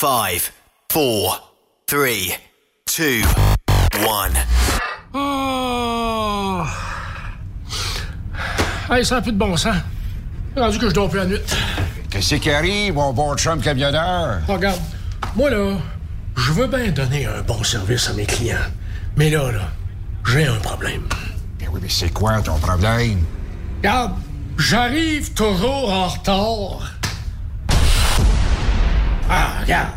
5, 4, 3, 2, 1. Oh! Hey, ça n'a plus de bon sens. Rendu que je dors plus la nuit. Qu'est-ce qui arrive, mon bon chum camionneur? Regarde, moi là, je veux bien donner un bon service à mes clients. Mais là, là, j'ai un problème. Ben oui, mais c'est quoi ton problème? Regarde, j'arrive toujours en retard. Ah, regarde.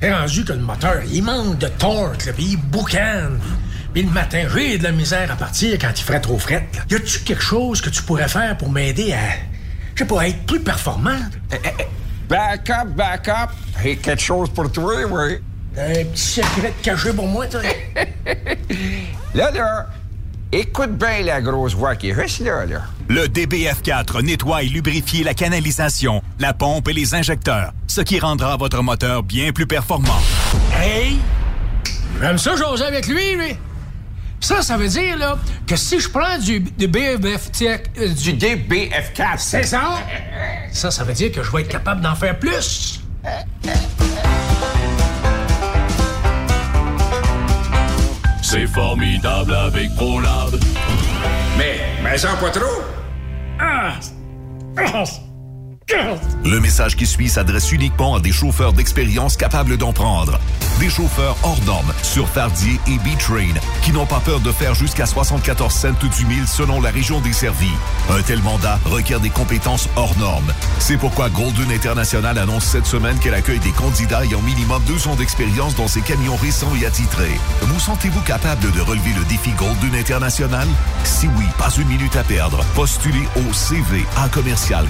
C'est rendu que le moteur, il manque de torque, là, puis il boucane. Puis le matin, j'ai de la misère à partir quand il ferait trop fret. là. Y a-tu quelque chose que tu pourrais faire pour m'aider à, je sais pas, à être plus performant? Back up, back up. J'ai quelque chose pour toi, oui. Un petit secret caché pour moi, toi? Là, là, écoute bien la grosse voix qui reste là, là. Le DBF4 nettoie et lubrifie la canalisation, la pompe et les injecteurs, ce qui rendra votre moteur bien plus performant. Hey! J'aime ça jaser avec lui, lui. Ça, ça veut dire, là, que si je prends du, euh, du DBF4. C'est ça? Ça, ça veut dire que je vais être capable d'en faire plus. C'est formidable avec ProLab. Mais, mais sans pas trop. Ah! Ah! Le message qui suit s'adresse uniquement à des chauffeurs d'expérience capables d'en prendre. Des chauffeurs hors normes sur Fardier et B-Train qui n'ont pas peur de faire jusqu'à 74 cents du mille selon la région desservie. Un tel mandat requiert des compétences hors normes. C'est pourquoi Golden International annonce cette semaine qu'elle accueille des candidats ayant minimum deux ans d'expérience dans ses camions récents et attitrés. Vous sentez-vous capable de relever le défi Golden International? Si oui, pas une minute à perdre. Postulez au CV à commercial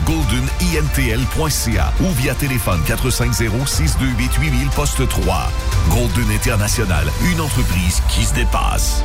ou via téléphone 450-628-8000 poste 3. Golden International, une entreprise qui se dépasse.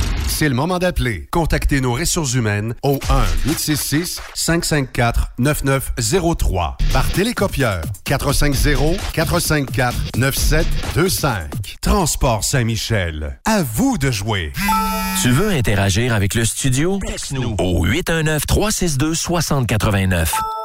C'est le moment d'appeler. Contactez nos ressources humaines au 1-866-554-9903 par télécopieur 450-454-9725. Transport Saint-Michel. À vous de jouer. Tu veux interagir avec le studio? Texte-nous au 819-362-6089.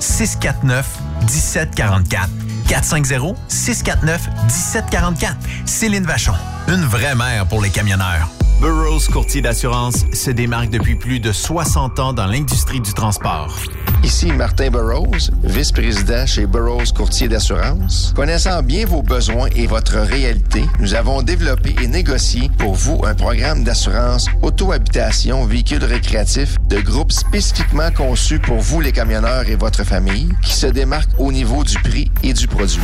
649 1744. 450-649-1744. Céline Vachon, une vraie mère pour les camionneurs. Burroughs Courtier d'assurance se démarque depuis plus de 60 ans dans l'industrie du transport. Ici Martin Burroughs, vice-président chez Burroughs Courtier d'assurance. Connaissant bien vos besoins et votre réalité, nous avons développé et négocié pour vous un programme d'assurance auto-habitation véhicule récréatif de groupe spécifiquement conçu pour vous les camionneurs et votre famille, qui se démarque au niveau du prix et du produit.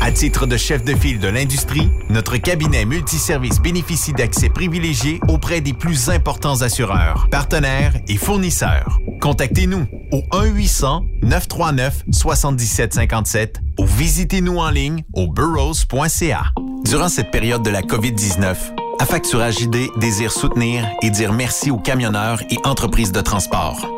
À titre de chef de file de l'industrie, notre cabinet multiservice bénéficie d'accès privilégié auprès des plus importants assureurs, partenaires et fournisseurs. Contactez-nous au 1-800-939-7757 ou visitez-nous en ligne au burrows.ca. Durant cette période de la COVID-19, Affacturage ID désire soutenir et dire merci aux camionneurs et entreprises de transport.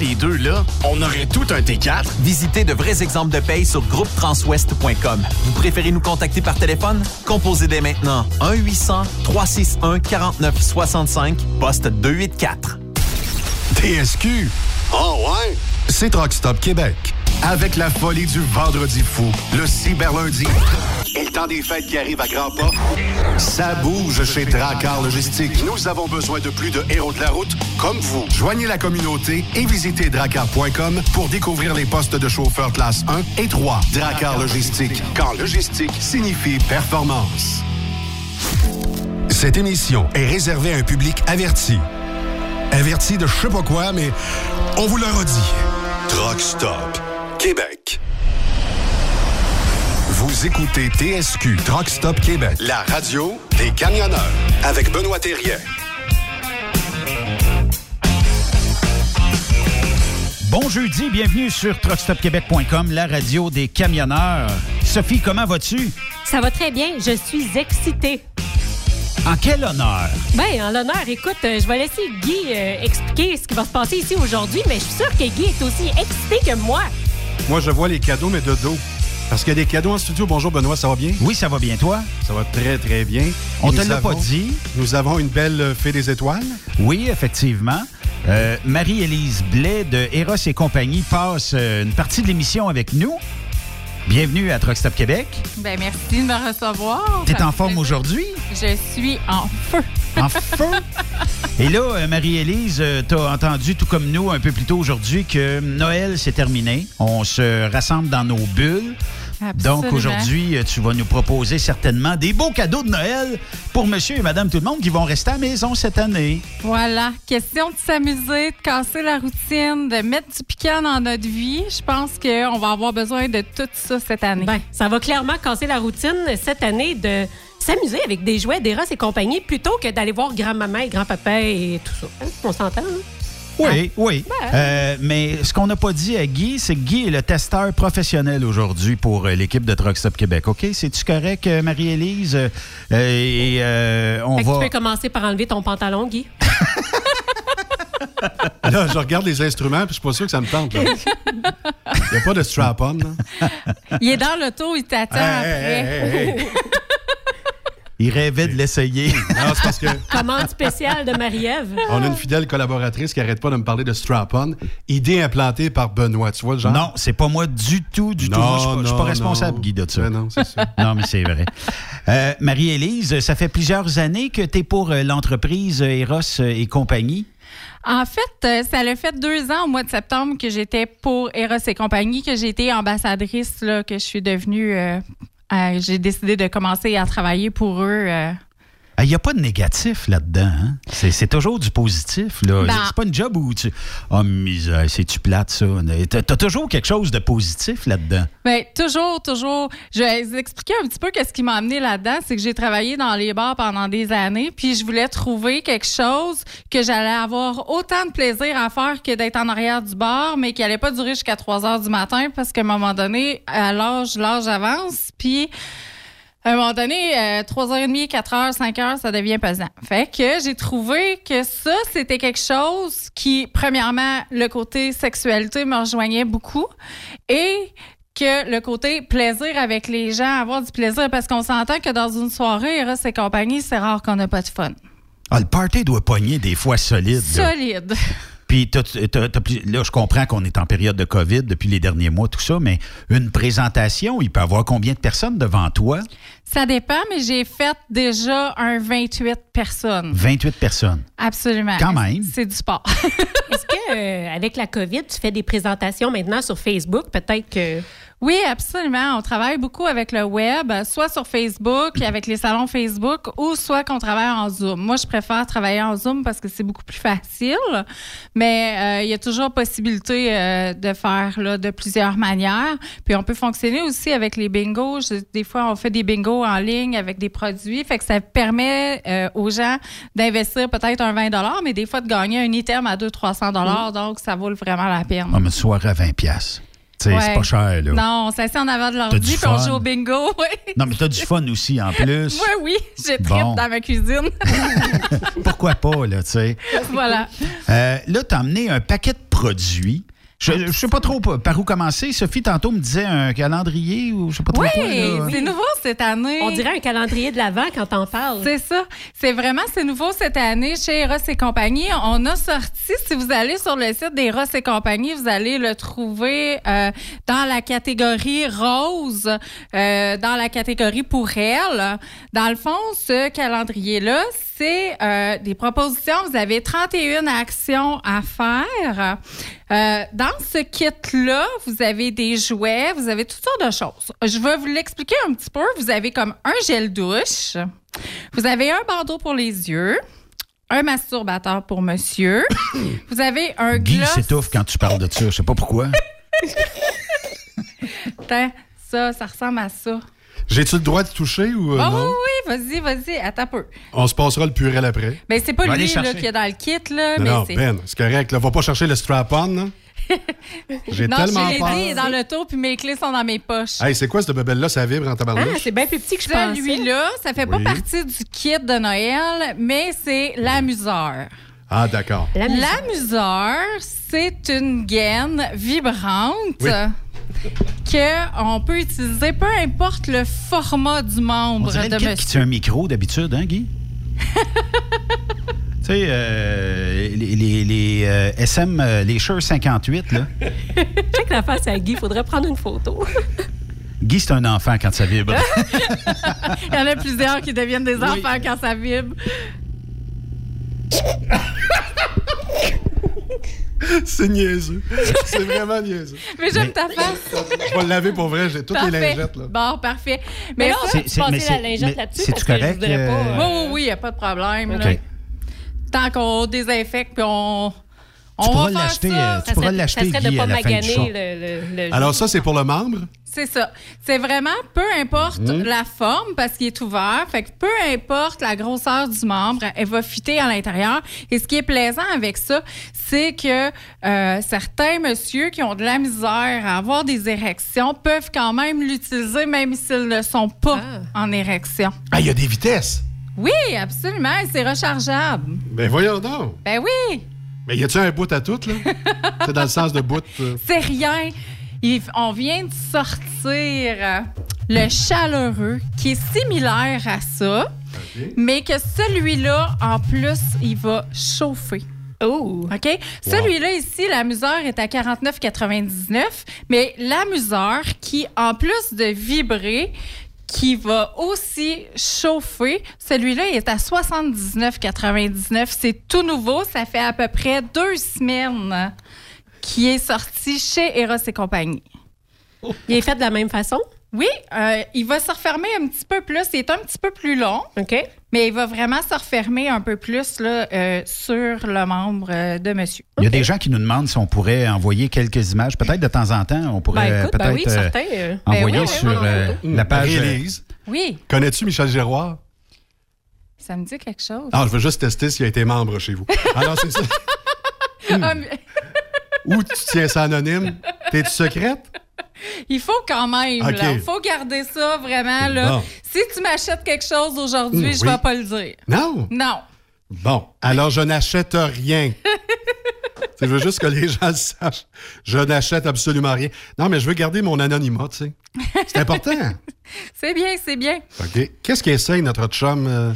les deux là, on aurait tout un T4. Visitez de vrais exemples de paye sur groupetranswest.com. Vous préférez nous contacter par téléphone? Composez dès maintenant 1-800-361-4965, poste 284. TSQ. Oh ouais? C'est Truck Stop Québec. Avec la folie du vendredi fou, le cyberlundi et le temps des fêtes qui arrive à grands pas, ça bouge chez Dracar Logistique. Nous avons besoin de plus de héros de la route comme vous. Joignez la communauté et visitez dracar.com pour découvrir les postes de chauffeur classe 1 et 3. Dracar Logistique, quand logistique signifie performance. Cette émission est réservée à un public averti. Averti de je sais pas quoi, mais on vous le redit. Truck Stop Québec. Vous écoutez TSQ Truck Stop Québec, la radio des camionneurs avec Benoît Thérien. Bon jeudi, bienvenue sur truckstopquebec.com, la radio des camionneurs. Sophie, comment vas-tu? Ça va très bien. Je suis excitée. En quel honneur? Ben, en l'honneur, écoute, euh, je vais laisser Guy euh, expliquer ce qui va se passer ici aujourd'hui, mais je suis sûre que Guy est aussi excité que moi. Moi, je vois les cadeaux, mais de dos. Parce qu'il y a des cadeaux en studio. Bonjour, Benoît, ça va bien? Oui, ça va bien, toi? Ça va très, très bien. On Et te l'a pas dit? Nous avons une belle euh, fée des étoiles. Oui, effectivement. Euh, Marie-Élise Blais de Eros et compagnie passe euh, une partie de l'émission avec nous. Bienvenue à Truck Stop Québec. Ben merci de me recevoir. T'es en me forme aujourd'hui? Je suis en feu. En feu? Et là, euh, Marie-Élise, euh, t'as entendu, tout comme nous, un peu plus tôt aujourd'hui, que Noël, c'est terminé. On se rassemble dans nos bulles. Absolument. Donc aujourd'hui, euh, tu vas nous proposer certainement des beaux cadeaux de Noël pour monsieur et madame tout le monde qui vont rester à la maison cette année. Voilà. Question de s'amuser, de casser la routine, de mettre du piquant dans notre vie. Je pense qu'on va avoir besoin de tout ça cette année. Ben, ça va clairement casser la routine cette année de s'amuser avec des jouets d'Eros et compagnie plutôt que d'aller voir grand-maman et grand-papa et tout ça. Hein? On s'entend, hein? Oui, oui. Euh, mais ce qu'on n'a pas dit à Guy, c'est que Guy est le testeur professionnel aujourd'hui pour euh, l'équipe de Truck Stop Québec. OK? C'est-tu correct, euh, Marie-Élise? Euh, et euh, on Fait que va... tu peux commencer par enlever ton pantalon, Guy. Là, je regarde les instruments, puis je suis pas sûr que ça me tente. là. Il n'y a pas de strap-on. là. Il est dans l'auto, il t'attend Hey, après. hey, hey, Il rêvait de l'essayer. Non, c'est parce que Commande spéciale de Marie-Ève. on a une fidèle collaboratrice qui arrête pas de me parler de strap-on. Idée implantée par Benoît. Tu vois le genre? Non, c'est pas moi du tout, du tout. Moi, je suis pas- je suis pas non, responsable, non. Guy, de ça. Ben non, c'est ça. non, mais c'est vrai. Euh, Marie-Élise, ça fait plusieurs années que tu es pour euh, l'entreprise Eros euh, et compagnie. En fait, ça l'a fait deux ans au mois de septembre que j'étais pour Eros et compagnie, que j'ai été ambassadrice, là, que je suis devenue. euh, j'ai décidé de commencer à travailler pour eux. Euh. Il n'y a pas de négatif là-dedans. hein? C'est toujours du positif. là. Ben- C'est pas une job où tu. Oh, misère, c'est-tu plate, ça? T'as as toujours quelque chose de positif là-dedans. Ben, toujours, toujours. Je vais vous expliquer un petit peu qu'est-ce qui m'a amené là-dedans. C'est que j'ai travaillé dans les bars pendant des années, puis je voulais trouver quelque chose que j'allais avoir autant de plaisir à faire que d'être en arrière du bar, mais qui allait pas durer jusqu'à 3 heures du matin parce qu'à un moment donné, à l'âge, l'âge avance, puis à un moment donné, euh, 3h30, 4h, 5h, ça devient pesant. Fait que j'ai trouvé que ça, c'était quelque chose qui, premièrement, le côté sexualité me rejoignait beaucoup et que le côté plaisir avec les gens, avoir du plaisir, parce qu'on s'entend que dans une soirée, Eros et compagnie, c'est rare qu'on n'a pas de fun. Ah, le party doit pogner des fois solide. Solide. Puis là, je comprends qu'on est en période de COVID depuis les derniers mois, tout ça, mais une présentation, il peut y avoir combien de personnes devant toi? Ça dépend, mais j'ai fait déjà un 28 personnes. 28 personnes. Absolument. Quand même. C'est du sport. Est-ce que euh, avec la COVID, tu fais des présentations maintenant sur Facebook? Peut-être que. Oui, absolument. On travaille beaucoup avec le web, soit sur Facebook, avec les salons Facebook, ou soit qu'on travaille en Zoom. Moi, je préfère travailler en Zoom parce que c'est beaucoup plus facile, mais euh, il y a toujours possibilité euh, de faire là, de plusieurs manières. Puis on peut fonctionner aussi avec les bingos. Je- des fois, on fait des bingos en ligne avec des produits, fait que ça permet euh, aux gens d'investir peut-être un 20 mais des fois de gagner un item à 200-300 donc ça vaut vraiment la peine. On me soirée à 20 pièces. C'est pas cher, là. Non, on s'assied en avant de l'ordi puis on joue au bingo. Non, mais t'as du fun aussi, en plus. oui, oui j'ai trip Bon. dans ma cuisine. Pourquoi pas, là, tu sais? voilà. Euh, là, t'as amené un paquet de produits. Je, je sais pas trop par où commencer. Sophie, tantôt, me disait un calendrier ou je sais pas trop Oui, quoi. là. c'est nouveau cette année. On dirait un calendrier de l'avant quand t'en parles. C'est ça. C'est vraiment, c'est nouveau cette année chez Eros et compagnie. On a sorti, si vous allez sur le site d'Eros et compagnie, vous allez le trouver euh, dans la catégorie rose, euh, dans la catégorie pour elle. Dans le fond, ce calendrier-là, c'est euh, des propositions. Vous avez 31 actions à faire. Euh, dans ce kit-là, vous avez des jouets, vous avez toutes sortes de choses. Je vais vous l'expliquer un petit peu. Vous avez comme un gel douche, vous avez un bandeau pour les yeux, un masturbateur pour monsieur, vous avez un Guy gloss. s'étouffe quand tu parles de ça. Je sais pas pourquoi. Attends, ça, ça ressemble à ça. J'ai-tu le droit de toucher ou euh, Ah non? oui, oui, vas-y, vas-y, attends un peu. On se passera le purel après. Mais c'est pas lui là, qui est dans le kit, là, Non, mais non. Ben, c'est correct. Là, va pas chercher le strap-on. J'ai non, tellement je l'ai peur. dit, il est dans le tour, puis mes clés sont dans mes poches. Hey, c'est quoi cette bebelle-là? Ça vibre en Ah, tabarnouche? c'est bien plus petit que je pensais. Celui-là, ça fait Oui. pas partie du kit de Noël, mais c'est l'amuseur. Ah, d'accord. L'amuseur, c'est une gaine vibrante Oui. que on peut utiliser peu importe le format du On membre dirait de le kit qui monsieur. tient un micro d'habitude, hein, Guy? tu sais, euh, les, les, les, euh, SM, euh, les Shure 58, là. Check la face à Guy, faudrait prendre une photo. Guy, c'est un enfant quand ça vibre. Il y en a plusieurs qui deviennent des enfants quand ça vibre. c'est niaiseux. C'est vraiment niaiseux. Mais j'aime ta face. Je vais le laver pour vrai. J'ai toutes les lingettes. Là. Bon, parfait. Mais là, on mais passer la lingette là-dessus c'est-tu parce que je correct, voudrais pas... euh, Oui, oui, oui, il n'y a pas de problème. Tant qu'on désinfecte, puis on. On pourras va faire l'acheter, ça. euh, tu pourras l'acheter, ça serait de pas maganer le, le, le Alors, ça, c'est pour le membre? C'est ça. C'est vraiment peu importe Mhm. la forme parce qu'il est ouvert. Fait que peu importe la grosseur du membre, elle va fitter à l'intérieur. Et ce qui est plaisant avec ça, c'est que euh, certains messieurs qui ont de la misère à avoir des érections peuvent quand même l'utiliser même s'ils ne sont pas en érection. Ah, il y a des vitesses. Oui, absolument. C'est rechargeable. Ben, voyons donc. Ben oui. Mais y a-tu un bout à tout, là? c'est dans le sens de bout. euh. C'est rien. Il- on vient de sortir euh, le chaleureux qui est similaire à ça, mais que celui-là, en plus, il va chauffer. Oh! OK? Celui-là ici, l'amuseur est à 49,99, mais l'amuseur qui, en plus de vibrer, qui va aussi chauffer. Celui-là il est à 79,99. C'est tout nouveau. Ça fait à peu près deux semaines qui est sorti chez Eros et compagnie. Il est fait de la même façon? Oui, euh, il va se refermer un petit peu plus. Il est un petit peu plus long. OK. Mais il va vraiment se refermer un peu plus là, euh, sur le membre euh, de monsieur. Il y a des gens qui nous demandent si on pourrait envoyer quelques images. Peut-être de temps en temps, on pourrait Ben, écoute, ben peut-être oui, euh, envoyer Ben oui, sur euh, la page. euh, Marie-Élise, Oui, connais-tu Michel Giroir? ça me dit quelque chose. Ah, je veux juste tester s'il a été membre chez vous. Alors, c'est ça. Ah, mais- Ou tu tiens ça anonyme? T'es-tu secrète? Il faut quand même, là. Il faut garder ça vraiment, là. Bon. Si tu m'achètes quelque chose aujourd'hui, Mm, je oui. vais pas le dire. Non? Non. Bon, alors je n'achète rien. je veux juste que les gens le sachent. Je n'achète absolument rien. Non, mais je veux garder mon anonymat, tu sais. C'est important. C'est bien, c'est bien. OK. Qu'est-ce qu'il essaye, notre chum? euh?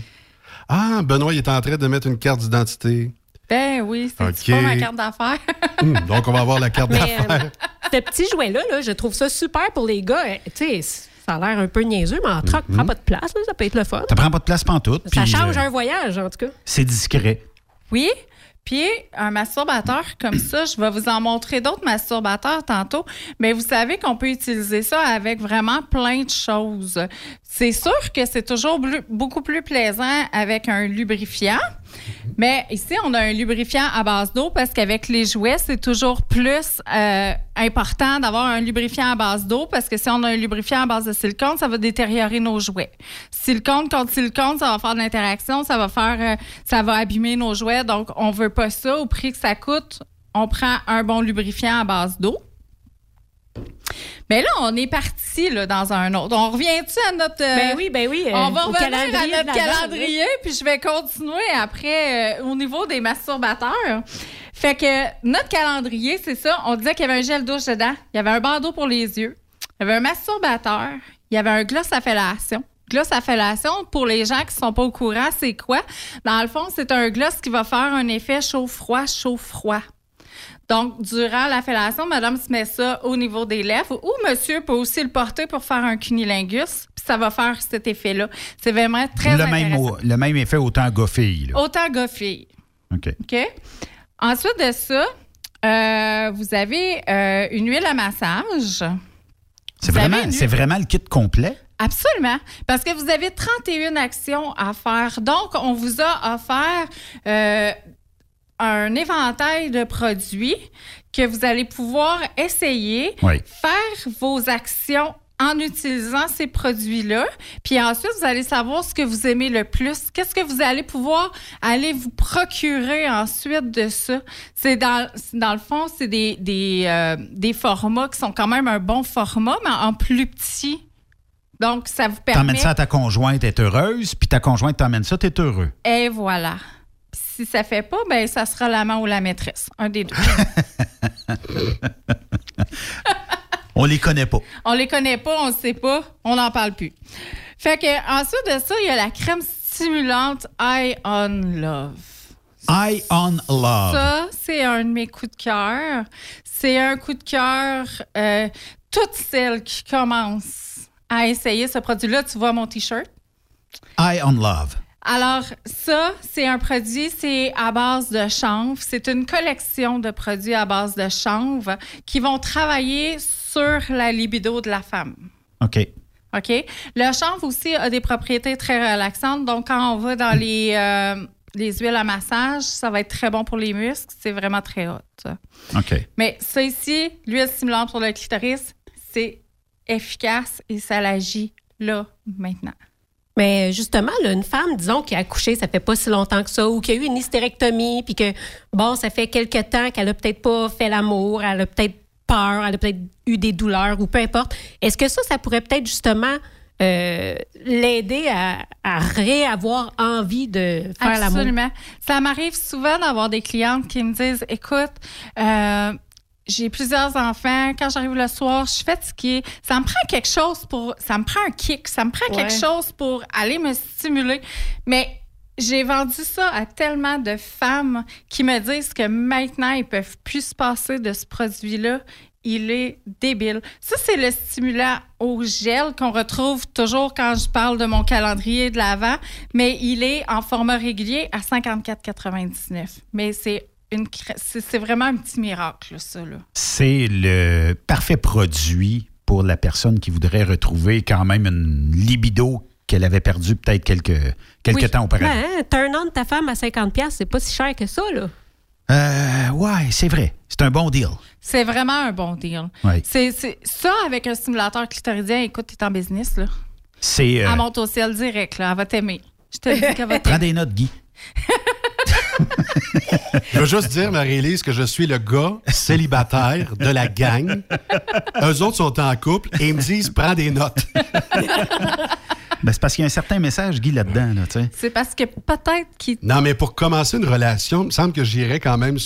Ah, Benoît, il est en train de mettre une carte d'identité. Ben oui, c'est pas ma carte d'affaires. Hum, donc, on va avoir la carte d'affaires. euh, ce petit jouet-là, là, je trouve ça super pour les gars. Euh, Tu sais, ça a l'air un peu niaiseux, mais en troc, prend pas de place. là, ça peut être le fun. Ça prend pas de place pantoute. Ça change euh, un voyage, en tout cas. C'est discret. Oui. Puis, un masturbateur comme ça, je vais vous en montrer d'autres masturbateurs tantôt, mais vous savez qu'on peut utiliser ça avec vraiment plein de choses. C'est sûr que c'est toujours beaucoup plus plaisant avec un lubrifiant, mais ici, on a un lubrifiant à base d'eau parce qu'avec les jouets, c'est toujours plus euh, important d'avoir un lubrifiant à base d'eau parce que si on a un lubrifiant à base de silicone, ça va détériorer nos jouets. Silicone contre silicone, ça va faire de l'interaction, ça va faire, euh, ça va abîmer nos jouets. Donc, on veut pas ça. Au prix que ça coûte, on prend un bon lubrifiant à base d'eau. Mais là, on est parti là, dans un autre. On revient-tu à notre. euh, Ben oui, ben oui, euh, on va revenir calendrier à notre calendrier, puis je vais continuer après euh, au niveau des masturbateurs. Fait que notre calendrier, c'est ça. On disait qu'il y avait un gel douche dedans, il y avait un bandeau pour les yeux, il y avait un masturbateur, il y avait un gloss à fellation. Gloss à fellation, pour les gens qui sont pas au courant, c'est quoi? Dans le fond, c'est un gloss qui va faire un effet chaud-froid, chaud-froid. Donc, durant la fellation, madame se met ça au niveau des lèvres ou monsieur peut aussi le porter pour faire un cunilingus, puis ça va faire cet effet-là. C'est vraiment très le, même, intéressant. au- le même effet autant gars-fille. là. Autant gars-fille. OK. OK? Ensuite de ça, euh, vous avez euh, une huile à massage. C'est vraiment, c'est vraiment le kit complet? Absolument. Parce que vous avez 31 actions à faire. Donc, on vous a offert euh, un éventail de produits que vous allez pouvoir essayer, Oui. faire vos actions en utilisant ces produits-là. Puis ensuite, vous allez savoir ce que vous aimez le plus. Qu'est-ce que vous allez pouvoir aller vous procurer ensuite de ça? C'est dans, dans le fond, c'est des, des, euh, des formats qui sont quand même un bon format, mais en plus petit. Donc, ça vous permet... T'emmènes ça à ta conjointe, est heureuse, puis ta conjointe t'emmène ça, t'es heureux. Et voilà. Si ça fait pas, ben ça sera l'amant ou la maîtresse. Un des deux. On les connaît pas. on les connaît pas, on sait pas, on n'en parle plus. Fait que ensuite de ça, il y a la crème stimulante Eye on Love. Eye on Love. Ça, c'est un de mes coups de cœur. C'est un coup de cœur. euh, toutes celles qui commencent à essayer ce produit-là, tu vois mon T-shirt? Eye on Love. Alors, ça, c'est un produit, c'est à base de chanvre. C'est une collection de produits à base de chanvre qui vont travailler sur la libido de la femme. OK. OK? Le chanvre aussi a des propriétés très relaxantes. Donc, quand on va dans les, euh, les huiles à massage, ça va être très bon pour les muscles. C'est vraiment très hot. OK. Mais ça ici, l'huile stimulante pour le clitoris, c'est efficace et ça l'agit là, maintenant. Mais justement, là, une femme, disons, qui a accouché, ça fait pas si longtemps que ça, ou qui a eu une hystérectomie, puis que, bon, ça fait quelque temps qu'elle a peut-être pas fait l'amour, elle a peut-être peur, elle a peut-être eu des douleurs, ou peu importe. Est-ce que ça, ça pourrait peut-être justement euh, l'aider à, à réavoir envie de faire l'amour? Absolument. Ça m'arrive souvent d'avoir des clientes qui me disent Écoute, euh, j'ai plusieurs enfants. Quand j'arrive le soir, je suis fatiguée. Ça me prend quelque chose pour. Ça me prend un kick. Ça me prend Ouais. quelque chose pour aller me stimuler. Mais j'ai vendu ça à tellement de femmes qui me disent que maintenant, ils peuvent plus se passer de ce produit-là. Il est débile. Ça, c'est le stimulant au gel qu'on retrouve toujours quand je parle de mon calendrier de l'avant, mais il est en format régulier à 54,99. Mais c'est une, c'est vraiment un petit miracle, ça. Là. C'est le parfait produit pour la personne qui voudrait retrouver quand même une libido qu'elle avait perdue peut-être quelques, quelques Oui. temps auparavant. Ouais, hein, turn on ta femme à 50$, piastres, c'est pas si cher que ça, là. Euh, ouais, c'est vrai. C'est un bon deal. C'est vraiment un bon deal. Oui. C'est, c'est- ça, avec un stimulateur clitoridien, écoute, t'es en business, là. C'est. euh, Elle monte au ciel direct, là. Elle va t'aimer. Je te dis qu'elle va prends t'aimer. des notes, Guy. Je veux juste dire, Marie-Élise, que je suis le gars célibataire de la gang. Eux autres sont en couple et ils me disent prends des notes. Ben, c'est parce qu'il y a un certain message, Guy, là-dedans. Là, tu sais. C'est parce que peut-être qu'il Non, mais pour commencer une relation, il me semble que j'irais quand même.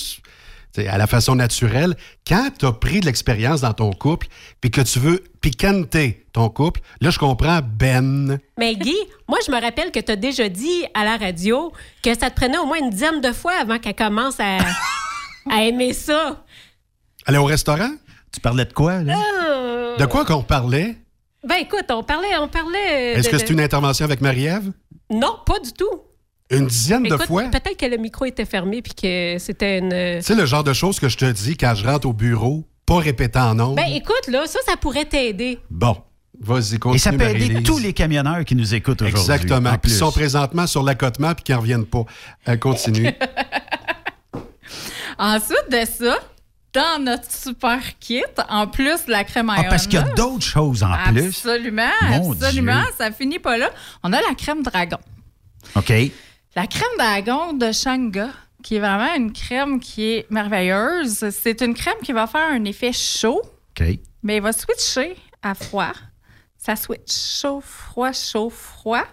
À la façon naturelle. Quand tu as pris de l'expérience dans ton couple, puis que tu veux piquanter ton couple, là, je comprends Ben. Mais Guy, moi, je me rappelle que tu as déjà dit à la radio que ça te prenait au moins une dizaine de fois avant qu'elle commence à, à aimer ça. Aller au restaurant? Tu parlais de quoi, là? Euh, De quoi qu'on parlait? Ben écoute, on parlait, on parlait. Est-ce de- que c'est une intervention avec Marie-Ève? Non, pas du tout. Une dizaine de fois? Peut-être que le micro était fermé puis que c'était une. C'est le genre de choses que je te dis quand je rentre au bureau, pas répétant en nom. Ben écoute, là, ça, ça pourrait t'aider. Bon, vas-y, continue, Et ça peut aider tous les camionneurs qui nous écoutent aujourd'hui. Exactement. en Puis plus. ils sont présentement sur l'accotement puis qui n'en reviennent pas. Euh, continue. Ensuite de ça, dans notre super kit, en plus de la crème Ah, parce qu'il y a d'autres choses en plus. Absolument, Mon absolument. Dieu. Ça finit pas là. On a la crème dragon. OK. La crème dragon de Shanga, qui est vraiment une crème qui est merveilleuse. C'est une crème qui va faire un effet chaud, mais il va switcher à froid. Ça switch chaud, froid, chaud, froid.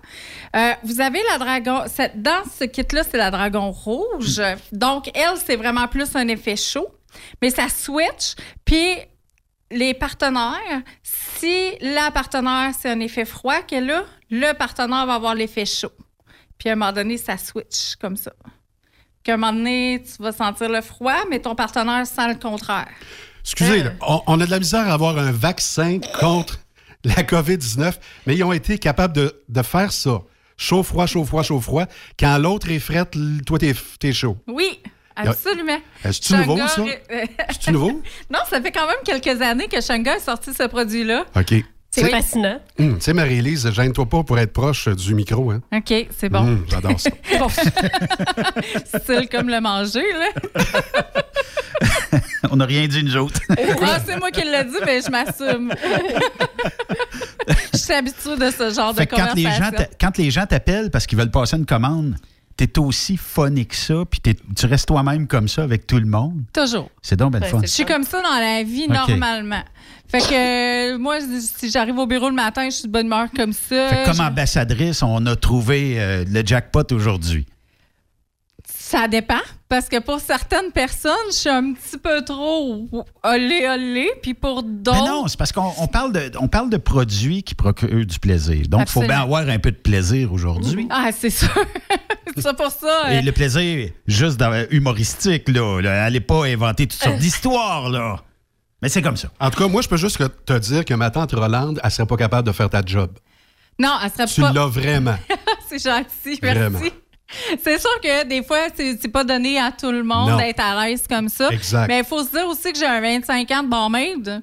Euh, vous avez la dragon. cette- Dans ce kit-là, c'est la dragon rouge. Donc, elle, c'est vraiment plus un effet chaud. Mais ça switch. Puis, les partenaires, si la partenaire, c'est un effet froid qu'elle a, le partenaire va avoir l'effet chaud. Puis, à un moment donné, ça switch comme ça. Qu'à un moment donné, tu vas sentir le froid, mais ton partenaire sent le contraire. Excusez, Euh. là, on, on a de la misère à avoir un vaccin contre la COVID-19, mais ils ont été capables de, de faire ça. Chaud, froid, chaud, froid, chaud, froid. Quand l'autre est frette, toi, t'es, t'es chaud. Oui, absolument. Est-ce nouveau, ça? C'est-tu nouveau? non, ça fait quand même quelques années que Shanga a sorti ce produit-là. OK. C'est fascinant. Hum, tu sais, Marie-Élise, gêne-toi pas pour être proche du micro. Hein? OK, c'est bon. Hum, j'adore ça. Style comme le manger, là. On n'a rien dit, nous autres. Ah, c'est moi qui l'ai dit, mais je m'assume. Je suis habituée de ce genre Fait de conversation. quand les gens t'appellent parce qu'ils veulent passer une commande, t'es aussi funny que ça, puis tu restes toi-même comme ça avec tout le monde. Toujours. C'est donc ben fun. Je suis comme ça dans la vie, normalement. Fait que euh, moi, si j'arrive au bureau le matin, je suis de bonne humeur comme ça. Fait que comme ambassadrice, on a trouvé euh, le jackpot aujourd'hui. Ça dépend. Parce que pour certaines personnes, je suis un petit peu trop olé olé. Puis pour d'autres. non, c'est parce qu'on on parle, de, on parle de produits qui procurent du plaisir. Donc, il faut bien avoir un peu de plaisir aujourd'hui. Ah, c'est sûr. c'est ça pour ça. Et euh, le plaisir, juste dans- humoristique, là. là. Allez pas inventer toutes Euh. sortes d'histoires, là. Mais c'est comme ça. En tout cas, moi, je peux juste te dire que ma tante Rolande, elle serait pas capable de faire ta job. Non, elle serait Tu pas. l'as vraiment. c'est gentil, merci. Vraiment. C'est sûr que des fois, c'est pas donné à tout le monde d'être à l'aise comme ça. Exact. Mais il faut se dire aussi que j'ai un 25 ans de barmaid.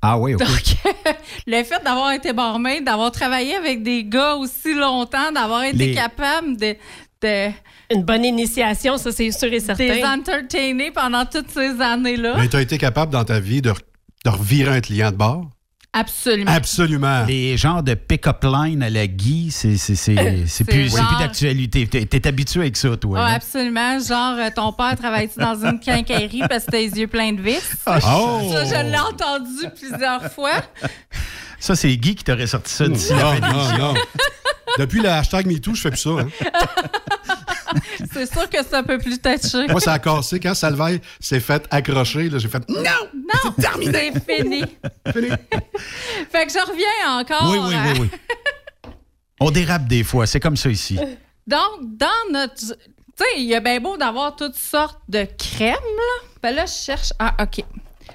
Ah oui, OK. Donc, le fait d'avoir été barmaid, d'avoir travaillé avec des gars aussi longtemps, d'avoir été Les- capable de, de Une bonne initiation, ça, c'est sûr et certain. les entertainer pendant toutes ces années-là. Mais tu as été capable dans ta vie de, re- de revirer un client de bord? Absolument. Absolument. Les genres de pick-up line à la Guy, c'est c'est- c'est- c'est C'est plus, genre- plus d'actualité. T'es habitué avec ça, toi. Ah, hein? absolument. Genre, euh, ton père travaille-tu dans une quincaillerie parce que t'as les yeux pleins de vis? Oh! Ça, je l'ai entendu plusieurs fois. Ça, c'est Guy qui t'aurait sorti ça d'ici Non, non, non. Depuis le hashtag MeToo, je fais plus ça. hein. C'est sûr que c'est un peu plus touché. Moi, ça a cassé. Quand Salveille s'est fait accrocher, j'ai fait Non! Non, C'est terminé. c'est fini. Fini. Fait que je reviens encore. Oui, oui, oui, oui. On dérape des fois, c'est comme ça ici. Donc, dans notre. Tu sais, il y a bien beau d'avoir toutes sortes de crèmes, là. Ben là, je cherche. Ah, OK.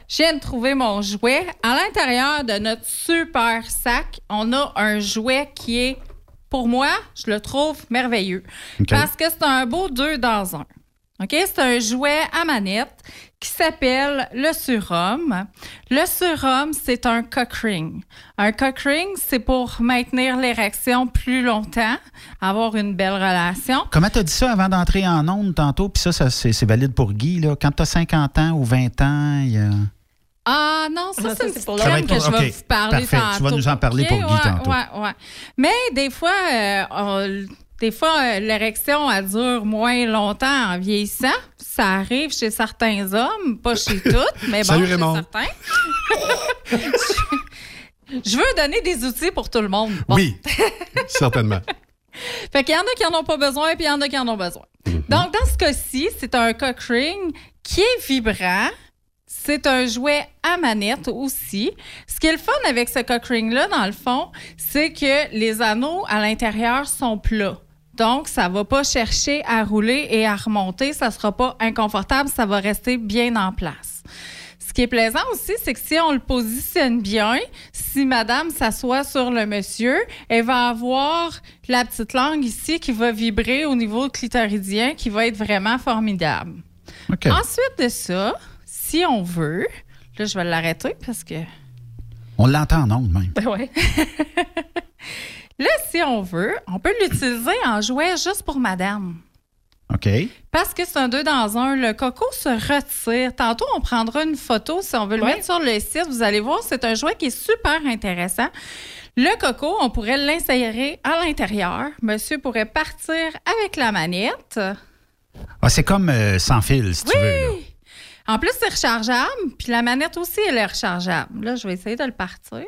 Je viens de trouver mon jouet. À l'intérieur de notre super sac, on a un jouet qui est, pour moi, je le trouve merveilleux. Parce que c'est un beau deux dans un. OK? C'est un jouet à manette qui s'appelle le surhomme. Le surhomme, c'est un cock ring. Un cock ring, c'est pour maintenir l'érection plus longtemps, avoir une belle relation. Comment t'as dit ça avant d'entrer en onde tantôt? Puis ça, ça, c'est valide pour Guy. Là. Quand t'as 50 ans ou 20 ans, il y a... Ah non, ça, Ah, ça, c'est une c'est petite pour crème que je vais vous parler Parfait. tantôt. Tu vas nous en parler pour Guy Ouais, tantôt. Ouais, ouais. Mais des fois, euh, on- des fois, euh, l'érection, elle dure moins longtemps en vieillissant. Ça arrive chez certains hommes, pas chez toutes, mais bon, Salut, chez Raymond. certains. je veux donner des outils pour tout le monde. Bon. Oui, certainement. Fait qu'il y en a qui en ont pas besoin, puis il y en a qui en ont besoin. Mhm. Donc, dans ce cas-ci, c'est un cock ring qui est vibrant. C'est un jouet à manette aussi. Ce qui est le fun avec ce cock ring-là, dans le fond, c'est que les anneaux à l'intérieur sont plats. Donc, ça va pas chercher à rouler et à remonter. Ça sera pas inconfortable. Ça va rester bien en place. Ce qui est plaisant aussi, c'est que si on le positionne bien, si madame s'assoit sur le monsieur, elle va avoir la petite langue ici qui va vibrer au niveau clitoridien, qui va être vraiment formidable. Ensuite de ça, si on veut, là, je vais l'arrêter parce que. On l'entend en ondes même. Ben ouais. là, si on veut, on peut l'utiliser en jouet juste pour madame. OK. Parce que c'est un deux dans un. Le coco se retire. Tantôt, on prendra une photo si on veut le mettre sur le site. Vous allez voir, c'est un jouet qui est super intéressant. Le coco, on pourrait l'insérer à l'intérieur. Monsieur pourrait partir avec la manette. Ah, c'est comme euh, sans fil, si tu veux. là. En plus, c'est rechargeable. Puis la manette aussi, elle est rechargeable. Là, je vais essayer de le partir.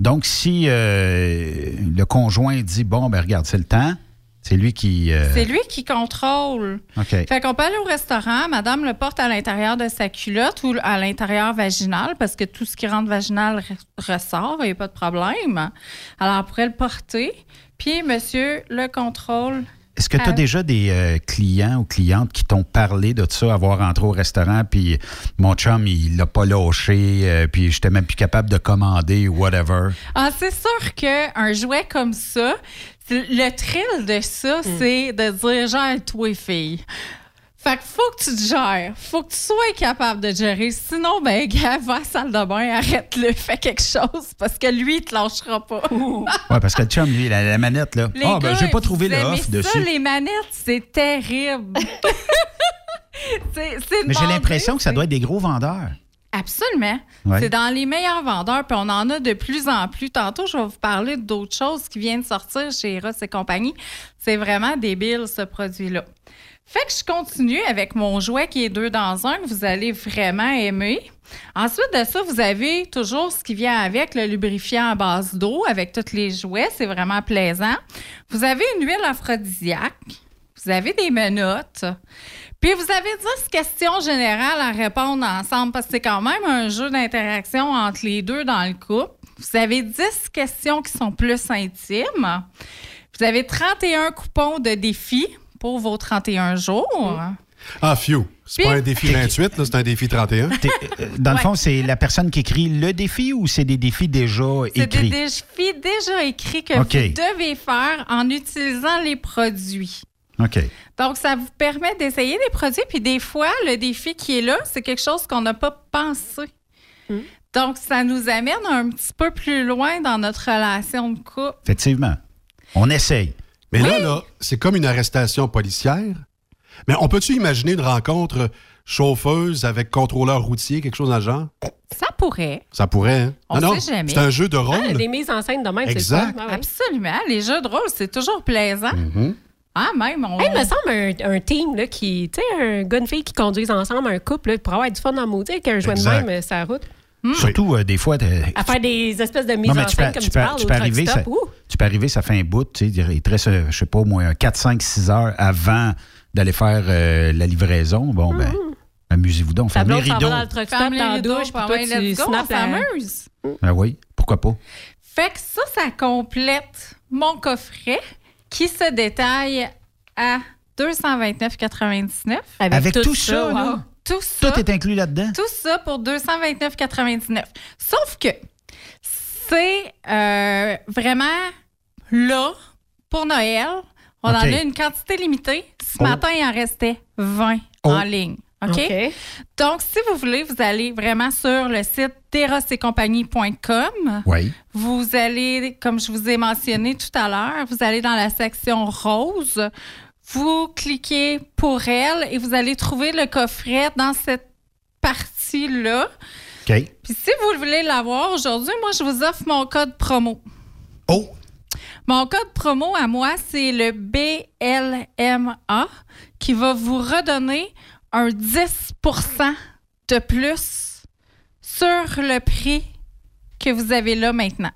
Donc, si euh, le conjoint dit Bon, ben regarde, c'est le temps, c'est lui qui. euh, C'est lui qui contrôle. OK. Fait qu'on peut aller au restaurant, madame le porte à l'intérieur de sa culotte ou à l'intérieur vaginal parce que tout ce qui rentre vaginal re- ressort, il n'y a pas de problème. Alors, on pourrait le porter, puis monsieur le contrôle. Est-ce que tu as déjà des euh, clients ou clientes qui t'ont parlé de ça, avoir rentré au restaurant, puis mon chum, il l'a pas lâché, euh, puis j'étais même plus capable de commander ou whatever? Ah, c'est sûr qu'un jouet comme ça, le thrill de ça, Hmm. c'est de dire genre, toi, fille. Fait que faut que tu te gères. Faut que tu sois capable de gérer. Sinon, ben, gars, va à la salle de bain, arrête-le, fais quelque chose parce que lui, il te lâchera pas. Ouais, parce que le chum, lui, la, la manette, là. Ah, ben, gars, j'ai pas trouvé le off ça, dessus. les manettes, c'est terrible. c'est, c'est Mais j'ai l'impression que ça doit être des gros vendeurs. Absolument. Ouais. C'est dans les meilleurs vendeurs, puis on en a de plus en plus. Tantôt, je vais vous parler d'autres choses qui viennent sortir chez Ross et compagnie. C'est vraiment débile, ce produit-là. Fait que je continue avec mon jouet qui est deux dans un, que vous allez vraiment aimer. Ensuite de ça, vous avez toujours ce qui vient avec, le lubrifiant à base d'eau avec tous les jouets. C'est vraiment plaisant. Vous avez une huile aphrodisiaque. Vous avez des menottes. Puis vous avez 10 questions générales à répondre ensemble parce que c'est quand même un jeu d'interaction entre les deux dans le couple. Vous avez 10 questions qui sont plus intimes. Vous avez 31 coupons de défis pour vos 31 jours. Ah, few. C'est pas un défi 28, là, c'est un défi 31. Euh, Dans le fond, c'est la personne qui écrit le défi ou c'est des défis déjà C'est des écrits? défis déjà écrits que vous devez faire en utilisant les produits. OK. Donc, ça vous permet d'essayer des produits. Puis des fois, le défi qui est là, c'est quelque chose qu'on n'a pas pensé. Donc, ça nous amène un petit peu plus loin dans notre relation de couple. Effectivement. On essaye. Mais là, là, c'est comme une arrestation policière. Mais on peut-tu imaginer une rencontre chauffeuse avec contrôleur routier, quelque chose dans le genre? Ça pourrait. Ça pourrait, hein? On Ah non, sait jamais. C'est un jeu de rôle. Ah, des mises en scène de même, c'est fun. Ah ouais. Absolument. Les jeux de rôle, c'est toujours plaisant. Mhm. Ah, même. On... Hey, il me semble un, un team là, qui, tu sais, un gars, une fille qui conduisent ensemble, un couple, là, pour avoir du fun dans le maudit, avec un jouet de même euh, sur route. Surtout, euh, des fois, À faire des espèces de mises Non, mais en tu peux, scène, comme tu tu, peux- parles, tu au peux truck arriver, ça, stop. Tu peux arriver, ça fait un bout, tu sais, il te reste, euh, je sais pas, au moins 4, 5, 6 heures avant d'aller faire euh, la livraison. Bon, ben, amusez-vous donc. Fermez les rideaux. dans le truck stop, Ferme les dans la rideaux, douche, puis toi, tu go, on. Ben oui, pourquoi pas? Fait que ça, ça complète mon coffret qui se détaille à 229,99. Avec, tout, ça, là, Tout ça. tout est inclus là-dedans? Tout ça pour 229,99. Sauf que c'est euh, vraiment là pour Noël. On en a une quantité limitée. Ce Oh. matin, il en restait 20 Oh. en ligne. OK? OK. Donc, si vous voulez, vous allez vraiment sur le site terrassetcompagnie.com. Oui. Vous allez, comme je vous ai mentionné tout à l'heure, vous allez dans la section rose. Vous cliquez pour elle et vous allez trouver le coffret dans cette partie-là. OK. Puis si vous voulez l'avoir aujourd'hui, moi, je vous offre mon code promo. Oh! Mon code promo à moi, c'est le BLMA qui va vous redonner un 10% de plus sur le prix que vous avez là maintenant.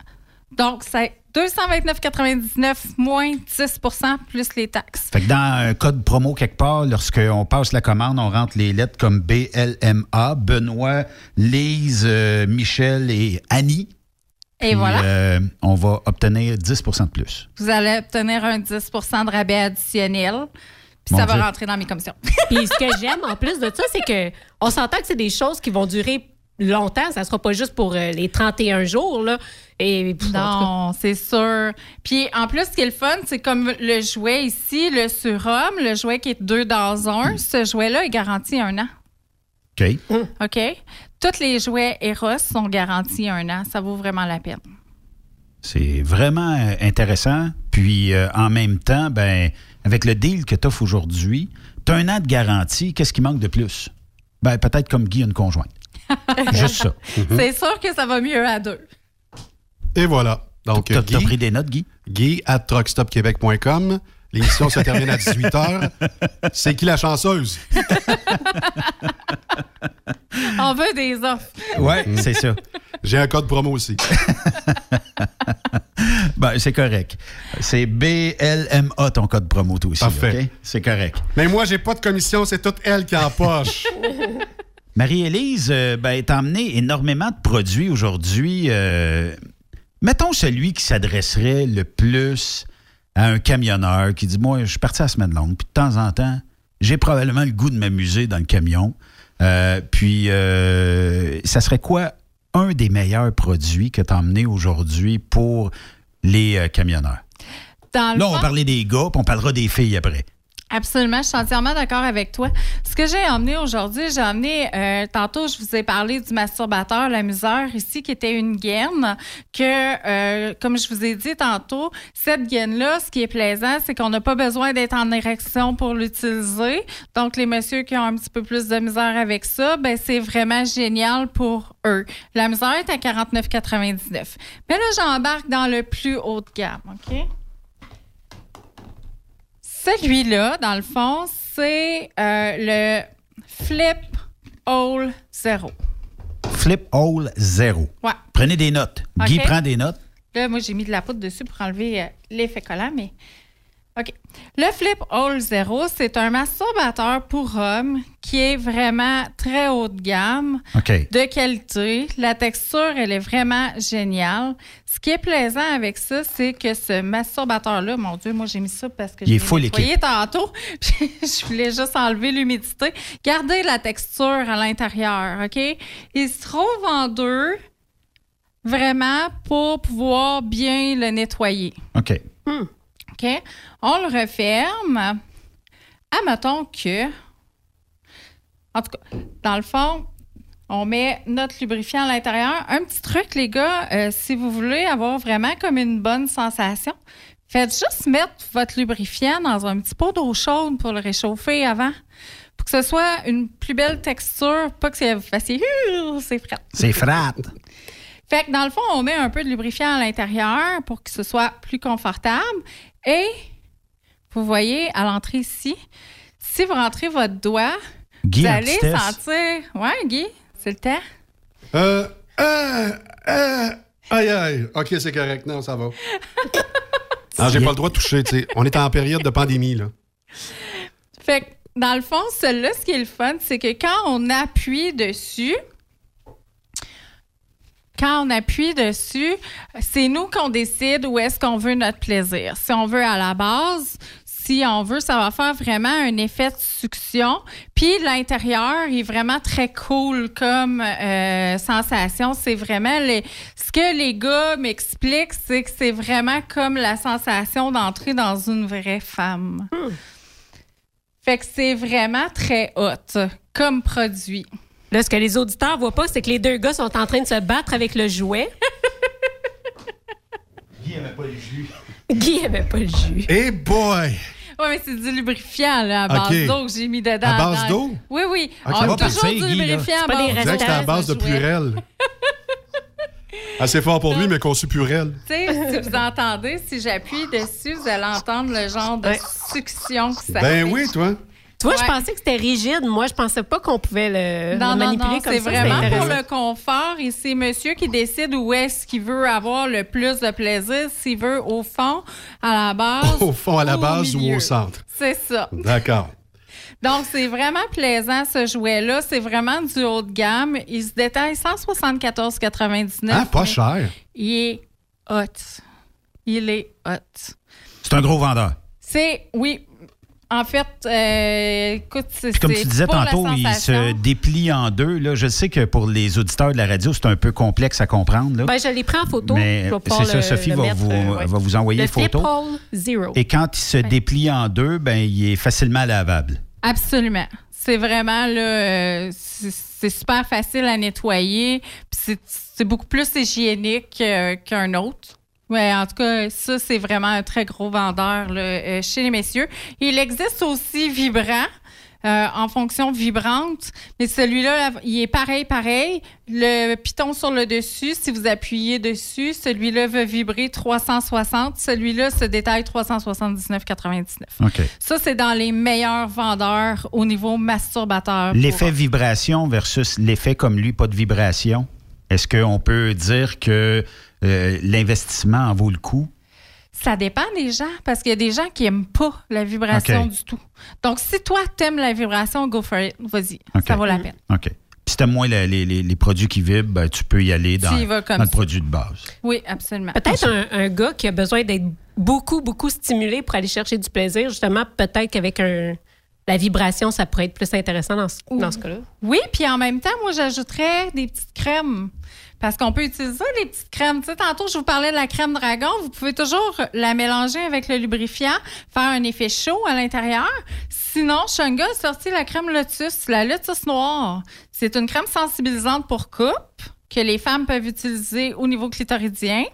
Donc, c'est 229,99 moins 10% plus les taxes. Fait que dans un code promo quelque part, lorsqu'on passe la commande, on rentre les lettres comme BLMA, Benoît, Lise, euh, Michel et Annie. Et Puis, voilà. euh, on va obtenir 10 de plus. Vous allez obtenir un 10% de rabais additionnel. Puis Mon ça va rentrer dans mes commissions. Puis ce que j'aime en plus de ça, c'est que on s'entend que c'est des choses qui vont durer longtemps. Ça sera pas juste pour euh, les 31 jours. Là. Et, pff, Non, c'est sûr. Puis en plus, ce qui est le fun, c'est comme le jouet ici, le surhomme, le jouet qui est deux dans un, ce jouet-là est garanti un an. OK. OK? Tous les jouets Eros sont garantis un an. Ça vaut vraiment la peine. C'est vraiment euh, intéressant. Puis euh, en même temps, ben, avec le deal que tu offres aujourd'hui, tu as un an de garantie. Qu'est-ce qui manque de plus? Ben, peut-être comme Guy a une conjointe. Juste ça. C'est sûr que ça va mieux à deux. Et voilà. Donc, T'as- t'as Guy- pris des notes, Guy? Guy at truckstopquebec.com. L'émission se termine à 18h. C'est qui la chanceuse? On veut des offres. Ouais, c'est ça. J'ai un code promo aussi. Ben, c'est correct. C'est BLMA, ton code promo, toi aussi. Parfait. C'est correct. Mais moi, j'ai pas de commission, c'est toute elle qui en poche. Marie-Élise, euh, ben, t'as emmené énormément de produits aujourd'hui. Euh, mettons celui qui s'adresserait le plus à un camionneur qui dit Moi, je suis parti à la semaine longue, puis de temps en temps, j'ai probablement le goût de m'amuser dans le camion. Euh, puis, euh, ça serait quoi un des meilleurs produits que tu as emmené aujourd'hui pour les camionneurs? Dans Là, on parler des gars, puis on parlera des filles après. Absolument, je suis entièrement d'accord avec toi. Ce que j'ai emmené aujourd'hui, j'ai emmené, euh, tantôt, je vous ai parlé du masturbateur, l'amuseur ici, qui était une gaine, que, euh, comme je vous ai dit tantôt, cette gaine-là, ce qui est plaisant, c'est qu'on n'a pas besoin d'être en érection pour l'utiliser. Donc, les messieurs qui ont un petit peu plus de misère avec ça, ben, c'est vraiment génial pour eux. La misère est à 49,99. Mais là, j'embarque dans le plus haut de gamme, OK? Celui-là, dans le fond, c'est euh, le Flip All Zero. Flip Hole Zero. Ouais. Prenez des notes. Guy prend des notes. Là, moi, j'ai mis de la poudre dessus pour enlever euh, l'effet collant, mais. OK. Le Flip All Zero, c'est un masturbateur pour hommes qui est vraiment très haut de gamme, OK. de qualité. La texture, elle est vraiment géniale. Ce qui est plaisant avec ça, c'est que ce masturbateur-là, mon Dieu, moi, j'ai mis ça parce que j'ai nettoyé tantôt. Je voulais juste enlever l'humidité. Gardez la texture à l'intérieur, OK? Il se trouve en deux, vraiment, pour pouvoir bien le nettoyer. OK. OK? On le referme. Admettons que. En tout cas, dans le fond, on met notre lubrifiant à l'intérieur. Un petit truc, les gars, euh, si vous voulez avoir vraiment comme une bonne sensation, faites juste mettre votre lubrifiant dans un petit pot d'eau chaude pour le réchauffer avant. Pour que ce soit une plus belle texture, pas que vous fassiez c'est frais. C'est frat. Fait que dans le fond, on met un peu de lubrifiant à l'intérieur pour que ce soit plus confortable. Et vous voyez à l'entrée ici, si vous rentrez votre doigt, Guy, vous allez sentir. Ouais, Guy, c'est le temps. Euh, euh, euh, aïe, aïe. OK, c'est correct. Non, ça va. Non, j'ai pas le droit de toucher, tu sais. On est en période de pandémie, là. Fait que dans le fond, celui-là, ce qui est le fun, c'est que quand on appuie dessus, quand on appuie dessus, c'est nous qu'on décide où est-ce qu'on veut notre plaisir. Si on veut à la base, si on veut, ça va faire vraiment un effet de succion. Puis l'intérieur est vraiment très cool comme euh, sensation. C'est vraiment les, ce que les gars m'expliquent, c'est que c'est vraiment comme la sensation d'entrer dans une vraie femme. Fait que c'est vraiment très hot comme produit. Là, ce que les auditeurs voient pas, c'est que les deux gars sont en train de se battre avec le jouet. Guy n'avait pas le jus. Guy avait pas le jus. Eh boy! Oui, mais c'est du lubrifiant là, à base OK. d'eau que j'ai mis dedans. À base d'eau? Oui, oui. OK, On a toujours passer, du Guy, là. lubrifiant à C'est pas des base On dirait que c'était à base de. Purel. Assez fort pour lui, mais conçu Purel. Tu sais, si vous entendez, si j'appuie dessus, vous allez entendre le genre de succion que ça Ben fait. oui, toi. Tu vois, je pensais que c'était rigide. Moi, je pensais pas qu'on pouvait le, Non, le manipuler non, comme c'est ça. vraiment C'était pour le confort et c'est monsieur qui décide où est-ce qu'il veut avoir le plus de plaisir, s'il veut au fond, à la base. Au fond, à la ou base ou au centre. C'est ça. D'accord. Donc, c'est vraiment plaisant, ce jouet-là. C'est vraiment du haut de gamme. Il se détaille 174,99. Ah, pas mais cher. Il est hot. Il est hot. C'est un gros vendeur. C'est, oui. En fait, euh, écoute, c'est comme tu disais tantôt, il se déplie en deux. Là. Je sais que pour les auditeurs de la radio, c'est un peu complexe à comprendre. Là. Ben, je l'ai pris en photo. Mais c'est ça, Sophie va, mettre, vous, euh, ouais. va vous envoyer Le les Zero. Et quand il se déplie en deux, ben, il est facilement lavable. Absolument. C'est vraiment là, euh, c'est super facile à nettoyer. Puis c'est- c'est beaucoup plus hygiénique euh, qu'un autre. Ouais, en tout cas, ça c'est vraiment un très gros vendeur là, euh, chez les messieurs. Il existe aussi vibrant. euh, en fonction vibrante, mais celui-là, il est pareil, pareil. Le piton sur le dessus, si vous appuyez dessus, celui-là va vibrer 360. Celui-là se détaille 379,99. OK. Ça, c'est dans les meilleurs vendeurs au niveau masturbateur. L'effet vibration versus l'effet comme lui, pas de vibration? Est-ce qu'on peut dire que euh, l'investissement en vaut le coup? Ça dépend des gens, parce qu'il y a des gens qui n'aiment pas la vibration du tout. Donc, si toi, t'aimes la vibration, go for it. Vas-y. Ça vaut la peine. OK. Puis si t'aimes moins les, les- les produits qui vibrent, ben, tu peux y aller dans, y le produit de base. Oui, absolument. Peut-être un, un gars qui a besoin d'être beaucoup, beaucoup stimulé pour aller chercher du plaisir. Justement, peut-être qu'avec un, la vibration, ça pourrait être plus intéressant dans ce, dans ce cas-là. Oui, puis en même temps, moi, j'ajouterais des petites crèmes. Parce qu'on peut utiliser les petites crèmes. Tu sais, tantôt, je vous parlais de la crème dragon. Vous pouvez toujours la mélanger avec le lubrifiant, faire un effet chaud à l'intérieur. Sinon, Shunga a sorti la crème Lotus, la Lotus noire. C'est une crème sensibilisante pour coupe que les femmes peuvent utiliser au niveau clitoridien,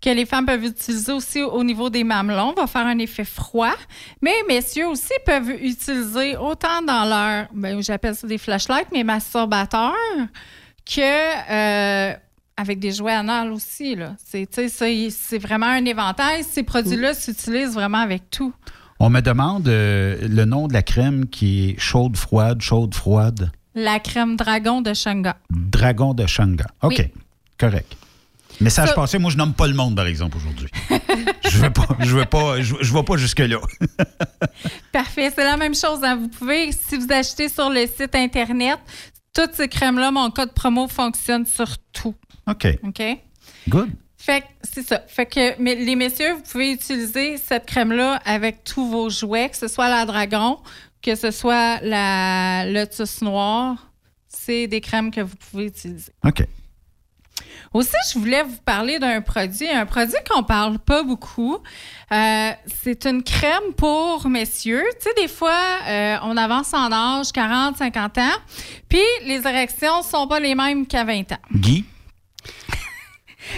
que les femmes peuvent utiliser aussi au niveau des mamelons, va faire un effet froid. Mais messieurs aussi peuvent utiliser autant dans leur, ben, j'appelle ça des flashlights, mais masturbateurs, que euh, avec des jouets anal aussi. C'est, vraiment un éventail. Ces produits-là s'utilisent vraiment avec tout. On me demande euh, le nom de la crème qui est chaude, froide, chaude, froide. La crème dragon de Shanga. Dragon de Shanga. OK. Oui. Correct. Message Ça- passé, moi, je nomme pas le monde, par exemple, aujourd'hui. je veux pas, je veux pas, je, je vais pas jusque-là. Parfait. C'est la même chose. hein. Vous pouvez, si vous achetez sur le site Internet, toutes ces crèmes-là, mon code promo fonctionne sur tout. OK. OK? Good. Fait que c'est ça. Fait que mais les messieurs, vous pouvez utiliser cette crème-là avec tous vos jouets, que ce soit la Dragon, que ce soit la Lotus Noire. C'est des crèmes que vous pouvez utiliser. OK. Aussi, je voulais vous parler d'un produit, un produit qu'on parle pas beaucoup. Euh, c'est une crème pour messieurs. Tu sais, des fois, euh, on avance en âge, 40, 50 ans, puis les érections sont pas les mêmes qu'à 20 ans. Guy?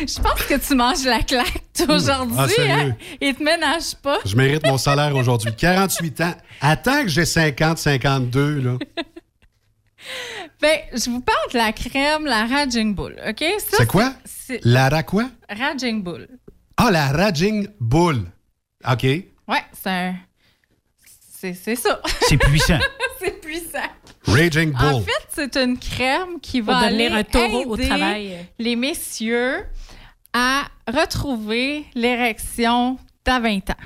Je pense que tu manges la claque toi, aujourd'hui. Ah, hein? Et te ménage pas. Je mérite mon salaire aujourd'hui. 48 ans. Attends que j'ai 50, 52, là. Ben, je vous parle de la crème, la Raging Bull, OK? Ça, C'est quoi? c'est- La ra quoi? Raging Bull. Ah, la Raging Bull. OK. Ouais, c'est un... C'est c'est ça. C'est puissant. c'est puissant. Raging Bull. En fait, c'est une crème qui va aller un taureau au aider travail. les messieurs à retrouver l'érection d'à 20 ans.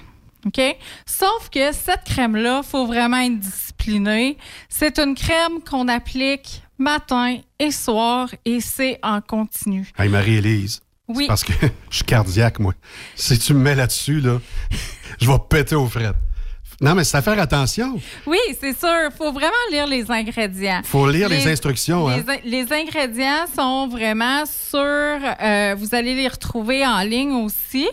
OK? Sauf que cette crème-là, il faut vraiment être discipliné. C'est une crème qu'on applique matin et soir et c'est en continu. Hey, Marie-Élise. Oui. Parce que je suis cardiaque, moi. Si tu me mets là-dessus, là, je vais péter aux frettes. Non, mais c'est à faire attention. Oui, c'est sûr. Il faut vraiment lire les ingrédients. Faut lire les instructions, Les, hein. in- les ingrédients sont vraiment sur. euh, vous allez les retrouver en ligne aussi.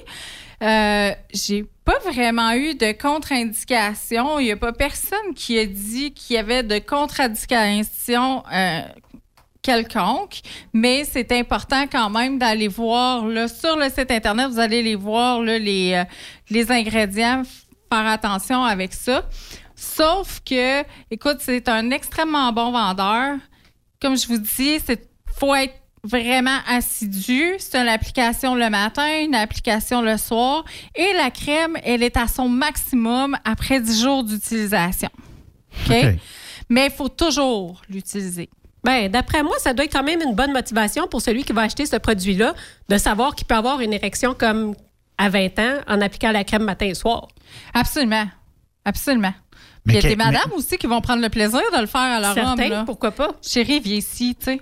Euh, J'ai pas vraiment eu de contre-indication. Il n'y a pas personne qui a dit qu'il y avait de contre-indication euh, quelconque, mais c'est important quand même d'aller voir là, sur le site Internet, vous allez les voir là, les, euh, les ingrédients, faire attention avec ça. Sauf que, écoute, c'est un extrêmement bon vendeur. Comme je vous dis, c'est faut être vraiment assidu. C'est une application le matin, une application le soir. Et la crème, elle est à son maximum après 10 jours d'utilisation. OK? OK. Mais il faut toujours l'utiliser. Ben, d'après moi, ça doit être quand même une bonne motivation pour celui qui va acheter ce produit-là de savoir qu'il peut avoir une érection comme à 20 ans en appliquant la crème matin et soir. Absolument. Absolument. Il y a que- des madames aussi qui vont prendre le plaisir de le faire à leur homme. Là. pourquoi pas? Chérie, viens ici, tu sais.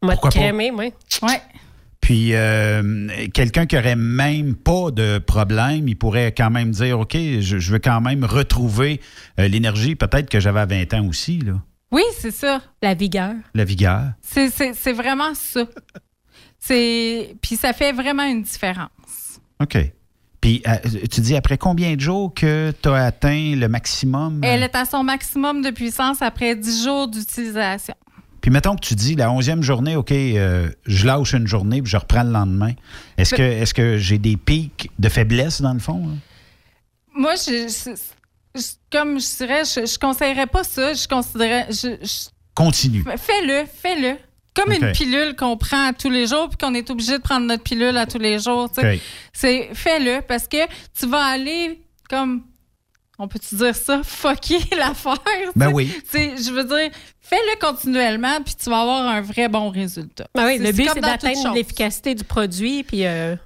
Pourquoi pas? crémer, oui. Ouais. Puis euh, quelqu'un qui aurait même pas de problème, il pourrait quand même dire OK, je, je veux quand même retrouver euh, l'énergie peut-être que j'avais à 20 ans aussi, là. Oui, c'est ça. La vigueur. La vigueur. C'est, c'est, c'est vraiment ça. C'est... Puis ça fait vraiment une différence. OK. Puis euh, tu dis après combien de jours que tu as atteint le maximum? Elle est à son maximum de puissance après 10 jours d'utilisation. Puis mettons que tu dis la onzième journée, OK, euh, je lâche une journée puis je reprends le lendemain. Est-ce que, est-ce que j'ai des pics de faiblesse dans le fond? là? Moi, je, je- je- comme je dirais, je, je conseillerais pas ça. Je considérais. Je- Continue. fais-le, fais-le. Comme une pilule qu'on prend à tous les jours puis qu'on est obligé de prendre notre pilule à tous les jours. C'est fais-le parce que tu vas aller comme on peut-tu dire ça, fucker l'affaire. Ben oui. Je veux dire, fais-le continuellement puis tu vas avoir un vrai bon résultat. Ben oui, le but, c'est d'atteindre l'efficacité du produit. Puis, euh.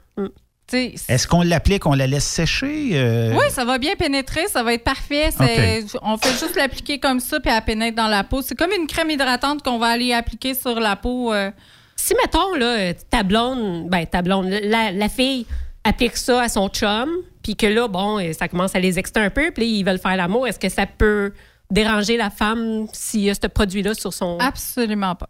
Est-ce qu'on l'applique, on la laisse sécher? euh? Oui, ça va bien pénétrer, ça va être parfait. On fait juste l'appliquer comme ça, puis elle pénètre dans la peau. C'est comme une crème hydratante qu'on va aller appliquer sur la peau. euh. Si, mettons, là, ta blonde, ben, ta blonde, la, la fille applique ça à son chum, puis que là, bon, euh, ça commence à les exciter un peu, puis ils veulent faire l'amour, est-ce que ça peut déranger la femme s'il y a ce produit-là sur son... Absolument pas.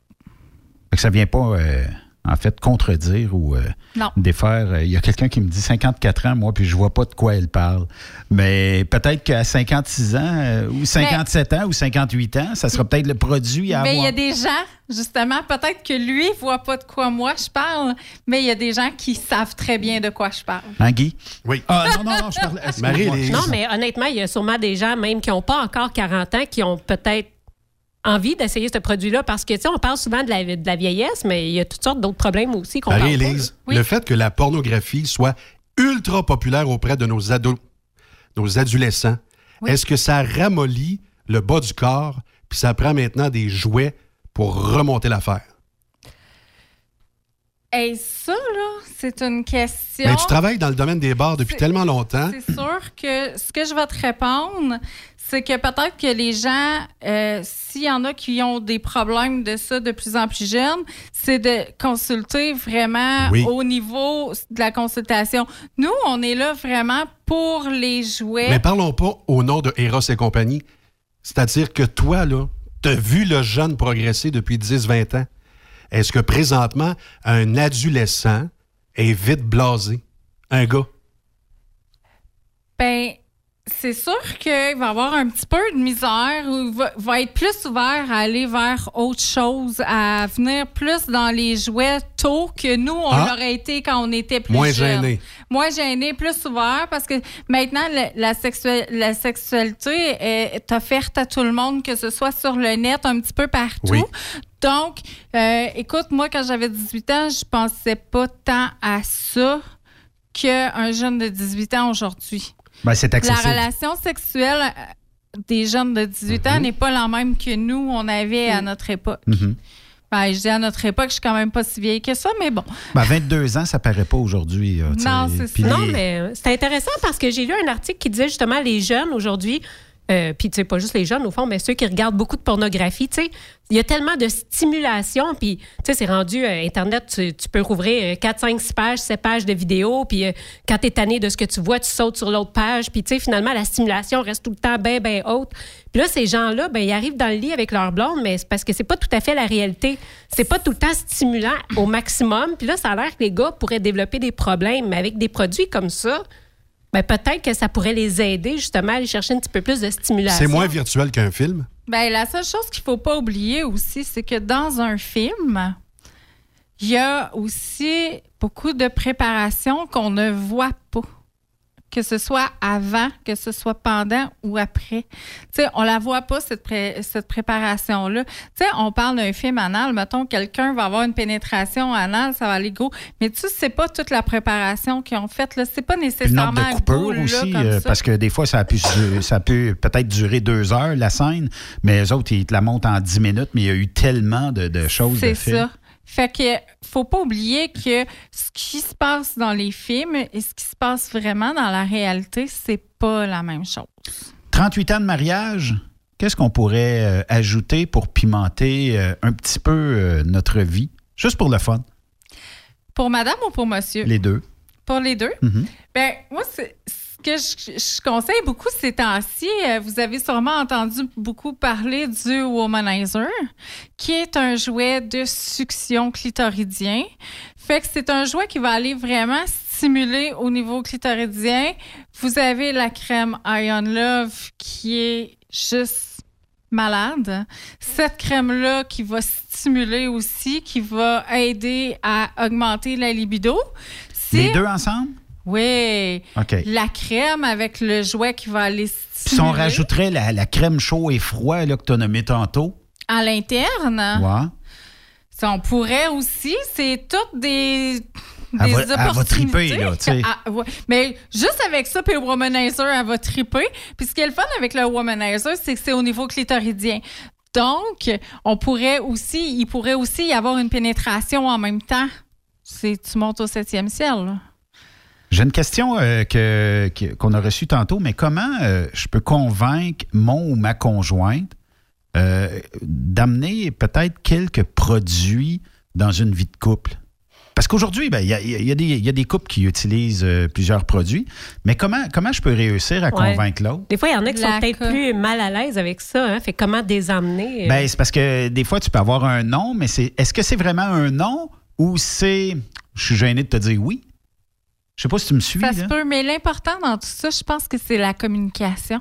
Fait que ça vient pas, euh, en fait, contredire ou euh, Non. défaire. Euh, Il y a quelqu'un qui me dit 54 ans, moi, puis je vois pas de quoi elle parle. Mais peut-être qu'à 56 ans, euh, ou 57 ans, ou 58 ans, ça sera peut-être le produit à Mais il y avoir. a des gens, justement, peut-être que lui ne voit pas de quoi moi je parle, mais il y a des gens qui savent très bien de quoi je parle. Hein, Guy? Oui. Ah, non, non, non, je parlais. Marie-Élise. Non, mais honnêtement, il y a sûrement des gens, même qui n'ont pas encore 40 ans, qui ont peut-être envie d'essayer ce produit-là parce que, tu sais, on parle souvent de la, de la vieillesse, mais il y a toutes sortes d'autres problèmes aussi qu'on parle pas. Marie-Élise, le fait que la pornographie soit ultra populaire auprès de nos ados, nos adolescents, est-ce que ça ramollit le bas du corps, puis ça prend maintenant des jouets pour remonter l'affaire? Et ça, là, c'est une question. Ben, tu travailles dans le domaine des bars depuis tellement longtemps. C'est sûr que ce que je vais te répondre, c'est que peut-être que les gens, euh, s'il y en a qui ont des problèmes de ça de plus en plus jeunes, c'est de consulter vraiment Oui. au niveau de la consultation. Nous, on est là vraiment pour les jouets. Mais parlons pas au nom de Eros et compagnie. C'est-à-dire que toi, là, t'as vu le jeune progresser depuis 10-20 ans. Est-ce que présentement, un adolescent est vite blasé? Un gars? Ben, c'est sûr qu'il va avoir un petit peu de misère ou il va, va être plus ouvert à aller vers autre chose, à venir plus dans les jouets tôt que nous, on Ah. l'aurait été quand on était plus Moins jeune. gêné. Moins gêné, plus ouvert parce que maintenant, le- la, sexualité est offerte à tout le monde, que ce soit sur le net, un petit peu partout. Oui. Donc, euh, écoute, moi, quand j'avais 18 ans, je pensais pas tant à ça qu'un jeune de 18 ans aujourd'hui. Ben, c'est La relation sexuelle euh, des jeunes de 18 Mhm. ans n'est pas la même que nous, on avait à notre époque. Mhm. Ben, je dis à notre époque, je suis quand même pas si vieille que ça, mais bon. Ben, 22 ans, ça paraît pas aujourd'hui. sais. Non, c'est ça. Non, mais euh, c'est intéressant parce que j'ai lu un article qui disait justement les jeunes aujourd'hui, euh, puis tu sais, pas juste les jeunes au fond, mais ceux qui regardent beaucoup de pornographie, tu sais, il y a tellement de stimulation, puis tu sais, c'est rendu euh, Internet, tu, peux rouvrir 4, 5, 6 pages, 7 pages de vidéos, puis euh, quand tu es tanné de ce que tu vois, tu sautes sur l'autre page, puis tu sais, finalement, la stimulation reste tout le temps bien, bien haute. Puis là, ces gens-là, ben, ils arrivent dans le lit avec leur blonde, mais c'est parce que c'est pas tout à fait la réalité. C'est pas tout le temps stimulant au maximum. Puis là, ça a l'air que les gars pourraient développer des problèmes, mais avec des produits comme ça, ben, peut-être que ça pourrait les aider justement à aller chercher un petit peu plus de stimulation. C'est moins virtuel qu'un film? Ben, la seule chose qu'il faut pas oublier aussi, c'est que dans un film, il y a aussi beaucoup de préparation qu'on ne voit pas. Que ce soit avant, que ce soit pendant ou après. Tu sais, on la voit pas, cette, pré- cette préparation-là. Tu sais, on parle d'un film anal, mettons, quelqu'un va avoir une pénétration anale, ça va aller go. Mais tu sais pas toute la préparation qu'ils ont faite, là. C'est pas nécessairement nombre de coupures go, là, aussi, comme euh, ça. parce que des fois, ça, a pu, se- ça peut peut-être durer deux heures, la scène, mais les autres, ils te la montent en dix minutes, mais il y a eu tellement de, de choses de C'est ça. Fait que faut pas oublier que ce qui se passe dans les films et ce qui se passe vraiment dans la réalité, c'est pas la même chose. 38 ans de mariage, qu'est-ce qu'on pourrait euh, ajouter pour pimenter euh, un petit peu euh, notre vie? Juste pour le fun, Pour madame ou pour monsieur? les deux. Pour les deux? Mhm. Ben, moi, c'est- ce que je, je conseille beaucoup ces temps-ci, euh, vous avez sûrement entendu beaucoup parler du Womanizer, qui est un jouet de succion clitoridien. Fait que c'est un jouet qui va aller vraiment stimuler au niveau clitoridien. Vous avez la crème Ion Love qui est juste malade. Cette crème-là qui va stimuler aussi, qui va aider à augmenter la libido. Les deux ensemble? Oui. OK. La crème avec le jouet qui va aller Puis si stimuler on rajouterait la, la crème chaud et froid là, que tu as nommé tantôt, à l'interne. ouais. Ça, on pourrait aussi, c'est toutes des. Elle des va- elle va triper, là, tu sais. Ah, ouais. Mais juste avec ça, puis le womanizer, elle va triper. Puis ce qui est le fun avec le womanizer, c'est que c'est au niveau clitoridien. Donc, on pourrait aussi, il pourrait aussi y avoir une pénétration en même temps. Tu montes au septième ciel. là. J'ai une question euh, que- qu'on a reçue tantôt, mais comment euh, je peux convaincre mon ou ma conjointe euh, d'amener peut-être quelques produits dans une vie de couple? Parce qu'aujourd'hui, ben, il y, y a des- il y a des couples qui utilisent euh, plusieurs produits, mais comment, comment je peux réussir à Ouais. convaincre l'autre? Des fois, il y en a qui sont peut-être plus mal à l'aise avec ça. Hein? Fait comment désemmener? euh, Ben, c'est parce que des fois, tu peux avoir un non, mais c'est est-ce que c'est vraiment un non ou c'est je suis gêné de te dire oui? Je sais pas si tu me suis. Ça là. se peut, mais l'important dans tout ça, je pense que c'est la communication.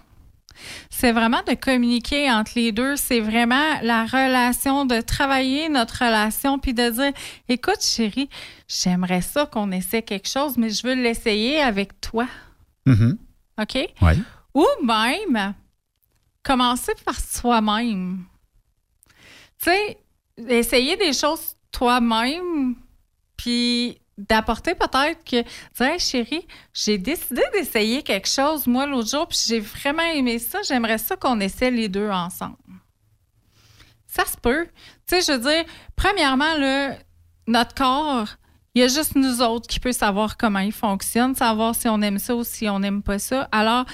C'est vraiment de communiquer entre les deux. C'est vraiment la relation, de travailler notre relation, puis de dire, écoute chérie, j'aimerais ça qu'on essaie quelque chose, mais je veux l'essayer avec toi. Mhm. OK? Ouais. Ou même, commencer par soi-même. Tu sais, essayer des choses toi-même, puis d'apporter peut-être que, hey, chérie, j'ai décidé d'essayer quelque chose, moi, l'autre jour, puis j'ai vraiment aimé ça. J'aimerais ça qu'on essaie les deux ensemble. Ça se peut. Tu sais, je veux dire, premièrement, notre corps, il y a juste nous autres qui peut savoir comment il fonctionne, savoir si on aime ça ou si on n'aime pas ça. Alors,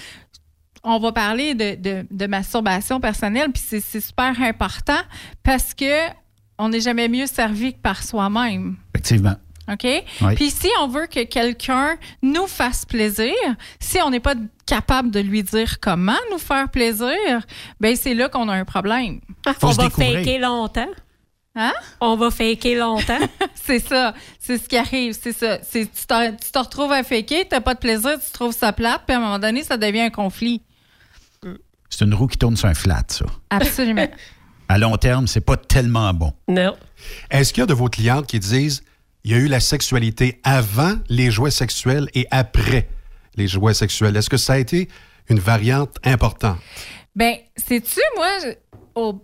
on va parler de, de- de masturbation personnelle, puis c'est super important parce que on n'est jamais mieux servi que par soi-même. Effectivement. OK? Oui. Puis si on veut que quelqu'un nous fasse plaisir, si on n'est pas capable de lui dire comment nous faire plaisir, ben c'est là qu'on a un problème. on va faker longtemps. Hein? On va faker longtemps. c'est ça. C'est ce qui arrive. C'est ça. C'est, tu, te, tu te retrouves à faker, t'as pas de plaisir, tu trouves ça plate, puis à un moment donné, ça devient un conflit. C'est une roue qui tourne sur un flat, ça. Absolument. À long terme, c'est pas tellement bon. Non. Est-ce qu'il y a de vos clientes qui disent il y a eu la sexualité avant les jouets sexuels et après les jouets sexuels? Est-ce que ça a été une variante importante? Ben, sais-tu, moi, au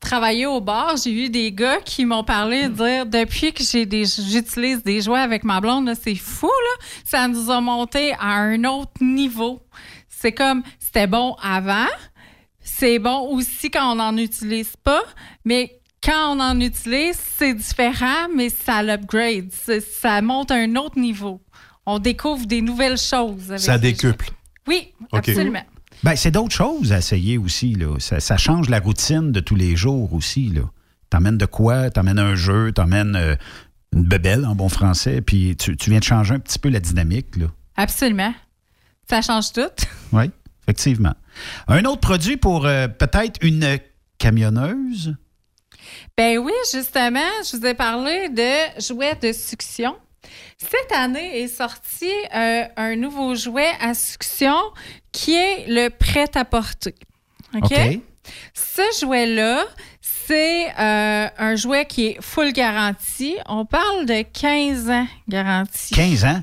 travailler au bar, j'ai eu des gars qui m'ont parlé de dire depuis que j'utilise des jouets avec ma blonde, c'est fou là, ça nous a monté à un autre niveau. C'est comme c'était bon avant, c'est bon aussi quand on n'en utilise pas, mais quand on en utilise, c'est différent, mais ça l'upgrade, ça monte à un autre niveau. On découvre des nouvelles choses. Avec Ça décuple. Oui, absolument. Ben, c'est d'autres choses à essayer aussi. Là. Ça, ça change la routine de tous les jours aussi. T'emmènes de quoi? T'emmènes un jeu, t'emmènes euh, une bebelle en bon français, puis tu, tu viens de changer un petit peu la dynamique. Là. Absolument. Ça change tout. Oui, effectivement. Un autre produit pour euh, peut-être une camionneuse? Ben oui, justement, je vous ai parlé de jouets de succion. Cette année est sorti euh, un nouveau jouet à succion qui est le prêt-à-porter. OK? Ce jouet-là, c'est euh, un jouet qui est full garantie. On parle de 15 ans garantie. 15 ans?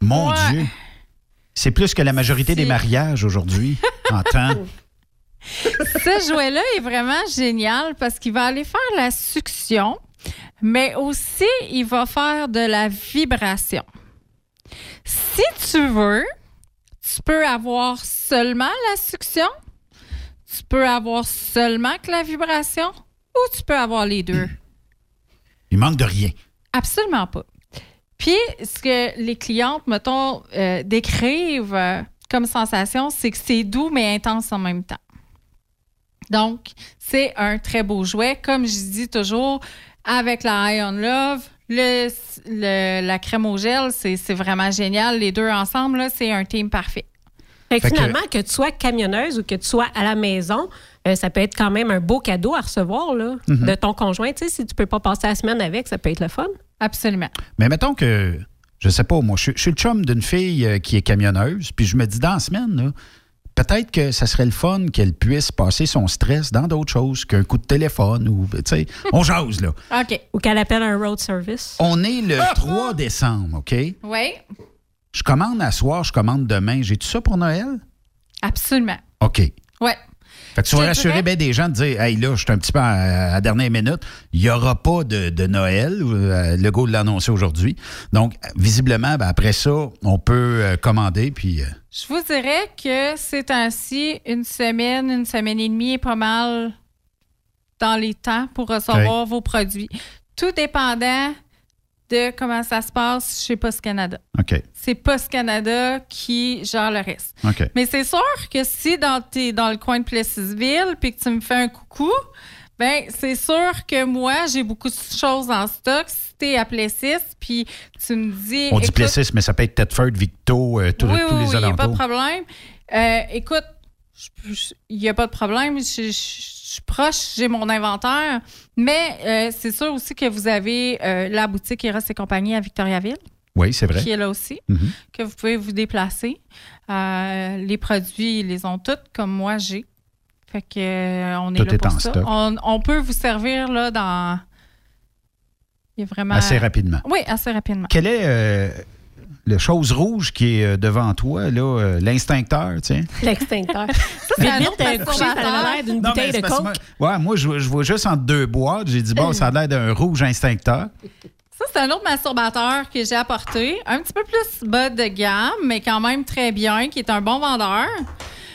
Mon Ouais. Dieu! C'est plus que la majorité des mariages aujourd'hui en temps. Ce jouet-là est vraiment génial parce qu'il va aller faire la succion, mais aussi il va faire de la vibration. Si tu veux, tu peux avoir seulement la succion, tu peux avoir seulement que la vibration ou tu peux avoir les deux. Il manque de rien. Absolument pas. Puis, ce que les clientes, mettons, euh, décrivent euh, comme sensation, c'est que c'est doux mais intense en même temps. Donc, c'est un très beau jouet. Comme je dis toujours, avec la High on Love, le, le- la crème au gel, c'est vraiment génial. Les deux ensemble, c'est un team parfait. Fait que Fait finalement, que tu sois camionneuse ou que tu sois à la maison, euh, ça peut être quand même un beau cadeau à recevoir là, Mhm. de ton conjoint. Tu sais, si tu peux pas passer la semaine avec, ça peut être le fun. Absolument. Mais mettons que, je sais pas, moi, je, je suis le chum d'une fille euh, qui est camionneuse, puis je me dis dans la semaine, là, peut-être que ça serait le fun qu'elle puisse passer son stress dans d'autres choses qu'un coup de téléphone ou, tu sais, on jase, là. OK. Ou qu'elle appelle un road service. On est le 3 décembre, OK? Oui, Je commande à soir, je commande demain. J'ai tout ça pour Noël? absolument. OK. Ouais. Fait que tu vas rassurer bien des gens de dire Hey, là, je suis un petit peu à, la dernière minute. Il n'y aura pas de, de Noël. Euh, Le go l'a annoncé aujourd'hui. Donc, visiblement, ben, après ça, on peut euh, commander. Puis, euh, Je vous dirais que c'est ainsi une semaine, une semaine et demie est pas mal dans les temps pour recevoir vos produits. Tout dépendant de comment ça se passe chez Post Canada. OK. C'est Post Canada qui gère le reste. OK. Mais c'est sûr que si dans, t'es dans le coin de Plessisville puis que tu me fais un coucou, ben c'est sûr que moi, j'ai beaucoup de choses en stock. Si t'es à Plessis puis tu me dis... on dit Plessis, mais ça peut être Thetford, Victo, euh, tous, oui, tous oui, les oui, il n'y a alentours. pas de problème. Euh, écoute, il n'y a pas de problème. Je suis proche, j'ai mon inventaire. Mais euh, c'est sûr aussi que vous avez euh, la boutique Eros et compagnie à Victoriaville. Oui, c'est vrai. Qui est là aussi, Mhm. que vous pouvez vous déplacer. Euh, les produits, ils les ont toutes, comme moi, j'ai. Fait que on est Tout là est pour en ça. stock. On, on peut vous servir là dans. Il y a vraiment. Assez rapidement. Oui, assez rapidement. Quelle est euh, la chose rouge qui est euh, devant toi, là, euh, l'instincteur, tiens? L'extincteur. Ça, c'est un Vite, euh, couché, ça l'air d'une bouteille de coke. moi- Ouais, moi, je, je vois juste entre deux boîtes. J'ai dit, bon, ça a l'air d'un rouge instincteur. Ça, c'est un autre masturbateur que j'ai apporté. Un petit peu plus bas de gamme, mais quand même très bien, qui est un bon vendeur.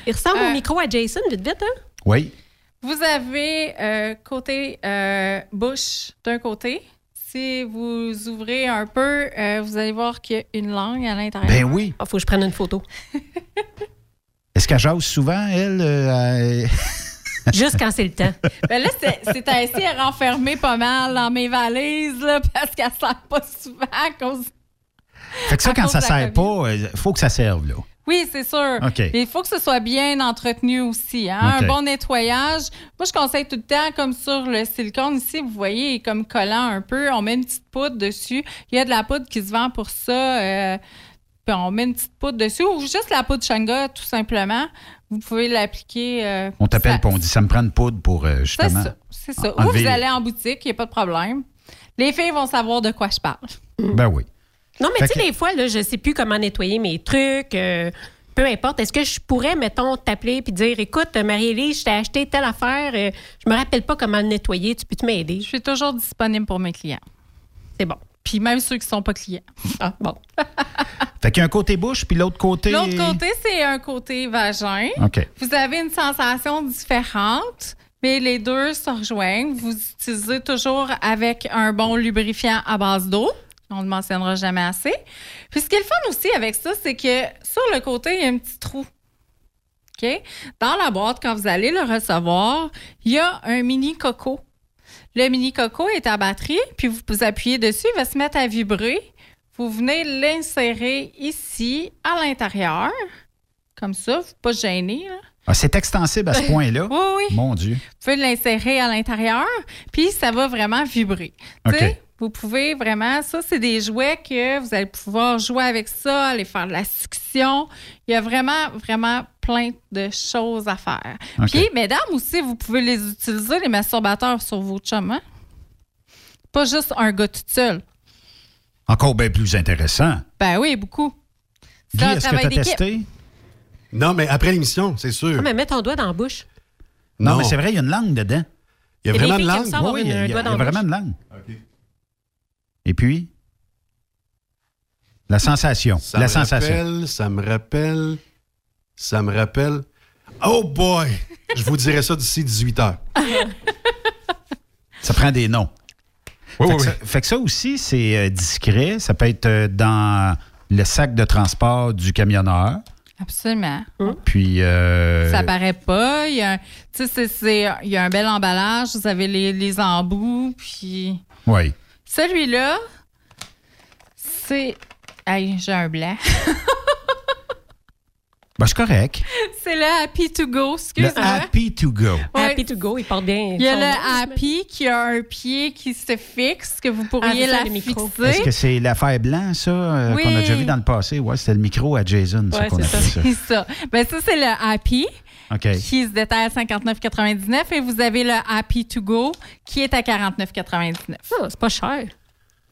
Il ressemble Euh, au micro à Jason, vite, vite, hein? Oui. Vous avez euh, côté euh, bouche d'un côté. Si vous ouvrez un peu, euh, vous allez voir qu'il y a une langue à l'intérieur. Ben oui. Il faut que je prenne une photo. Est-ce qu'elle jase souvent, elle? euh, elle- Juste quand c'est le temps. Ben là, c'est c'est ainsi à renfermer pas mal dans mes valises, là, parce qu'elle ne sert pas souvent à cause. Fait que ça, quand ça la sert pas, il faut que ça serve, là. Oui, c'est sûr. Mais Il faut que ce soit bien entretenu aussi. Hein? Un bon nettoyage. Moi, je conseille tout le temps, comme sur le silicone ici, vous voyez, comme collant un peu. On met une petite poudre dessus. Il y a de la poudre qui se vend pour ça. euh, puis on met une petite poudre dessus ou juste la poudre Shanga, tout simplement. Vous pouvez l'appliquer. euh, On t'appelle ça- et on dit, ça me prend une poudre pour, euh, justement... ça. C'est ça. Ou enlever- vous allez en boutique, il n'y a pas de problème. Les filles vont savoir de quoi je parle. Ben oui. Non, mais tu sais, que- des fois, là, je sais plus comment nettoyer mes trucs. euh, peu importe. Est-ce que je pourrais, mettons, t'appeler puis dire Écoute, Marie-Élise, je t'ai acheté telle affaire, euh, je me rappelle pas comment le nettoyer, tu peux-tu m'aider? Je suis toujours disponible pour mes clients. C'est bon. Puis même ceux qui ne sont pas clients. Ah, bon. Fait qu'il y a un côté bouche, puis l'autre côté... L'autre côté, c'est un côté vagin. OK. Vous avez une sensation différente, mais les deux se rejoignent. Vous utilisez toujours avec un bon lubrifiant à base d'eau. On ne le mentionnera jamais assez. Puis ce qui est le fun aussi avec ça, c'est que sur le côté, il y a un petit trou. OK? Dans la boîte, quand vous allez le recevoir, il y a un mini coco. Le mini coco est à batterie, puis vous, vous appuyez dessus, il va se mettre à vibrer. Vous venez l'insérer ici, à l'intérieur, comme ça, vous pas gêner. Ah, c'est extensible à ce point-là? Oui, oui. Mon Dieu. Vous pouvez l'insérer à l'intérieur, puis ça va vraiment vibrer. Tu OK. sais, Vous pouvez vraiment, ça, c'est des jouets que vous allez pouvoir jouer avec ça, aller faire de la succion. Il y a vraiment, vraiment plein de choses à faire. Puis, mesdames aussi, vous pouvez les utiliser, les masturbateurs, sur vos chums. hein? Pas juste un gars tout seul. Encore bien plus intéressant. Ben oui, beaucoup. Guy, un est-ce que travail tu as d'équipe. testé? Non, mais après l'émission, c'est sûr. Ah, mais mets ton doigt dans la bouche. Non, Non. mais c'est vrai, il y a une langue dedans. Il y a vraiment une langue. Oui, il y a, y vraiment une langue. Et puis? La sensation. Ça la me sensation. rappelle, ça me rappelle, ça me rappelle. Oh boy! Je vous dirai ça d'ici 18 heures. Ça prend des noms. Oui, fait, oui, que ça, fait que ça aussi, c'est euh, discret. Ça peut être euh, dans le sac de transport du camionneur. Absolument. Puis. euh, Ça paraît pas. Il y a, un- tu sais, c'est- c'est- il y a un bel emballage. Vous avez les, les embouts. Puis Oui. Celui-là, c'est. Hey, j'ai un blanc. Ben, c'est correct. c'est le Happy to Go, Le excuse-moi. Happy to Go. Ouais. Happy to go, il porte bien. Il y a le nom, Happy qui a un pied qui se fixe, que vous Ah, pourriez ça, la le. Est-ce que c'est l'affaire blanc, ça, euh, Oui. qu'on a déjà vu dans le passé? Ouais, c'était le micro à Jason, ça Ouais, qu'on c'est appelle ça. C'est ça. Ben, ça, c'est le Happy OK. qui se détaille à 59,99 et vous avez le Happy to Go qui est à 49,99. Ah, c'est pas cher.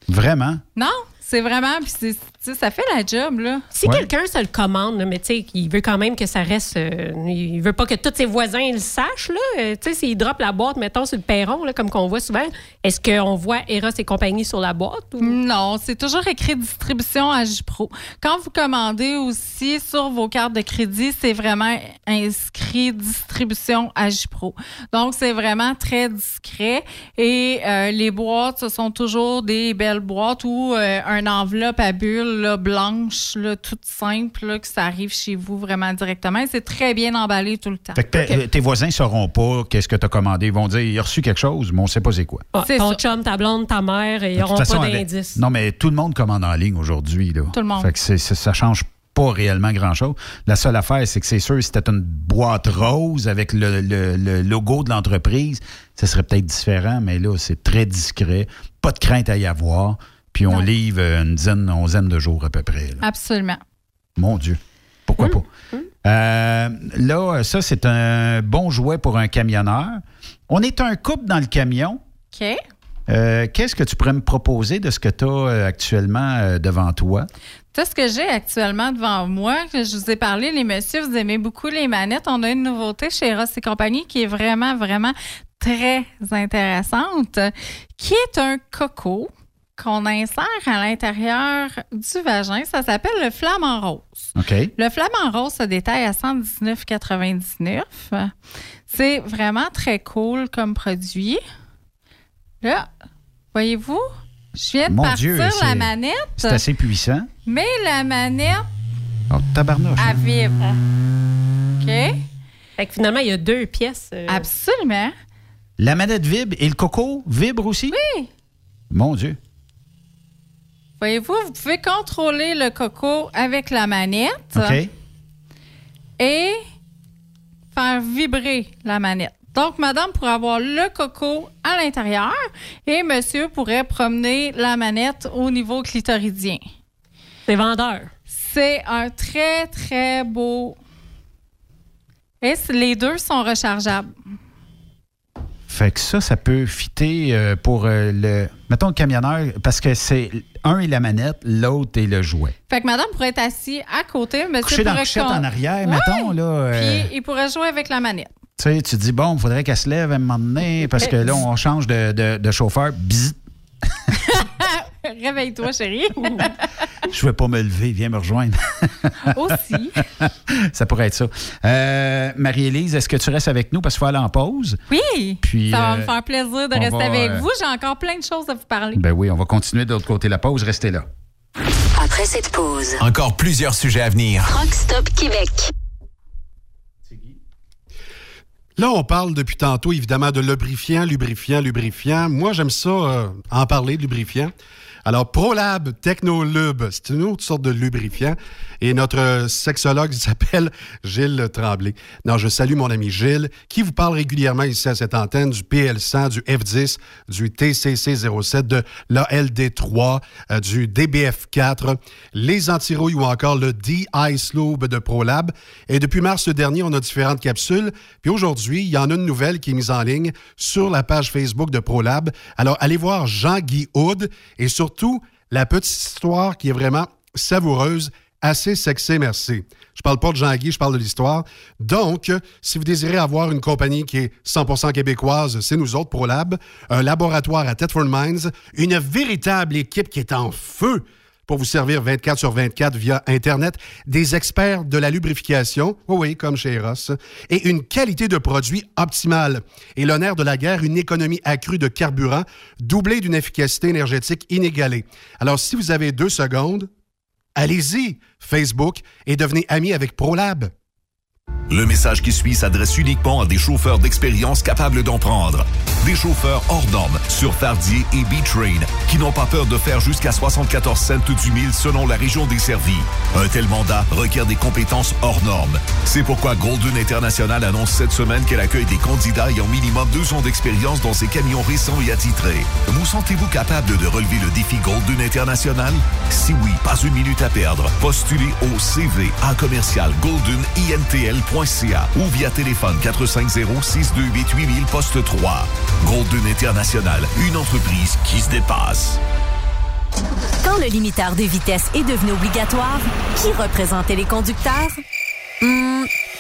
Vraiment? Non, c'est vraiment. Puis c'est- tu sais, ça fait la job, là. Si Ouais. quelqu'un se le commande, là, mais tu sais, il veut quand même que ça reste. euh, il veut pas que tous ses voisins le sachent, là. Euh, tu sais, s'il drop la boîte, mettons, sur le perron, là, comme qu'on voit souvent, est-ce qu'on voit Eros et compagnie sur la boîte? Ou... Non, c'est toujours écrit distribution à Pro. Quand vous commandez aussi sur vos cartes de crédit, c'est vraiment inscrit distribution à Pro. Donc, c'est vraiment très discret. Et euh, les boîtes, ce sont toujours des belles boîtes ou euh, un enveloppe à bulles là, blanche, là, toute simple, là, que ça arrive chez vous vraiment directement. C'est très bien emballé tout le temps. Fait que tes- tes voisins ne sauront pas qu'est-ce que tu as commandé. Ils vont dire, il a reçu quelque chose, mais on ne sait pas c'est quoi. Ah, C'est ton ça. chum, ta blonde, ta mère, ils n'auront pas d'indice. Non, mais tout le monde commande en ligne aujourd'hui. Tout le monde. Fait que ça change pas réellement grand-chose. La seule affaire, c'est que c'est sûr, si c'était une boîte rose avec le, le- le logo de l'entreprise, ça serait peut-être différent, mais là, c'est très discret. Pas de crainte à y avoir. Puis on Non. livre une dizaine, onzaine de jours à peu près. là. Absolument. Mon Dieu. Pourquoi pas? Euh, là, ça, c'est un bon jouet pour un camionneur. On est un couple dans le camion. OK. Euh, Qu'est-ce que tu pourrais me proposer de ce que tu as actuellement euh, devant toi? Tout ce que j'ai actuellement devant moi, je vous ai parlé, les messieurs, vous aimez beaucoup les manettes. On a une nouveauté chez Ross et compagnie qui est vraiment, vraiment très intéressante, qui est un coco qu'on insère à l'intérieur du vagin. Ça s'appelle le flamant rose. Le flamant rose se détaille à 119,99. C'est vraiment très cool comme produit. Là, voyez-vous, je viens de Mon partir Dieu, la manette. C'est assez puissant. Mais la manette, Oh, tabarnouche. elle vibre. OK? Fait que finalement, il y a deux pièces. euh, Absolument. La manette vibre et le coco vibre aussi? Oui. Mon Dieu. Voyez-vous, vous pouvez contrôler le coco avec la manette OK. et faire vibrer la manette. Donc, madame pourrait avoir le coco à l'intérieur et monsieur pourrait promener la manette au niveau clitoridien. C'est vendeur. C'est un très, très beau. Et les deux sont rechargeables. Fait que ça, ça peut fitter euh, pour euh, le. Mettons le camionneur, parce que c'est. Un est la manette, l'autre est le jouet. Fait que madame pourrait être assis à côté, monsieur Couché dans la pourrait couchette con- en arrière, Ouais. mettons, là. euh, Puis il pourrait jouer avec la manette. tu sais, tu dis, bon, il faudrait qu'elle se lève à un moment donné, parce que là, on change de, de- de chauffeur. Bzzz. Réveille-toi, chérie. Je vais pas me lever, viens me rejoindre. Aussi. ça pourrait être ça. Euh, Marie-Élise, est-ce que tu restes avec nous parce qu'il faut aller en pause? Oui. Puis, ça va euh, me faire plaisir de on rester va, avec euh, vous. J'ai encore plein de choses à vous parler. Ben oui, on va continuer de l'autre côté de la pause. Restez là. Après cette pause, Encore plusieurs sujets à venir. Rock Stop Québec. Là, on parle depuis tantôt, évidemment, de lubrifiant, lubrifiant, lubrifiant. Moi, j'aime ça, euh, en parler, de lubrifiant. Alors, ProLab Technolube, c'est une autre sorte de lubrifiant. Et notre sexologue s'appelle Gilles Tremblay. Non, je salue mon ami Gilles, qui vous parle régulièrement ici à cette antenne du PL100, du F10, du TCC07, de l'ALD3, euh, du DBF4, les antirouilles ou encore le D-Ice Lube de ProLab. Et depuis mars dernier, on a différentes capsules. Puis aujourd'hui, il y en a une nouvelle qui est mise en ligne sur la page Facebook de ProLab. Alors, allez voir Jean-Guy Houd et surtout la petite histoire qui est vraiment savoureuse. assez sexy, merci. Je parle pas de Jean-Guy, je parle de l'histoire. Donc, si vous désirez avoir une compagnie qui est 100% québécoise, c'est nous autres, ProLab, un laboratoire à Thetford Mines, une véritable équipe qui est en feu pour vous servir 24 sur 24 via Internet, des experts de la lubrification, oui, oui, comme chez Eros, et une qualité de produit optimale. Et l'honneur de la guerre, une économie accrue de carburant, doublée d'une efficacité énergétique inégalée. Alors, si vous avez deux secondes, allez-y, Facebook, et devenez ami avec ProLab. Le message qui suit s'adresse uniquement à des chauffeurs d'expérience capables d'en prendre. Des chauffeurs hors normes sur Fardier et B-Train qui n'ont pas peur de faire jusqu'à 74 cents du mille selon la région desservie. Un tel mandat requiert des compétences hors normes. C'est pourquoi Golden International annonce cette semaine qu'elle accueille des candidats ayant minimum deux ans d'expérience dans ses camions récents et attitrés. Vous sentez-vous capable de relever le défi Golden International? Si oui, pas une minute à perdre. Postulez au CV à commercial ou via téléphone 450-628-8000 poste 3. Golden International, une entreprise qui se dépasse. Quand le limiteur de vitesse est devenu obligatoire, qui représentait les conducteurs? Hmm,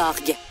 org.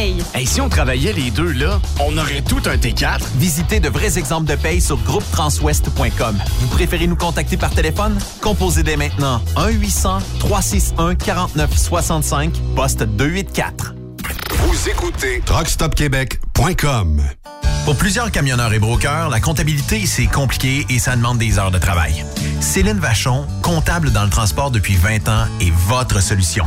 paye. Hey, si on travaillait les deux, là, on aurait tout un T4. Visitez de vrais exemples de paye sur groupetranswest.com. Vous préférez nous contacter par téléphone? Composez dès maintenant 1-800-361-4965, poste 284. Vous écoutez TruckStopQuébec.com. Pour plusieurs camionneurs et brokers, la comptabilité, c'est compliqué et ça demande des heures de travail. Céline Vachon, comptable dans le transport depuis 20 ans, est votre solution.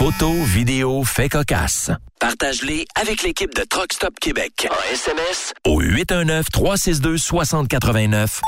Photos, vidéos, faits cocasse. Partage-les avec l'équipe de Truck Stop Québec. En SMS au 819-362-6089.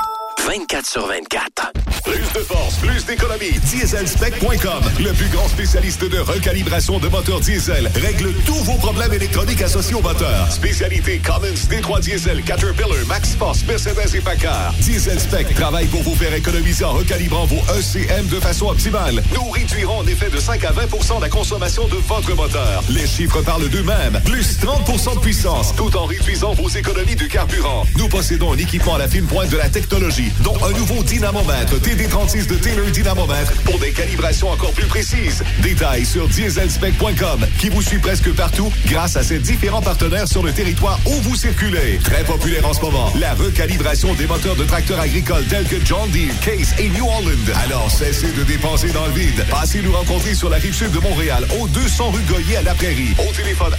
24 sur 24. Plus de force, plus d'économie. Dieselspec.com, le plus grand spécialiste de recalibration de moteurs diesel, règle tous vos problèmes électroniques associés au moteur. Spécialité Cummins, Détroit Diesel, Caterpillar, Max Force, Mercedes et Packard. Dieselspec travaille pour vous faire économiser en recalibrant vos ECM de façon optimale. Nous réduirons en effet de 5 à 20% la consommation de votre moteur. Les chiffres parlent d'eux-mêmes. Plus 30% de puissance, tout en réduisant vos économies de carburant. Nous possédons un équipement à la fine pointe de la technologie dont un nouveau dynamomètre TD36 de Taylor Dynamomètre pour des calibrations encore plus précises. Détails sur dieselspec.com qui vous suit presque partout grâce à ses différents partenaires sur le territoire où vous circulez. Très populaire en ce moment, la recalibration des moteurs de tracteurs agricoles tels que John Deere, Case et New Holland. Alors cessez de dépenser dans le vide. Passez nous rencontrer sur la rive sud de Montréal au 200 rue Goyer à la Prairie. Au téléphone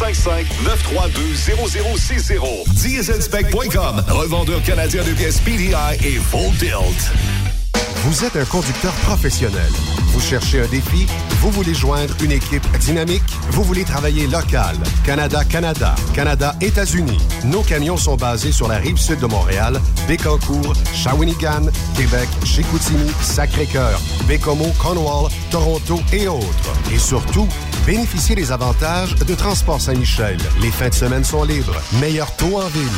1-855-932-0060. Dieselspec.com, revendeur canadien de pièces PDI Vous êtes un conducteur professionnel. Vous cherchez un défi? Vous voulez joindre une équipe dynamique? Vous voulez travailler local? Canada-Canada, Canada-États-Unis. Nos camions sont basés sur la rive sud de Montréal, Bécancour, Shawinigan, Québec, Chicoutimi, Sacré-Cœur, Bécomo, Cornwall, Toronto et autres. Et surtout, bénéficiez des avantages de Transport Saint-Michel. Les fins de semaine sont libres. Meilleur taux en ville.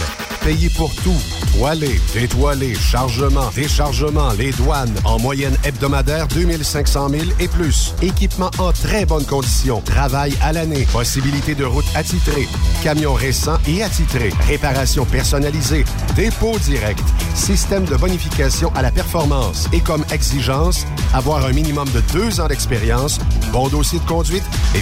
payé pour tout. Toilé, détoilé, chargement, déchargement, les douanes. En moyenne hebdomadaire, 2500 000 et plus. Équipement en très bonne condition. Travail à l'année. Possibilité de route attitrée. Camions récents et attitrés. Réparation personnalisée. Dépôt direct. Système de bonification à la performance. Et comme exigence, avoir un minimum de deux ans d'expérience, bon dossier de conduite et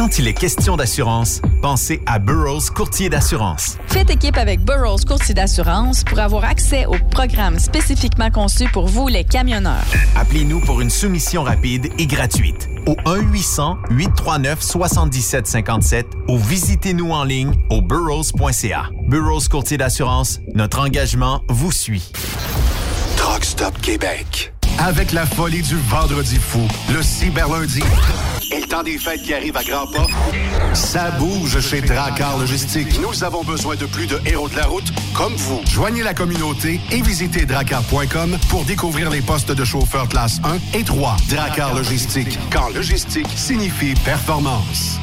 Quand il est question d'assurance, pensez à Burroughs Courtier d'assurance. Faites équipe avec Burroughs Courtier d'assurance pour avoir accès aux programmes spécifiquement conçus pour vous, les camionneurs. Appelez-nous pour une soumission rapide et gratuite au 1-800-839-7757 ou visitez-nous en ligne au burrows.ca. Burroughs Courtier d'assurance, notre engagement vous suit. Truck Stop Québec. Avec la folie du vendredi fou, le cyberlundi et le temps des fêtes qui arrive à grands pas, ça bouge chez Dracar Logistique. Nous avons besoin de plus de héros de la route comme vous. Joignez la communauté et visitez dracar.com pour découvrir les postes de chauffeur classe 1 et 3. Dracar Logistique, quand logistique signifie performance.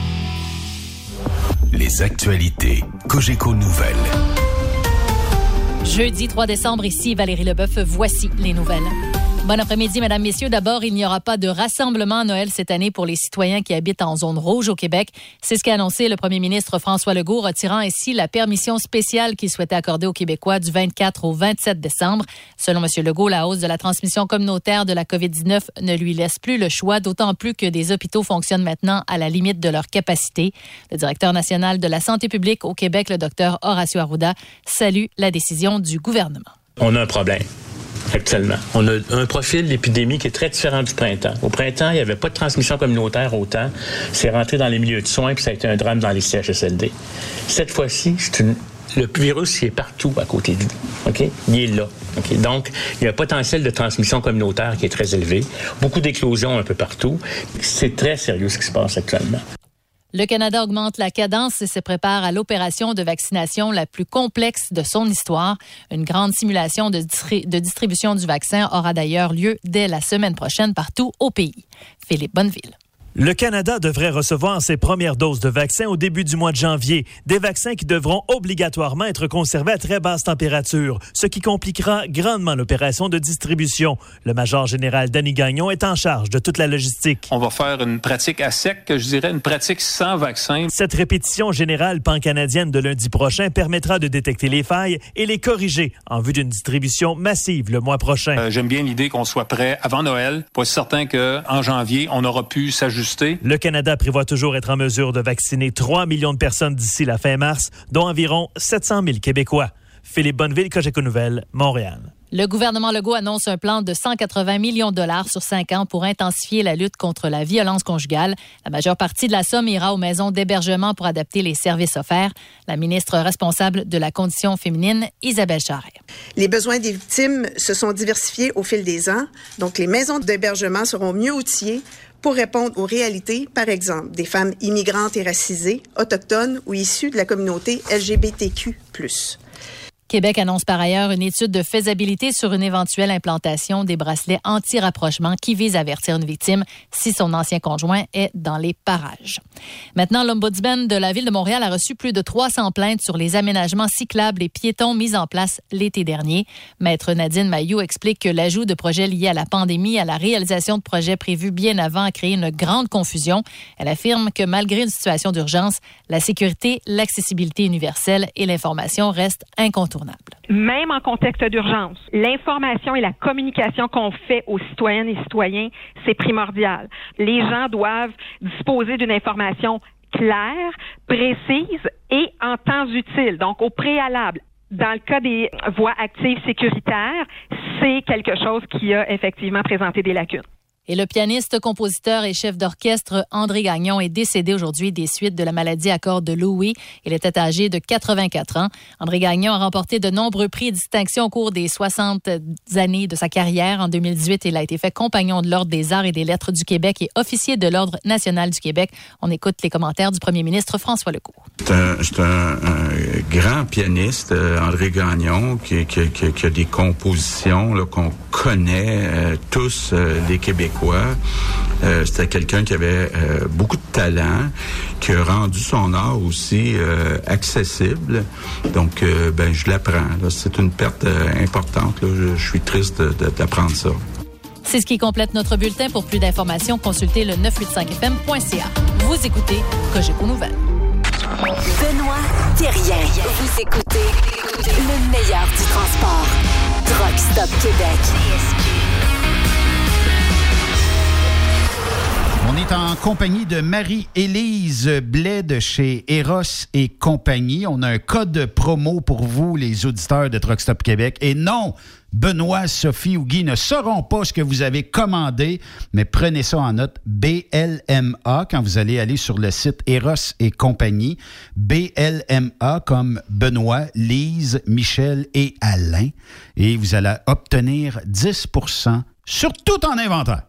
Les actualités Cogeco Nouvelles. Jeudi 3 décembre, ici Valérie Leboeuf, voici les nouvelles. Bon après-midi, mesdames, messieurs. D'abord, il n'y aura pas de rassemblement à Noël cette année pour les citoyens qui habitent en zone rouge au Québec. C'est ce qu'a annoncé le premier ministre François Legault, retirant ainsi la permission spéciale qu'il souhaitait accorder aux Québécois du 24 au 27 décembre. Selon M. Legault, la hausse de la transmission communautaire de la COVID-19 ne lui laisse plus le choix, d'autant plus que des hôpitaux fonctionnent maintenant à la limite de leur capacité. Le directeur national de la santé publique au Québec, le docteur Horacio Arruda, salue la décision du gouvernement. On a un problème actuellement. On a un profil d'épidémie qui est très différent du printemps. Au printemps, il n'y avait pas de transmission communautaire autant. C'est rentré dans les milieux de soins, puis ça a été un drame dans les CHSLD. Cette fois-ci, le virus est partout à côté de vous. OK? Il est là. Donc, il y a un potentiel de transmission communautaire qui est très élevé. Beaucoup d'éclosions un peu partout. C'est très sérieux ce qui se passe actuellement. Le Canada augmente la cadence et se prépare à l'opération de vaccination la plus complexe de son histoire. Une grande simulation de, distribution du vaccin aura d'ailleurs lieu dès la semaine prochaine partout au pays. Philippe Bonneville. Le Canada devrait recevoir ses premières doses de vaccins au début du mois de janvier. Des vaccins qui devront obligatoirement être conservés à très basse température, ce qui compliquera grandement l'opération de distribution. Le major général Danny Gagnon est en charge de toute la logistique. On va faire une pratique à sec, je dirais une pratique sans vaccin. Cette répétition générale pan-canadienne de lundi prochain permettra de détecter les failles et les corriger en vue d'une distribution massive le mois prochain. Euh, J'aime bien l'idée qu'on soit prêt avant Noël pour être certain qu'en janvier, on aura pu s'ajuster le Canada prévoit toujours être en mesure de vacciner 3 millions de personnes d'ici la fin mars, dont environ 700 000 Québécois. Philippe Bonneville, Cogeco Nouvelles, Montréal. Le gouvernement Legault annonce un plan de 180 millions de dollars sur cinq ans pour intensifier la lutte contre la violence conjugale. La majeure partie de la somme ira aux maisons d'hébergement pour adapter les services offerts. La ministre responsable de la condition féminine, Isabelle Charret. Les besoins des victimes se sont diversifiés au fil des ans. Donc, les maisons d'hébergement seront mieux outillées pour répondre aux réalités, par exemple, des femmes immigrantes et racisées, autochtones ou issues de la communauté LGBTQ+. Québec annonce par ailleurs une étude de faisabilité sur une éventuelle implantation des bracelets anti-rapprochement qui vise à avertir une victime si son ancien conjoint est dans les parages. Maintenant, l'Ombudsman de la Ville de Montréal a reçu plus de 300 plaintes sur les aménagements cyclables et piétons mis en place l'été dernier. Maître Nadine Mayou explique que l'ajout de projets liés à la pandémie à la réalisation de projets prévus bien avant a créé une grande confusion. Elle affirme que malgré une situation d'urgence, la sécurité, l'accessibilité universelle et l'information restent incontournables. Même en contexte d'urgence, l'information et la communication qu'on fait aux citoyennes et citoyens, c'est primordial. Les gens doivent disposer d'une information claire, précise et en temps utile, donc au préalable. Dans le cas des voies actives sécuritaires, c'est quelque chose qui a effectivement présenté des lacunes. Et le pianiste, compositeur et chef d'orchestre André Gagnon est décédé aujourd'hui des suites de la maladie à corps de Louis. Il était âgé de 84 ans. André Gagnon a remporté de nombreux prix et distinctions au cours des 60 années de sa carrière. En 2018, il a été fait compagnon de l'Ordre des arts et des lettres du Québec et officier de l'Ordre national du Québec. On écoute les commentaires du premier ministre François Legault. C'est un, grand pianiste, euh, André Gagnon, qui, a des compositions qu'on connaît euh, tous, euh, les Québécois. Euh, C'était quelqu'un qui avait euh, beaucoup de talent, qui a rendu son art aussi euh, accessible. Donc, ben, je l'apprends. C'est une perte importante. Là. Je, je, suis triste d'apprendre ça. C'est ce qui complète notre bulletin. Pour plus d'informations, consultez le 985fm.ca. Vous écoutez Cogeco Nouvelles. Benoît Thérien. Vous écoutez le meilleur du transport. Truck Stop Québec. On est en compagnie de Marie-Élise Blais de chez Eros et compagnie. On a un code promo pour vous, les auditeurs de Truck Stop Québec. Et non, Benoît, Sophie ou Guy ne sauront pas ce que vous avez commandé, mais prenez ça en note. BLMA, quand vous allez aller sur le site Eros et compagnie. BLMA comme Benoît, Lise, Michel et Alain. Et vous allez obtenir 10% sur tout en inventaire.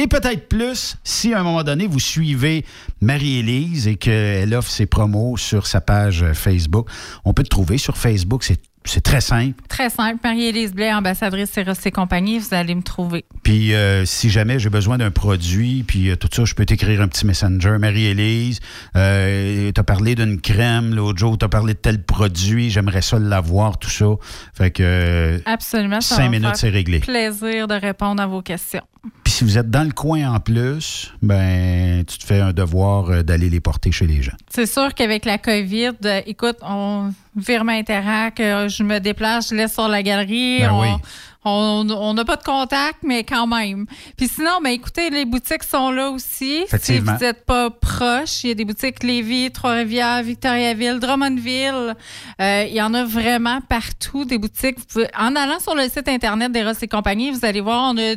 Et peut-être plus si à un moment donné, vous suivez Marie-Élise et qu'elle offre ses promos sur sa page Facebook. On peut le trouver sur Facebook, c'est c'est très simple. Très simple. Marie-Élise Blais, ambassadrice Eros et compagnie, vous allez me trouver. Puis euh, si jamais j'ai besoin d'un produit, puis euh, tout ça, je peux t'écrire un petit messenger. Marie-Élise, euh, t'as parlé d'une crème, l'autre jour, t'as parlé de tel produit, j'aimerais ça l'avoir, tout ça. Fait que... Absolument. Cinq minutes, c'est réglé. plaisir de répondre à vos questions. Si vous êtes dans le coin en plus, ben tu te fais un devoir d'aller les porter chez les gens. C'est sûr qu'avec la COVID, écoute, on virement Interac, je me déplace, je laisse sur la galerie. Ben on, oui. On n'a pas de contact, mais quand même. Puis sinon, ben écoutez, les boutiques sont là aussi. Si vous n'êtes pas proche, il y a des boutiques Lévis, Trois-Rivières, Victoriaville, Drummondville. Euh, il y en a vraiment partout des boutiques. Pouvez, en allant sur le site internet des et compagnie, vous allez voir, on a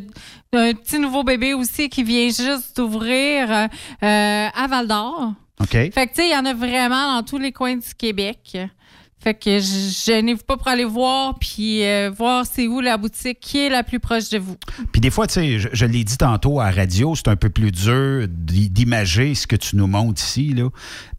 un petit nouveau bébé aussi qui vient juste d'ouvrir euh, à Val d'Or. OK. Fait que tu sais, il y en a vraiment dans tous les coins du Québec. Fait que gênez-vous pas pour aller voir puis euh, voir c'est où la boutique qui est la plus proche de vous. Puis des fois, tu sais, je, je l'ai dit tantôt à radio, c'est un peu plus dur d'imager ce que tu nous montres ici, là.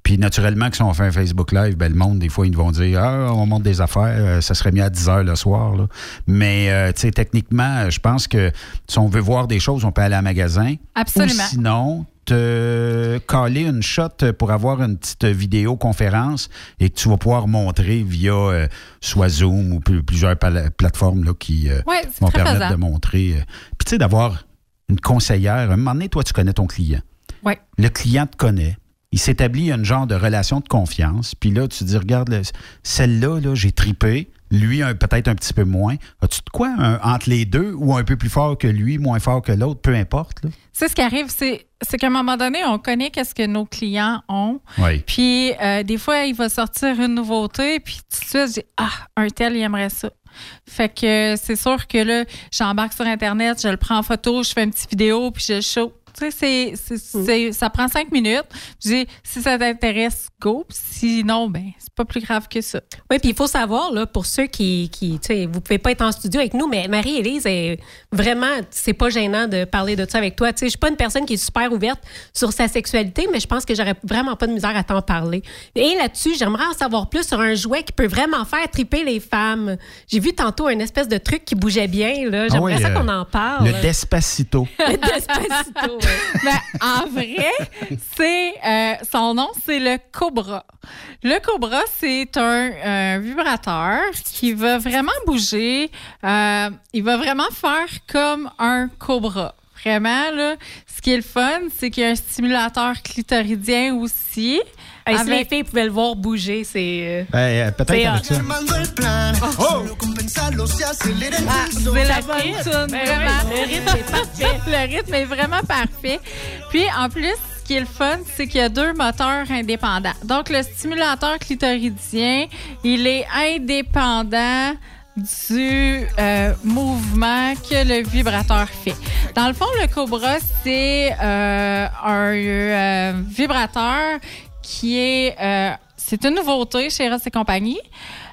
Puis naturellement, que si on fait un Facebook Live, ben, le monde, des fois, ils vont dire Ah, on monte des affaires, euh, ça serait mieux à 10 heures le soir. Là. Mais, euh, tu sais, techniquement, je pense que si on veut voir des choses, on peut aller à un magasin. Absolument. Ou sinon, te caler une shot pour avoir une petite vidéoconférence et que tu vas pouvoir montrer via euh, soit Zoom ou plusieurs plateformes là, qui euh, ouais, vont permettre de montrer. Euh, Puis tu sais, d'avoir une conseillère. À un moment donné, toi, tu connais ton client. Ouais. Le client te connaît. Il s'établit un genre de relation de confiance. Puis là, tu te dis, regarde, celle-là, là, j'ai tripé. Lui, peut-être un petit peu moins. As-tu de quoi un, entre les deux ou un peu plus fort que lui, moins fort que l'autre, peu importe? C'est ce qui arrive, c'est, c'est qu'à un moment donné, on connaît qu'est-ce que nos clients ont. Oui. Puis euh, des fois, il va sortir une nouveauté, puis tout de suite, je dis Ah, un tel, il aimerait ça. Fait que c'est sûr que là, j'embarque sur Internet, je le prends en photo, je fais une petite vidéo, puis je le show. Tu sais, c'est, c'est, ça prend cinq minutes. Je dis, si ça t'intéresse, go. Sinon, ben, c'est pas plus grave que ça. Oui, puis il faut savoir, là, pour ceux qui, qui tu sais, vous pouvez pas être en studio avec nous, mais Marie-Élise est vraiment, c'est pas gênant de parler de ça avec toi. Tu sais, je suis pas une personne qui est super ouverte sur sa sexualité, mais je pense que j'aurais vraiment pas de misère à t'en parler. Et là-dessus, j'aimerais en savoir plus sur un jouet qui peut vraiment faire triper les femmes. J'ai vu tantôt un espèce de truc qui bougeait bien, là. J'aimerais ah oui, ça euh, qu'on en parle. Le Despacito. le Despacito, ben, en vrai, c'est euh, son nom, c'est le Cobra. Le Cobra, c'est un, vibrateur qui va vraiment bouger. Euh, il va vraiment faire comme un cobra. Vraiment, là, ce qui est le fun, c'est qu'il y a un stimulateur clitoridien aussi. Hey, Si les filles pouvaient le voir bouger, c'est. Euh, Peut-être avec ça. Oh! Ah, c'est la bonne tune, vraiment. Le rythme est parfait. le rythme est vraiment parfait. Puis, en plus, ce qui est le fun, c'est qu'il y a deux moteurs indépendants. Donc, le stimulateur clitoridien, il est indépendant du euh, mouvement que le vibrateur fait. Dans le fond, le Cobra, c'est euh, un euh, vibrateur qui est... euh, c'est une nouveauté chez Ross et compagnie.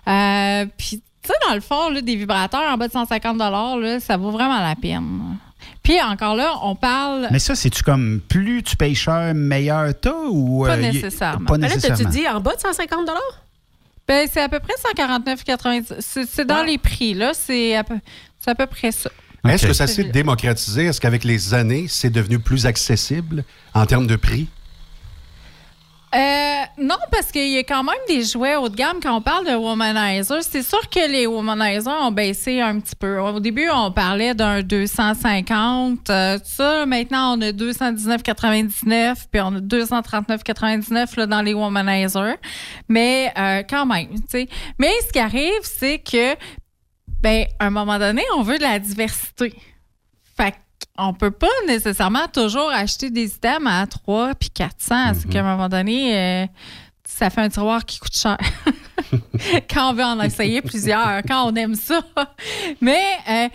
Euh, Puis, tu sais, dans le fond, là, des vibrateurs en bas de 150 là, ça vaut vraiment la peine. Puis encore là, on parle... Mais ça, c'est-tu comme plus tu payes cher, meilleur t'as ou. Pas euh, y- nécessairement. Pas Mais là, nécessairement. Tu dis en bas de 150 Ben, c'est à peu près 149,90. C'est c'est dans les prix, là. C'est à, peu- c'est à peu près ça. Est-ce que ça s'est démocratisé? Est-ce qu'avec les années, c'est devenu plus accessible en termes de prix? Euh, non, parce qu'il y a quand même des jouets haut de gamme quand on parle de womanizer. C'est sûr que les womanizers ont baissé un petit peu. Au début, on parlait d'un 250. euh, ça, maintenant, on a 219,99 puis on a 239,99 là, dans les womanizers. Mais euh, quand même, tu sais. Mais ce qui arrive, c'est que, ben, à un moment donné, on veut de la diversité. On peut pas nécessairement toujours acheter des items à 3 puis 400. C'est qu'à un moment donné, euh, ça fait un tiroir qui coûte cher. quand on veut en essayer plusieurs, quand on aime ça. Mais, euh,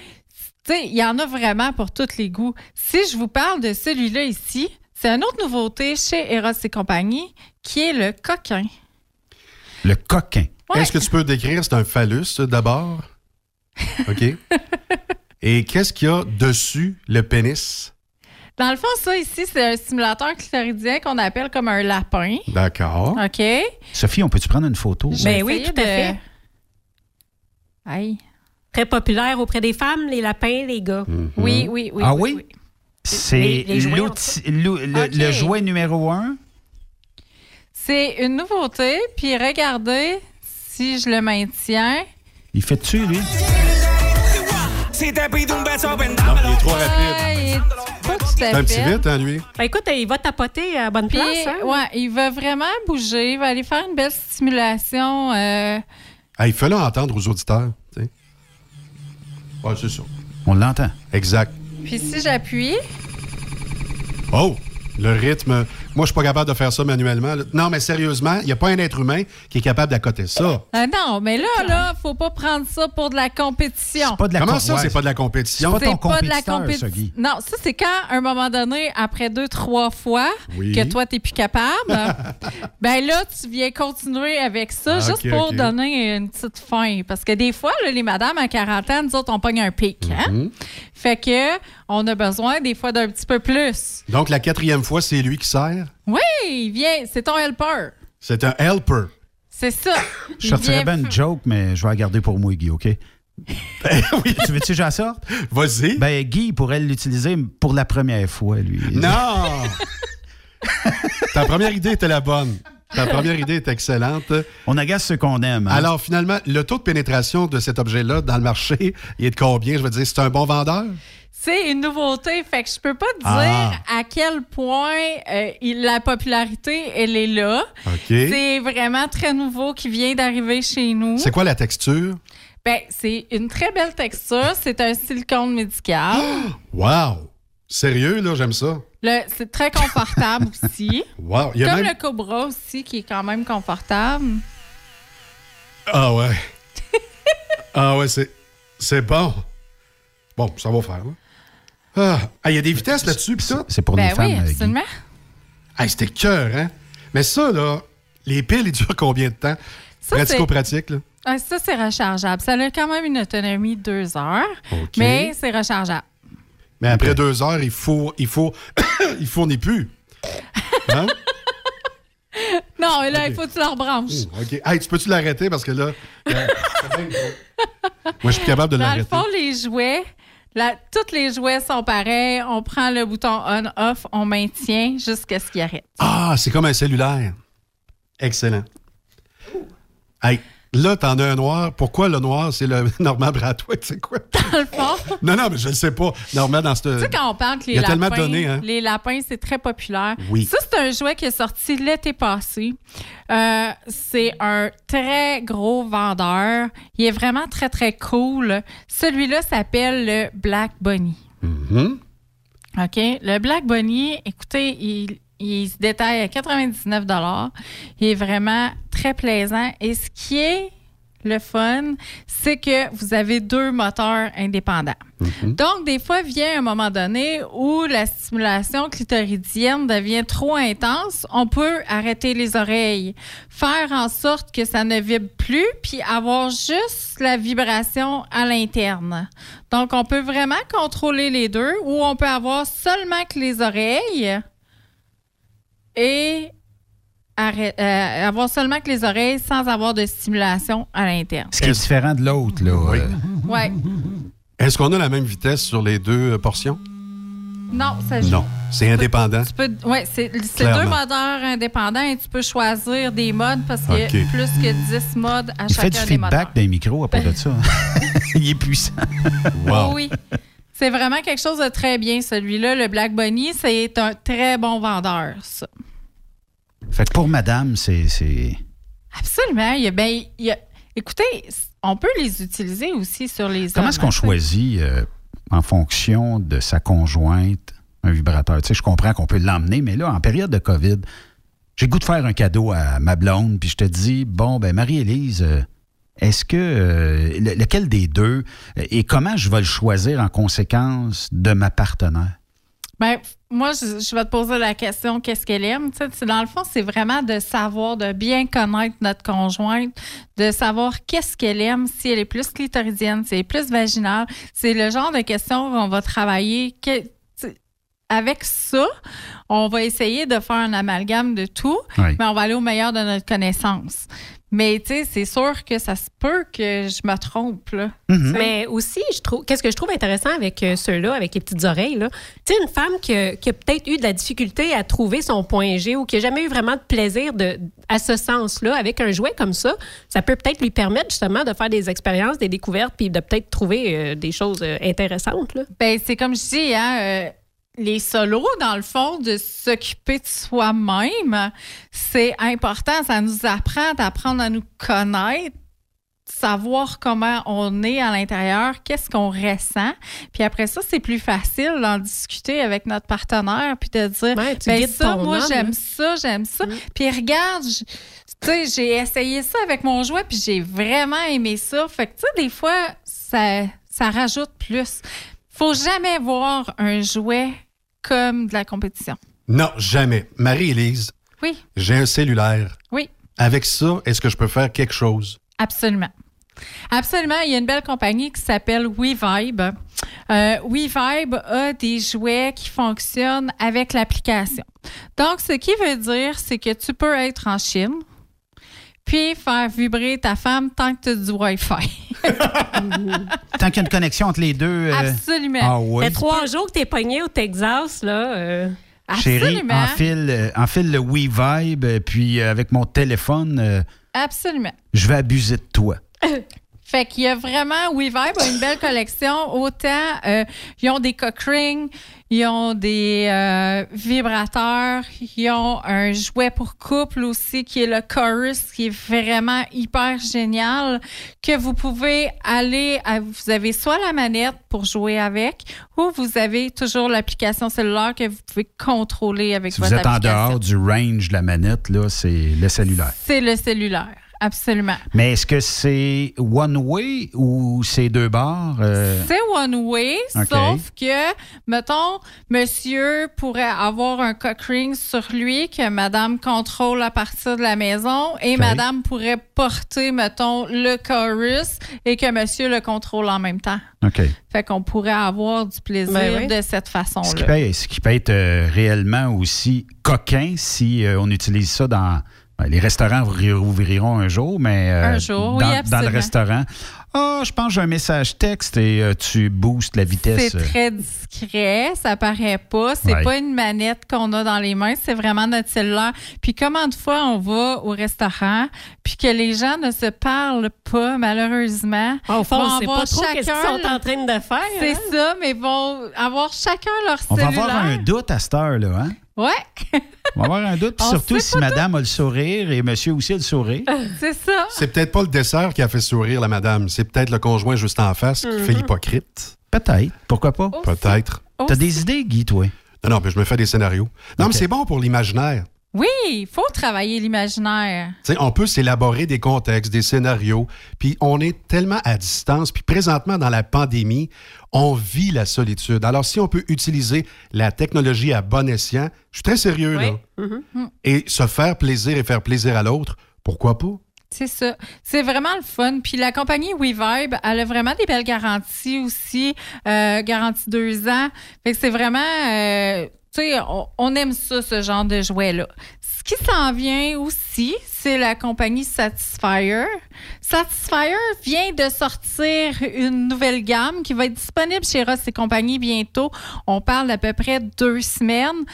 tu sais, il y en a vraiment pour tous les goûts. Si je vous parle de celui-là ici, c'est une autre nouveauté chez Eros et compagnie qui est le coquin. Le coquin. Est-ce que tu peux décrire, c'est un phallus d'abord? OK. Et qu'est-ce qu'il y a dessus le pénis? Dans le fond, ça ici, c'est un stimulateur clitoridien qu'on appelle comme un lapin. D'accord. OK? Sophie, on peut-tu prendre une photo? Ben oui, tout à fait. Aïe. Très populaire auprès des femmes, les lapins, les gars. Oui, oui, oui. ah oui, oui? C'est Les- les jouets, l'outil- l'ou- le, le jouet numéro un? C'est une nouveauté. Puis regardez si je le maintiens. Il fait dessus, lui? Non, il est trop rapide. Pas tout à C'est un petit vite, hein, lui? Ben, écoute, il va tapoter à bonne Puis, place. Hein? ouais, il va vraiment bouger. Il va aller faire une belle stimulation. euh, Ah, il faut l'entendre aux auditeurs. tu sais. Ouais, c'est ça. On l'entend. Exact. Puis si j'appuie, Oh! Le rythme. Moi, je suis pas capable de faire ça manuellement. là. Non, mais sérieusement, il n'y a pas un être humain qui est capable d'accoter ça. Ah non, mais là, là, faut pas prendre ça pour de la compétition. Pas de la Comment com- ça, ouais. c'est pas de la compétition? C'est pas ton C'est pas de la compétiteur, ça. Guy. Non, ça, c'est quand, à un moment donné, après deux, trois fois, Oui. que toi, t'es plus capable, ben là, tu viens continuer avec ça Ah, juste ok, pour ok. donner une petite fin. Parce que des fois, là, les madames à 40 ans, nous autres, on pogne un pic. hein? Mhm. Fait que, on a besoin des fois d'un petit peu plus. Donc, la quatrième fois, c'est lui qui sert? Oui, viens, c'est ton helper. C'est un helper. C'est ça. Je Il sortirais vient bien une joke, mais je vais la garder pour moi, Guy, OK? Tu veux-tu que j'en sorte? Vas-y. Ben, Guy pourrait l'utiliser pour la première fois, lui. Non! Ta première idée était la bonne. Ta première idée est excellente. On agace ce qu'on aime. hein? Alors, finalement, le taux de pénétration de cet objet-là dans le marché, il est de combien? Je veux dire, c'est un bon vendeur? C'est une nouveauté, fait que je peux pas te dire Ah. à quel point euh, il- la popularité, elle est là. C'est vraiment très nouveau qui vient d'arriver chez nous. C'est quoi la texture? Ben, c'est une très belle texture. C'est un silicone médical. Wow! Sérieux, là, j'aime ça. Le- C'est très confortable aussi. Wow! Il y a Comme même... le Cobra aussi, qui est quand même confortable. Ah ouais. ah ouais, c'est... C'est bon. Bon, ça va faire, là. Ah, Ah, il y a des vitesses là-dessus, pis tout? C'est pour ben les femmes. oui, absolument. Hey, c'était cœur, hein? Mais ça, là, les piles, ils durent combien de temps? Ça, Pratico-pratique, là. Ah, ça, c'est rechargeable. Ça a quand même une autonomie de deux heures, OK. mais c'est rechargeable. Mais après deux heures, il faut... Il faut... il fournit plus. Hein? Non, mais là, il faut que tu le rebranches. OK. Hey, tu peux-tu l'arrêter? Parce que là... euh. Moi, je suis capable de Dans le l'arrêter. fond, les jouets, là, tous les jouets sont pareils. On prend le bouton on-off, on maintient jusqu'à ce qu'il arrête. Ah, c'est comme un cellulaire. Excellent. Hey, là, t'en as un noir. Pourquoi le noir, c'est le Normand Bratois? Tu sais quoi? Dans le fond, Non, non, mais je ne sais pas. Normand, dans ce. tu sais, quand on parle que les Il y a lapins, tellement de données, hein? les lapins, c'est très populaire. Oui. Ça, c'est un jouet qui est sorti l'été passé. Euh, c'est un très gros vendeur. Il est vraiment très, très cool. Celui-là s'appelle le Black Bunny. Mhm. OK? Le Black Bunny, écoutez, il, il se détaille à 99 Il est vraiment très plaisant. Et ce qui est le fun, c'est que vous avez deux moteurs indépendants. Donc, des fois, vient un moment donné où la stimulation clitoridienne devient trop intense, on peut arrêter les oreilles, faire en sorte que ça ne vibre plus, puis avoir juste la vibration à l'interne. Donc, on peut vraiment contrôler les deux, ou on peut avoir seulement que les oreilles et arrête- euh, avoir seulement que les oreilles sans avoir de stimulation à l'interne. Ce qui est différent de l'autre, là. euh, Ouais. Est-ce qu'on a la même vitesse sur les deux euh, portions? Non, ça Non. C'est indépendant. Tu peux, ouais, c'est deux moteurs indépendants et tu peux choisir des modes parce qu'il y a plus que 10 modes à Il fait chacun du des moteurs. feedback d'un micro à part de ça. Il est puissant. Oh oui. C'est vraiment quelque chose de très bien, celui-là. Le Black Bunny, c'est un très bon vendeur, ça. Fait que pour madame, c'est. Absolument. Il y a, ben, il y a- écoutez, on peut les utiliser aussi sur les Comment est-ce qu'on choisit euh, en fonction de sa conjointe un vibrateur? Tu sais, je comprends qu'on peut l'emmener, mais là, en période de COVID, j'ai le goût de faire un cadeau à ma blonde, puis je te dis, bon, ben Marie-Élise, euh, est-ce que euh, le- lequel des deux et comment je vais le choisir en conséquence de ma partenaire? Ben, moi, je, je vais te poser la question qu'est-ce qu'elle aime? Tu sais, c'est- dans le fond, c'est vraiment de savoir, de bien connaître notre conjointe, de savoir qu'est-ce qu'elle aime, si elle est plus clitoridienne, si elle est plus vaginale. C'est le genre de questions qu'on va travailler. Que- avec ça, on va essayer de faire un amalgame de tout, Oui. mais on va aller au meilleur de notre connaissance. Mais tu sais, c'est sûr que ça se peut que je me trompe. Là. Mais aussi, je trouve, qu'est-ce que je trouve intéressant avec euh, ceux-là, avec les petites oreilles, là, tu sais, une femme qui a, qui a peut-être eu de la difficulté à trouver son point G ou qui n'a jamais eu vraiment de plaisir de, à ce sens-là, avec un jouet comme ça, ça peut peut-être lui permettre justement de faire des expériences, des découvertes, puis de peut-être trouver euh, des choses euh, intéressantes. Là. Ben, c'est comme je dis, hein, euh, les solos, dans le fond, de s'occuper de soi-même, c'est important. Ça nous apprend d'apprendre à nous connaître savoir comment on est à l'intérieur, qu'est-ce qu'on ressent. Puis après ça, c'est plus facile d'en discuter avec notre partenaire puis de dire, tu ben ça, moi, j'aime ça, j'aime ça. Puis regarde, tu sais, j'ai essayé ça avec mon jouet puis j'ai vraiment aimé ça. Fait que, tu sais, des fois, ça, ça rajoute plus. Faut jamais voir un jouet comme de la compétition. Non, jamais. Marie-Élise, Oui, j'ai un cellulaire. oui. Avec ça, est-ce que je peux faire quelque chose? Absolument. Absolument. Il y a une belle compagnie qui s'appelle WeVibe. Euh, WeVibe a des jouets qui fonctionnent avec l'application. Donc, ce qui veut dire, c'est que tu peux être en Chine puis faire vibrer ta femme tant que tu as du Wi-Fi. Tant qu'il y a une connexion entre les deux. euh, Absolument. Ah oui. Ça fait trois jours que tu es pogné au Texas, là. euh, Chérie, enfile, euh, enfile le WeVibe, euh, puis euh, avec mon téléphone, euh, Absolument. je vais abuser de toi. Fait qu'il y a vraiment, WeVibe a une belle collection. Autant, euh, ils ont des cock rings, ils ont des euh, vibrateurs, ils ont un jouet pour couple aussi qui est le Chorus, qui est vraiment hyper génial, que vous pouvez aller, à- vous avez soit la manette pour jouer avec, ou vous avez toujours l'application cellulaire que vous pouvez contrôler avec Si vous votre êtes en application. dehors du range de la manette, là, c'est le cellulaire. C'est le cellulaire, absolument. Mais est-ce que c'est one way ou c'est deux barres? euh? C'est one way, OK. sauf que, mettons, monsieur pourrait avoir un cock ring sur lui que madame contrôle à partir de la maison et madame pourrait porter, mettons, le chorus et que monsieur le contrôle en même temps. OK. Fait qu'on pourrait avoir du plaisir Ben oui. de cette Ce qui, façon-là. peut, ce qui peut être euh, réellement aussi coquin si euh, on utilise ça dans. Ben, les restaurants rouvriront un jour, mais euh, Un jour, oui, dans, dans le restaurant, ah, je pense que j'ai un message texte et euh, tu boostes la vitesse. C'est très discret, ça paraît pas. C'est Ouais. pas une manette qu'on a dans les mains, c'est vraiment notre cellulaire. Puis combien de fois on va au restaurant, puis que les gens ne se parlent pas, malheureusement. Au fond, on sait pas trop qu'est-ce qu'ils chacun sont en train de faire. C'est hein? ça, mais vont avoir chacun leur On va cellulaire. avoir un doute à cette heure-là, hein? Ouais, On va avoir un doute, puis surtout si madame a le sourire et monsieur aussi a le sourire. c'est ça. C'est peut-être pas le dessert qui a fait sourire la madame. C'est peut-être le conjoint juste en face qui fait Mhm. l'hypocrite. Peut-être. Pourquoi pas? Peut-être. T'as des idées, Guy, toi? Non, non, mais je me fais des scénarios. Non, mais c'est bon pour l'imaginaire. Oui, il faut travailler l'imaginaire. On peut s'élaborer des contextes, des scénarios, puis on est tellement à distance, puis présentement dans la pandémie, on vit la solitude. Alors si on peut utiliser la technologie à bon escient, je suis très sérieux là, Mhm. et se faire plaisir et faire plaisir à l'autre, pourquoi pas? C'est ça. C'est vraiment le fun. Puis la compagnie WeVibe, elle a vraiment des belles garanties aussi. Euh, garantie deux ans. Fait que c'est vraiment... euh, on aime ça, ce genre de jouet-là. Ce qui s'en vient aussi, c'est la compagnie Satisfyer. Satisfyer vient de sortir une nouvelle gamme qui va être disponible chez Ross et compagnie bientôt. On parle d'à peu près deux semaines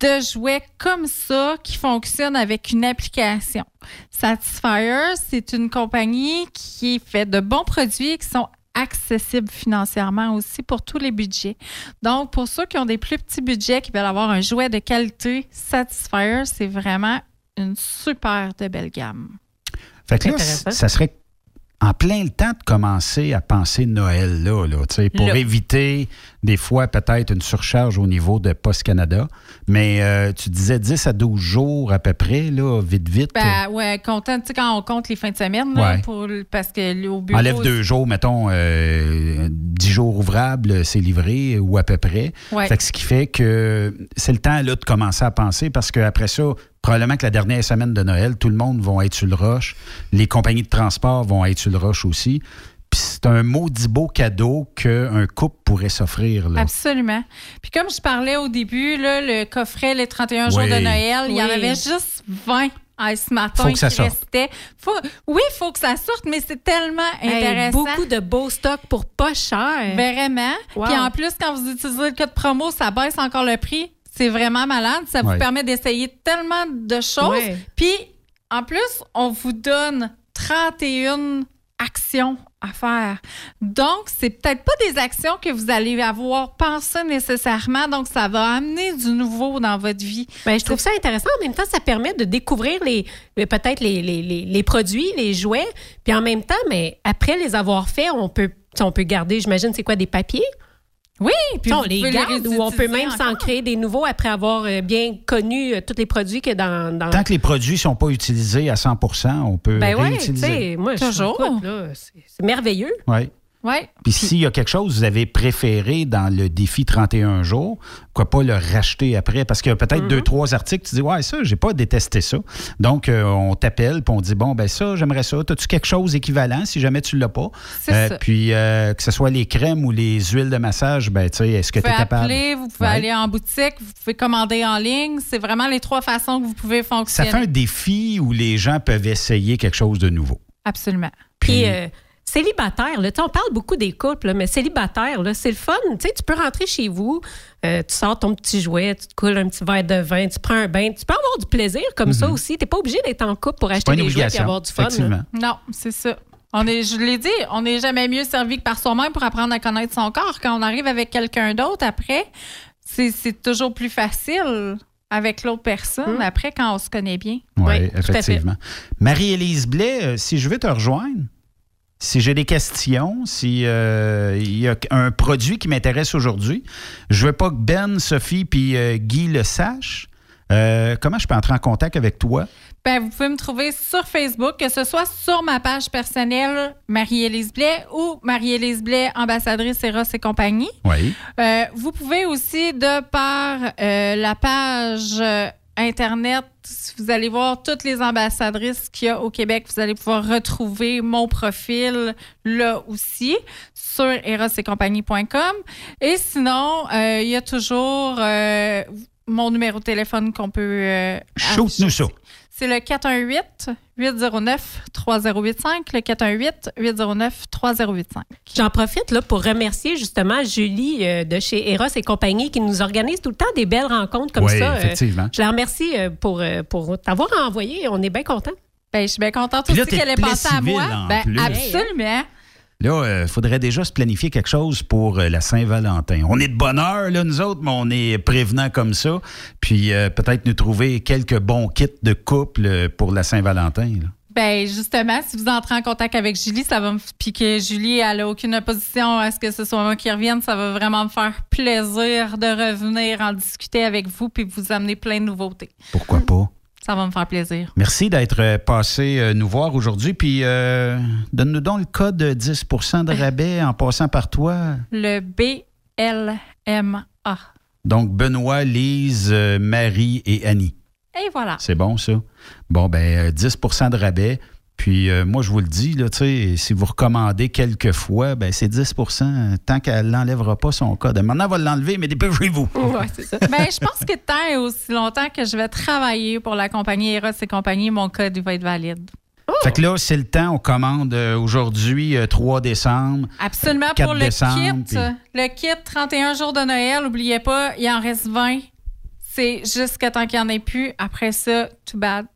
de jouets comme ça qui fonctionnent avec une application. Satisfyer, c'est une compagnie qui fait de bons produits qui sont accessibles financièrement aussi pour tous les budgets. Donc, pour ceux qui ont des plus petits budgets, qui veulent avoir un jouet de qualité, Satisfyer, c'est vraiment une super de belle gamme. Fait que là, ça serait en plein le temps de commencer à penser Noël là, là pour Là. éviter des fois peut-être une surcharge au niveau de Post Canada. Mais euh, tu disais 10 à 12 jours à peu près, là, vite, vite. Ben ouais, content, tu sais, quand on compte les fins de semaine, là, Ouais. pour, parce que au bureau. Enlève deux jours, mettons, euh, 10 jours ouvrables, c'est livré ou à peu près. Ouais. Fait que ce qui fait que c'est le temps là, de commencer à penser parce qu'après ça, probablement que la dernière semaine de Noël, tout le monde va être sur le rush. Les compagnies de transport vont être sur le rush aussi. Puis c'est un maudit beau cadeau qu'un couple pourrait s'offrir. Là. Absolument. Puis comme je parlais au début, là, le coffret Les 31 jours de Noël, il y en avait juste 20 à ce matin Faut que ça qui sorte. restaient. Faut- oui, il faut que ça sorte, mais c'est tellement Hey, intéressant. beaucoup de beaux stocks pour pas cher. Vraiment. Wow. Puis en plus, quand vous utilisez le code promo, ça baisse encore le prix. C'est vraiment malade. Ça vous permet d'essayer tellement de choses. Ouais. Puis en plus, on vous donne 31 actions à faire. Donc, c'est peut-être pas des actions que vous allez avoir pensé nécessairement. Donc, ça va amener du nouveau dans votre vie. Ben, je trouve ça intéressant. En même temps, ça permet de découvrir les euh, peut-être les, les, les, les produits, les jouets. Puis en même temps, mais après les avoir faits, on peut, on peut garder, j'imagine, c'est quoi, des papiers? Oui, Puis on les garde ou on peut même s'en créer des nouveaux après avoir euh, bien connu euh, tous les produits que dans. dans... Tant que les produits ne sont pas utilisés à 100% on peut ben ouais, tu réutiliser. sais, moi, je Toujours. c'est merveilleux. Ouais. Ouais. Puis s'il y a quelque chose que vous avez préféré dans le défi 31 jours, pourquoi pas le racheter après? Parce qu'il y a peut-être deux, trois articles, tu dis, ouais, ça, j'ai pas détesté ça. Donc, euh, on t'appelle, puis on dit, bon, ben ça, j'aimerais ça. As-tu quelque chose équivalent? Si jamais tu l'as pas? C'est ça. Puis, euh, que ce soit les crèmes ou les huiles de massage, ben, tu sais, est-ce que tu es capable? appeler, vous pouvez Ouais. aller en boutique, vous pouvez commander en ligne. C'est vraiment les trois façons que vous pouvez Ça fonctionner. fait un défi où les gens peuvent essayer quelque chose de nouveau. Absolument. Puis euh, célibataire, là, on parle beaucoup des couples, là, mais célibataire, là, c'est le fun. Tu sais, tu peux rentrer chez vous, euh, tu sors ton petit jouet, tu te coules un petit verre de vin, tu prends un bain. Tu peux avoir du plaisir comme ça aussi. Tu n'es pas obligé d'être en couple pour Mhm. Acheter des jouets et avoir du fun. là. Non, c'est ça. On est, je l'ai dit, on n'est jamais mieux servi que par soi-même pour apprendre à connaître son corps. Quand on arrive avec quelqu'un d'autre après, c'est c'est toujours plus facile avec l'autre personne après quand on se connaît bien. Oui, effectivement. Marie-Élise Blais, euh, si je veux te rejoindre, si j'ai des questions, si euh, il y a un produit qui m'intéresse aujourd'hui, je veux pas que Ben, Sophie puis euh, Guy le sachent. Euh, comment je peux entrer en contact avec toi? Ben, vous pouvez me trouver sur Facebook, que ce soit sur ma page personnelle Marie-Élise Blais ou Marie-Élise Blais, ambassadrice Eros et compagnie. Oui. Vous pouvez aussi, de par la page Internet, vous allez voir toutes les ambassadrices qu'il y a au Québec, vous allez pouvoir retrouver mon profil là aussi sur erosetcompagnie.com. Et sinon, euh, il y a toujours euh, mon numéro de téléphone qu'on peut... euh, Shoot-nous ça. C'est le 418-809-3085, le 418-809-3085. J'en profite là, pour remercier justement Julie euh, de chez Eros et compagnie qui nous organise tout le temps des belles rencontres comme Oui, ça. Euh, effectivement. je la remercie euh, pour, euh, pour t'avoir envoyé. On est bien contents. Ben, je suis bien contente Puis aussi qu'elle ait pensé à moi. en Ben, plus. absolument. Là, il faudrait déjà se planifier quelque chose pour euh, la Saint-Valentin. On est de bonne heure, là, nous autres, mais on est prévenants comme ça. Puis euh, peut-être nous trouver quelques bons kits de couple euh, pour la Saint-Valentin. Ben justement, si vous entrez en contact avec Julie, ça va me puis que Julie elle a aucune opposition à ce que ce soit moi qui revienne, ça va vraiment me faire plaisir de revenir en discuter avec vous puis vous amener plein de nouveautés. Pourquoi pas? Ça va me faire plaisir. Merci d'être euh, passé euh, nous voir aujourd'hui. Puis, euh, donne-nous donc le code de 10% de rabais en passant par toi. Le BLMA. Donc, Benoît, Lise, Marie et Annie. Et voilà. C'est bon, ça? Bon, ben, euh, 10% de rabais. Puis, euh, moi, je vous le dis, là, tu sais, si vous recommandez quelques fois, ben, c'est 10% tant qu'elle n'enlèvera pas son code. Maintenant, elle va l'enlever, mais dépêchez-vous. Ouais, c'est ça. Mais je pense que tant et aussi longtemps que je vais travailler pour la compagnie Eros et compagnie, mon code il va être valide. Fait que là, c'est le temps. On commande euh, aujourd'hui, euh, 3 décembre. Absolument 4 pour le décembre, kit. puis- Le kit 31 jours de Noël, n'oubliez pas, il en reste 20. C'est jusqu'à temps qu'il n'y en ait plus. Après ça, too bad.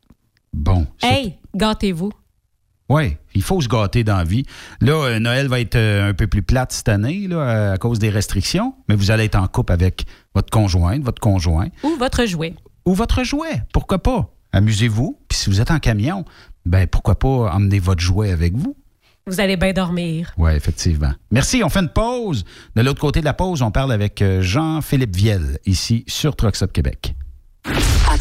Bon. Hey, gâtez-vous. Oui, il faut se gâter dans la vie. Là, euh, Noël va être euh, un peu plus plate cette année là, à cause des restrictions, mais vous allez être en couple avec votre conjointe, votre conjoint Ou votre jouet. ou votre jouet. Pourquoi pas? Amusez-vous. Puis si vous êtes en camion, ben pourquoi pas emmener votre jouet avec vous? Vous allez bien dormir. Oui, effectivement. Merci. On fait une pause. De l'autre côté de la pause, on parle avec euh, Jean-Philippe Viel, ici sur Trucks Up Québec.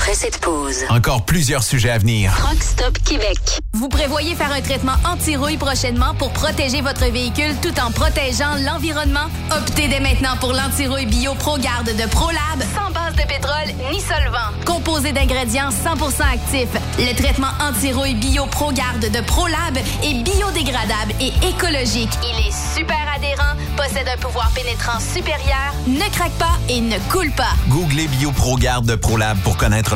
Après cette pause, Encore plusieurs sujets à venir. Truck Stop Québec. Vous prévoyez faire un traitement anti-rouille prochainement pour protéger votre véhicule tout en protégeant l'environnement? Optez dès maintenant pour l'anti-rouille bio ProGarde de ProLab sans base de pétrole ni solvant. Composé d'ingrédients 100% actifs, le traitement anti-rouille bio ProGarde de ProLab est biodégradable et écologique. Il est super adhérent, possède un pouvoir pénétrant supérieur, ne craque pas et ne coule pas. Googlez BioProGarde de ProLab pour connaître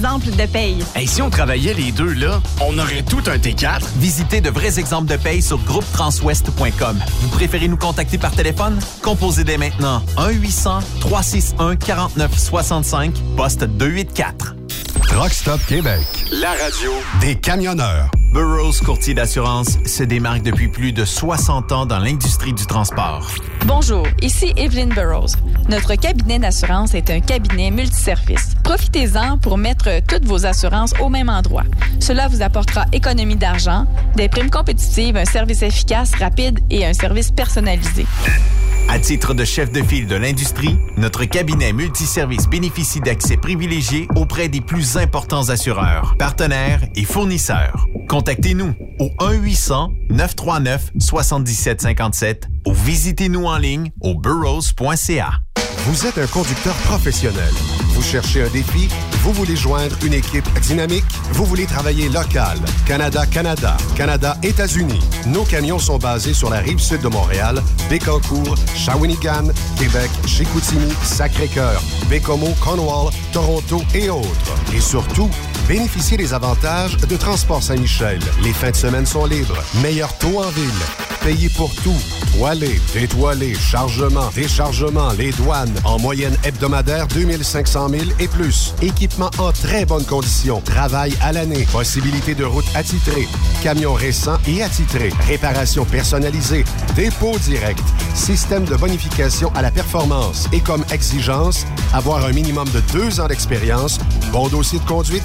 de paye. Et si on travaillait les deux là, on aurait tout un T4. Visitez de vrais exemples de paye sur groupetranswest.com. Vous préférez nous contacter par téléphone? Composez dès maintenant 1-800-361-4965, poste 284. Truck Stop Québec. La radio Des camionneurs. Burroughs Courtier d'assurance se démarque depuis plus de 60 ans dans l'industrie du transport. Bonjour, ici Evelyn Burrows. Notre cabinet d'assurance est un cabinet multiservice. Profitez-en pour mettre toutes vos assurances au même endroit. Cela vous apportera économie d'argent, des primes compétitives, un service efficace, rapide et un service personnalisé. À titre de chef de file de l'industrie, notre cabinet multiservice bénéficie d'accès privilégié auprès des plus importants assureurs, partenaires et fournisseurs. Contactez-nous au 1-800-939-7757 ou visitez-nous en ligne au burrows.ca. Vous êtes un conducteur professionnel. Vous cherchez un défi? Vous voulez joindre une équipe dynamique? Vous voulez travailler local? Canada-Canada, Canada-États-Unis. Nos camions sont basés sur la rive sud de Montréal, Bécancour, Shawinigan, Québec, Chicoutimi, Sacré-Cœur, Bécomo, Cornwall, Toronto et autres. Et surtout, bénéficiez des avantages de Transport Saint-Michel. Les fins de semaine sont libres. Meilleur taux en ville. Payé pour tout. Toilé, détoilé, chargement, déchargement, les douanes. En moyenne hebdomadaire, 2500 000 et plus. Équipement en très bonne condition. Travail à l'année. Possibilité de route attitrée. Camions récents et attitrés. Réparation personnalisée. Dépôt direct. Système de bonification à la performance. Et comme exigence, avoir un minimum de deux ans d'expérience, bon dossier de conduite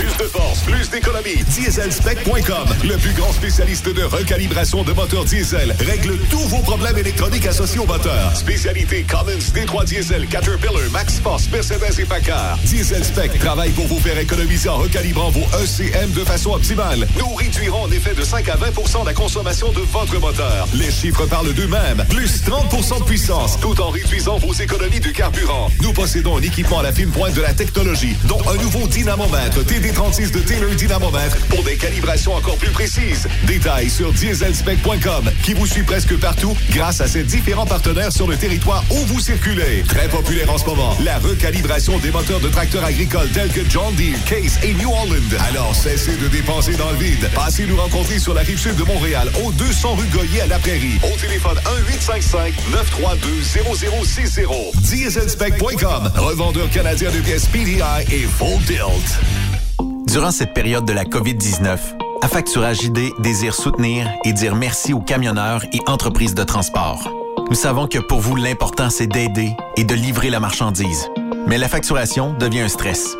Plus d'économie. Dieselspec.com, le plus grand spécialiste de recalibration de moteurs diesel, règle tous vos problèmes électroniques associés au moteur. Spécialité Collins, D3 Diesel, Caterpillar, Max Force, Mercedes et Packard. Dieselspec travaille pour vous faire économiser en recalibrant vos ECM de façon optimale. Nous réduirons en effet de 5 à 20% la consommation de votre moteur. Les chiffres parlent d'eux-mêmes. Plus 30% de puissance, tout en réduisant vos économies de carburant. Nous possédons un équipement à la fine pointe de la technologie, dont un nouveau dynamomètre TD30 de Taylor Dynamomètre pour des calibrations encore plus précises. Détails sur dieselspec.com qui vous suit presque partout grâce à ses différents partenaires sur le territoire où vous circulez. Très populaire en ce moment, la recalibration des moteurs de tracteurs agricoles tels que John Deere, Case et New Holland. Alors cessez de dépenser dans le vide. Passez nous rencontrer sur la rive sud de Montréal, au 200 rue Goyer à la Prairie. Au téléphone 1-855-932-0060. Dieselspec.com, revendeur canadien de pièces PDI et Full Tilt. Durant cette période de la COVID-19, Affacturage ID désire soutenir et dire merci aux camionneurs et entreprises de transport. Nous savons que pour vous, l'important, c'est d'aider et de livrer la marchandise. Mais la facturation devient un stress.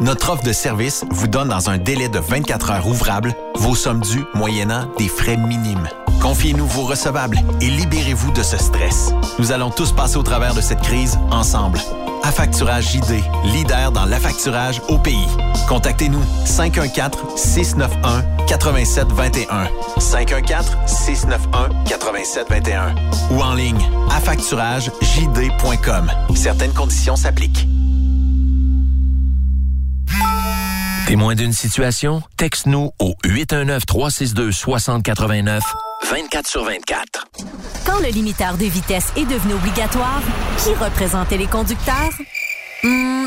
Notre offre de service vous donne dans un délai de 24 heures ouvrables vos sommes dues moyennant des frais minimes. Confiez-nous vos recevables et libérez-vous de ce stress. Nous allons tous passer au travers de cette crise ensemble. Affacturage JD, leader dans l'affacturage au pays. Contactez-nous 514-691-8721. 514-691-8721. Ou en ligne, affacturagejd.com. Certaines conditions s'appliquent. Témoin d'une situation? Texte-nous au 819-362-6089, 24 sur 24. Quand le limiteur de vitesse est devenu obligatoire, qui représentait les conducteurs? Hmm,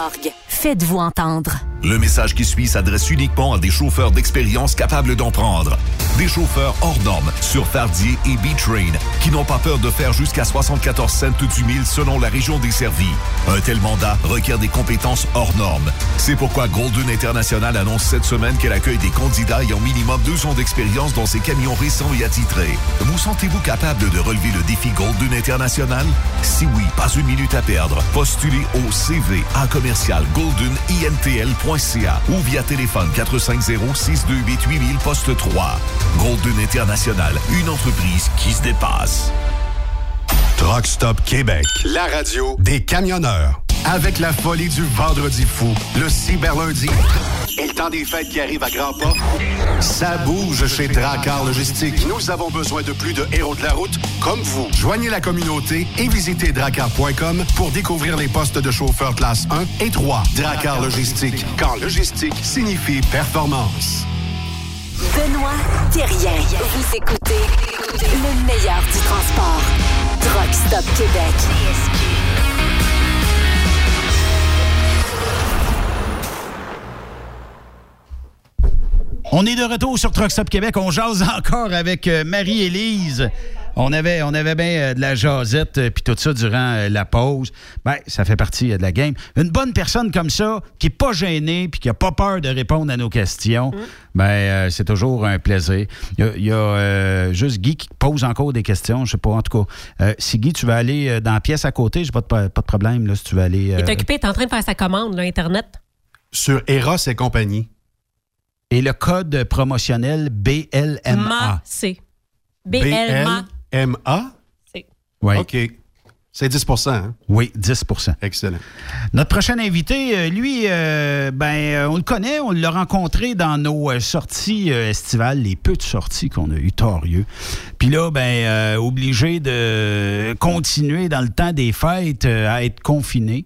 org. Faites-vous entendre. Le message qui suit s'adresse uniquement à des chauffeurs d'expérience capables d'en prendre. Des chauffeurs hors normes sur Fardier et B-Train qui n'ont pas peur de faire jusqu'à 74 cents du mille selon la région desservie. Un tel mandat requiert des compétences hors normes. C'est pourquoi Golden International annonce cette semaine qu'elle accueille des candidats ayant minimum deux ans d'expérience dans ses camions récents et attitrés. Vous sentez-vous capable de relever le défi Golden International? Si oui, pas une minute à perdre. Postulez au CV à commercial goldenintl.ca ou via téléphone 450-628-8000 poste 3. Golden International, une entreprise qui se dépasse. Truck Stop Québec, la radio des camionneurs. Avec la folie du vendredi fou, le cyberlundi et le temps des fêtes qui arrive à grands pas, ça bouge chez Dracar Logistique. Nous avons besoin de plus de héros de la route comme vous. Joignez la communauté et visitez dracar.com pour découvrir les postes de chauffeur classe 1 et 3. Dracar Logistique, quand logistique signifie performance. Benoît Thérien. Vous écoutez le meilleur du transport. Truck Stop Québec. On est de retour sur Truck Stop Québec. On jase encore avec euh, Marie-Élise. On avait, on avait bien euh, de la jasette euh, puis tout ça durant la pause. Ben, ça fait partie de la game. Une bonne personne comme ça, qui n'est pas gênée puis qui n'a pas peur de répondre à nos questions, ben, euh, c'est toujours un plaisir. Il y a, il y a, euh, juste Guy qui pose encore des questions. Je sais pas, en tout cas. Euh, si Guy, tu veux aller dans la pièce à côté, j'ai pas de, pas de problème là, si tu veux aller. Il est occupé, il est en train de faire sa commande, là, Internet. Sur Eros et compagnie. Et le code promotionnel BLMA. MA, C. BLMA. M-A? C. Oui. OK. C'est 10% hein? Oui, 10% Excellent. Notre prochain invité, euh, lui, euh, ben, euh, on le connaît, on l'a rencontré dans nos sorties estivales, les peu de sorties qu'on a eues, torieux. Puis là, ben, euh, obligé de continuer dans le temps des fêtes euh, à être confiné.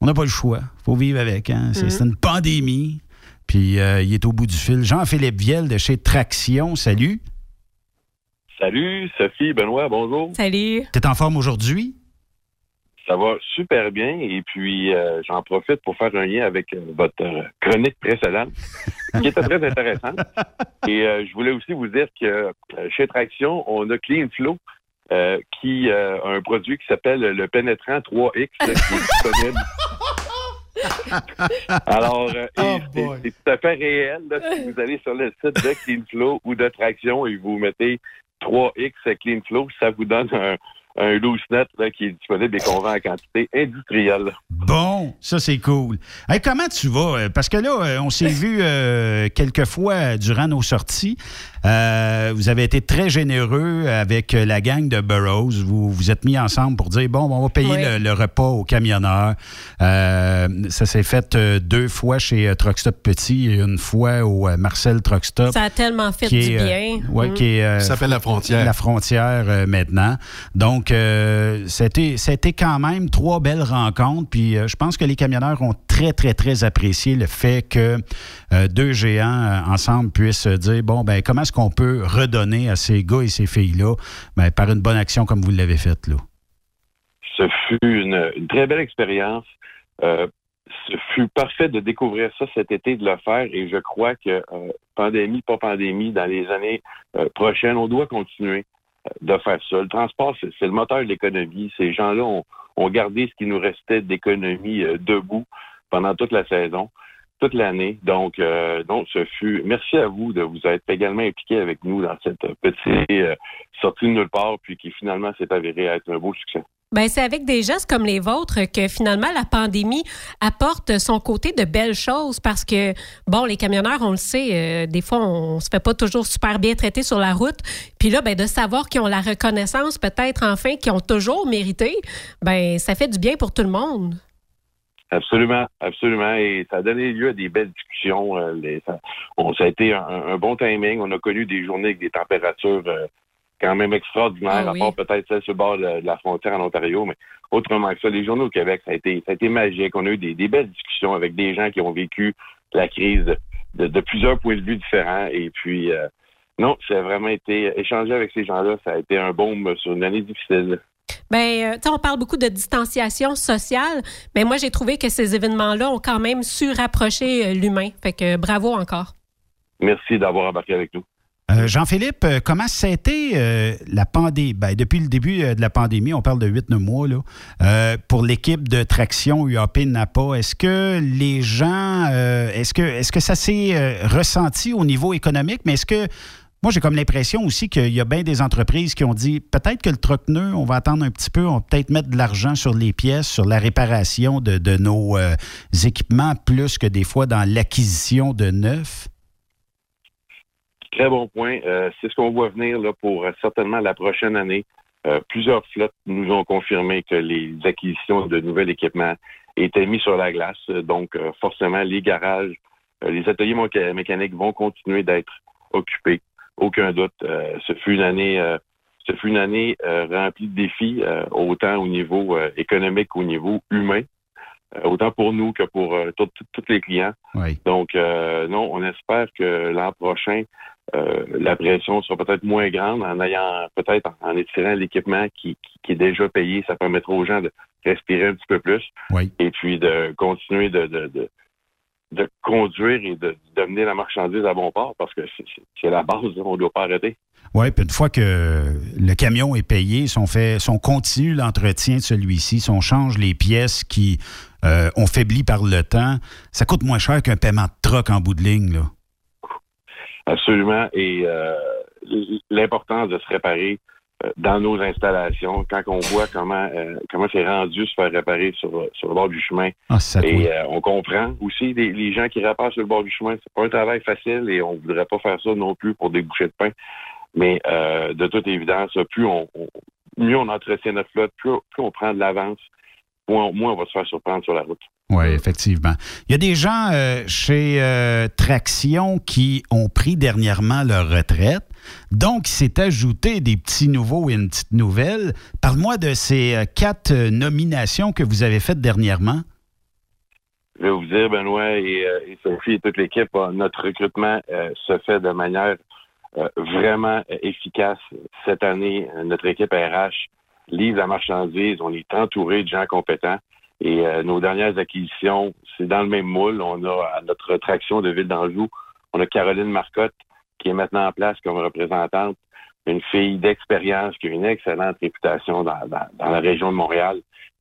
On n'a pas le choix. faut vivre avec. Hein? C'est Mhm. c'est une pandémie. Puis euh, il est au bout du fil. Jean-Philippe Viel de chez Traction, salut. Salut, Sophie, Benoît, bonjour. Salut. T'es en forme aujourd'hui? Ça va super bien et puis euh, j'en profite pour faire un lien avec euh, votre chronique précédente qui était très intéressante. Et euh, je voulais aussi vous dire que chez Traction, on a Clean Flow euh, qui euh, a un produit qui s'appelle le pénétrant 3X là, qui est disponible. Alors, euh, et c'est- tout à fait réel. Là, si vous allez sur le site de Clean Flow ou de Traction et vous mettez 3X Clean Flow, ça vous donne un, un loose net là, qui est disponible et qu'on vend en quantité industrielle. Bon, ça c'est cool. Hey, comment tu vas? Euh, Parce que là, euh, on s'est vu euh, quelques fois durant nos sorties. Euh, vous avez été très généreux avec la gang de Burroughs. Vous vous êtes mis ensemble pour dire, bon, on va payer Oui. le, le repas aux camionneurs. Euh, ça s'est fait euh, deux fois chez euh, Truck Stop Petit et une fois au Marcel Truck Stop. Ça a tellement fait qui du est, euh, bien. ouais, Mm. qui est, euh, Ça s'appelle la frontière. La frontière euh, maintenant. Donc, euh, c'était, c'était quand même trois belles rencontres. Puis, euh, je pense que les camionneurs ont très, très, très apprécié le fait que euh, deux géants euh, ensemble puissent dire bon, ben, comment est-ce qu'on peut redonner à ces gars et ces filles-là ben, par une bonne action comme vous l'avez faite, là? Ce fut une, très belle expérience. Euh, ce fut parfait de découvrir ça cet été, de le faire, et je crois que euh, pandémie, pas pandémie, dans les années euh, prochaines, on doit continuer de faire ça. Le transport, c'est le moteur de l'économie. Ces gens-là ont, ont gardé ce qui nous restait d'économie debout pendant toute la saison, toute l'année. Donc, euh, donc, ce fut. Merci à vous de vous être également impliqué avec nous dans cette petite euh, sortie de nulle part, puis qui finalement s'est avérée être un beau succès. Ben, c'est avec des gestes comme les vôtres que finalement la pandémie apporte son côté de belles choses parce que, bon, les camionneurs, on le sait, euh, des fois, on se fait pas toujours super bien traiter sur la route. Puis là, ben, de savoir qu'ils ont la reconnaissance, peut-être enfin, qu'ils ont toujours mérité, ben, ça fait du bien pour tout le monde. Absolument, absolument. Et ça a donné lieu à des belles discussions. euh, les- ça, on, ça a été un, un bon timing. On a connu des journées avec des températures euh, quand même extraordinaires, Ah à part peut-être celle sur le bord de, de la frontière en Ontario. Mais autrement que ça, les journées au Québec, ça a été, ça a été magique. On a eu des, des belles discussions avec des gens qui ont vécu la crise de, de- de plusieurs points de vue différents. Et puis, euh, non, ça a vraiment été échanger avec ces gens-là. Ça a été un baume sur une année difficile. Ben, euh, tu sais, on parle beaucoup de distanciation sociale, mais moi, j'ai trouvé que ces événements-là ont quand même su rapprocher euh, l'humain. Fait que bravo encore. Merci d'avoir embarqué avec nous. Euh, Jean-Philippe, comment ça a été euh, la pandémie? Ben, depuis le début de la pandémie, on parle de 8-9 mois, là, euh, pour l'équipe de traction UAP Napa. Est-ce que les gens, euh, est-ce que, est-ce que ça s'est euh, ressenti au niveau économique? Mais est-ce que, moi, j'ai comme l'impression aussi qu'il y a bien des entreprises qui ont dit peut-être que le troc-nœud, on va attendre un petit peu, on va peut-être mettre de l'argent sur les pièces, sur la réparation de, nos euh, équipements, plus que des fois dans l'acquisition de neufs. Très bon point. Euh, c'est ce qu'on voit venir pour euh, certainement la prochaine année. Plusieurs flottes nous ont confirmé que les acquisitions de nouvel équipement étaient mis sur la glace. Donc, forcément, les garages, les ateliers méca- mécaniques vont continuer d'être occupés. Aucun doute. Euh, ce fut une année, euh, ce fut une année euh, remplie de défis, euh, autant au niveau euh, économique qu'au niveau humain, euh, autant pour nous que pour euh, tous les clients. Oui. Donc, euh, non, on espère que l'an prochain, euh, la pression sera peut-être moins grande en ayant, peut-être en, en étirant l'équipement qui, qui, qui est déjà payé. Ça permettra aux gens de respirer un petit peu plus. Oui. Et puis de continuer de, de, de, de conduire et de d'amener la marchandise à bon port parce que c'est- la base, on ne doit pas arrêter. Oui, puis une fois que le camion est payé, si on, fait, si on continue l'entretien de celui-ci, si on change les pièces qui euh, ont faibli par le temps, ça coûte moins cher qu'un paiement de troc en bout de ligne. Là. Absolument. Et euh, l'importance de se réparer dans nos installations, quand on voit comment euh, comment c'est rendu se faire réparer sur, sur le bord du chemin. Ah, et euh, on comprend aussi les, les gens qui réparent sur le bord du chemin, c'est pas un travail facile et on voudrait pas faire ça non plus pour des bouchées de pain. Mais euh, de toute évidence, plus on, on- mieux on entretient notre flotte, plus, plus on prend de l'avance, moins, moins on va se faire surprendre sur la route. Oui, effectivement. Il y a des gens euh, chez euh, Traction qui ont pris dernièrement leur retraite. Donc, il s'est ajouté des petits nouveaux et une petite nouvelle. Parle-moi de ces euh, quatre euh, nominations que vous avez faites dernièrement. Je vais vous dire, Benoît et, euh, Sophie et toute l'équipe, notre recrutement se fait de manière vraiment efficace. Cette année, notre équipe RH livre la marchandise. On est entouré de gens compétents. Et nos dernières acquisitions, c'est dans le même moule. On a à notre traction de Ville d'Anjou, on a Caroline Marcotte qui est maintenant en place comme représentante, une fille d'expérience qui a une excellente réputation dans, dans- dans la région de Montréal,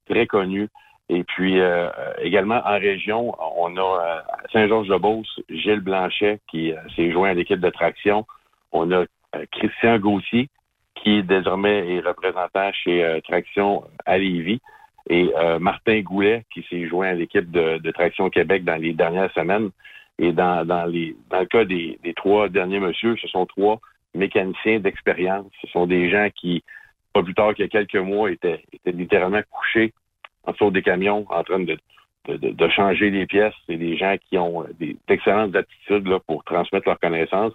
très connue. Et puis euh, euh, également en région, on a euh, Saint-Georges-de-Beauce, Gilles Blanchet qui euh, s'est joint à l'équipe de traction. On a euh, Christian Gauthier qui désormais est représentant chez Traction à Lévis, et Martin Goulet, qui s'est joint à l'équipe de, de, Traction Québec dans les dernières semaines. Et dans, dans, les, dans le cas des, des trois derniers monsieur, ce sont trois mécaniciens d'expérience. Ce sont des gens qui, pas plus tard qu'il y a quelques mois, étaient, étaient littéralement couchés en dessous des camions en train de, de, de changer les pièces. C'est des gens qui ont d'excellentes aptitudes là, pour transmettre leurs connaissances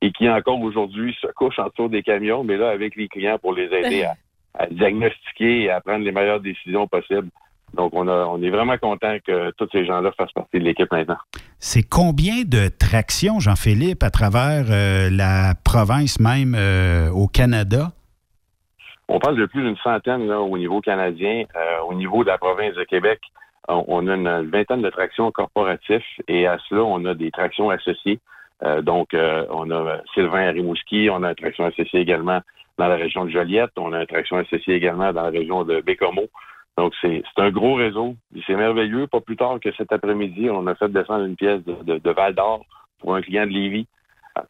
et qui encore aujourd'hui se couchent en dessous des camions, mais là avec les clients pour les aider à, à diagnostiquer et à prendre les meilleures décisions possibles. Donc, on, a, on est vraiment content que tous ces gens-là fassent partie de l'équipe maintenant. C'est combien de tractions, Jean-Philippe, à travers euh, la province même euh, au Canada? On parle de plus d'une centaine là, au niveau canadien. Euh, au niveau de la province de Québec, on, a une vingtaine de tractions corporatives et à cela, on a des tractions associées. donc, on a Sylvain Rimouski, on a une traction associée également dans la région de Joliette, on a une traction associée également dans la région de Bécomo. Donc, c'est un gros réseau. C'est merveilleux. Pas plus tard que cet après-midi, on a fait descendre une pièce de, de, Val d'Or pour un client de Lévis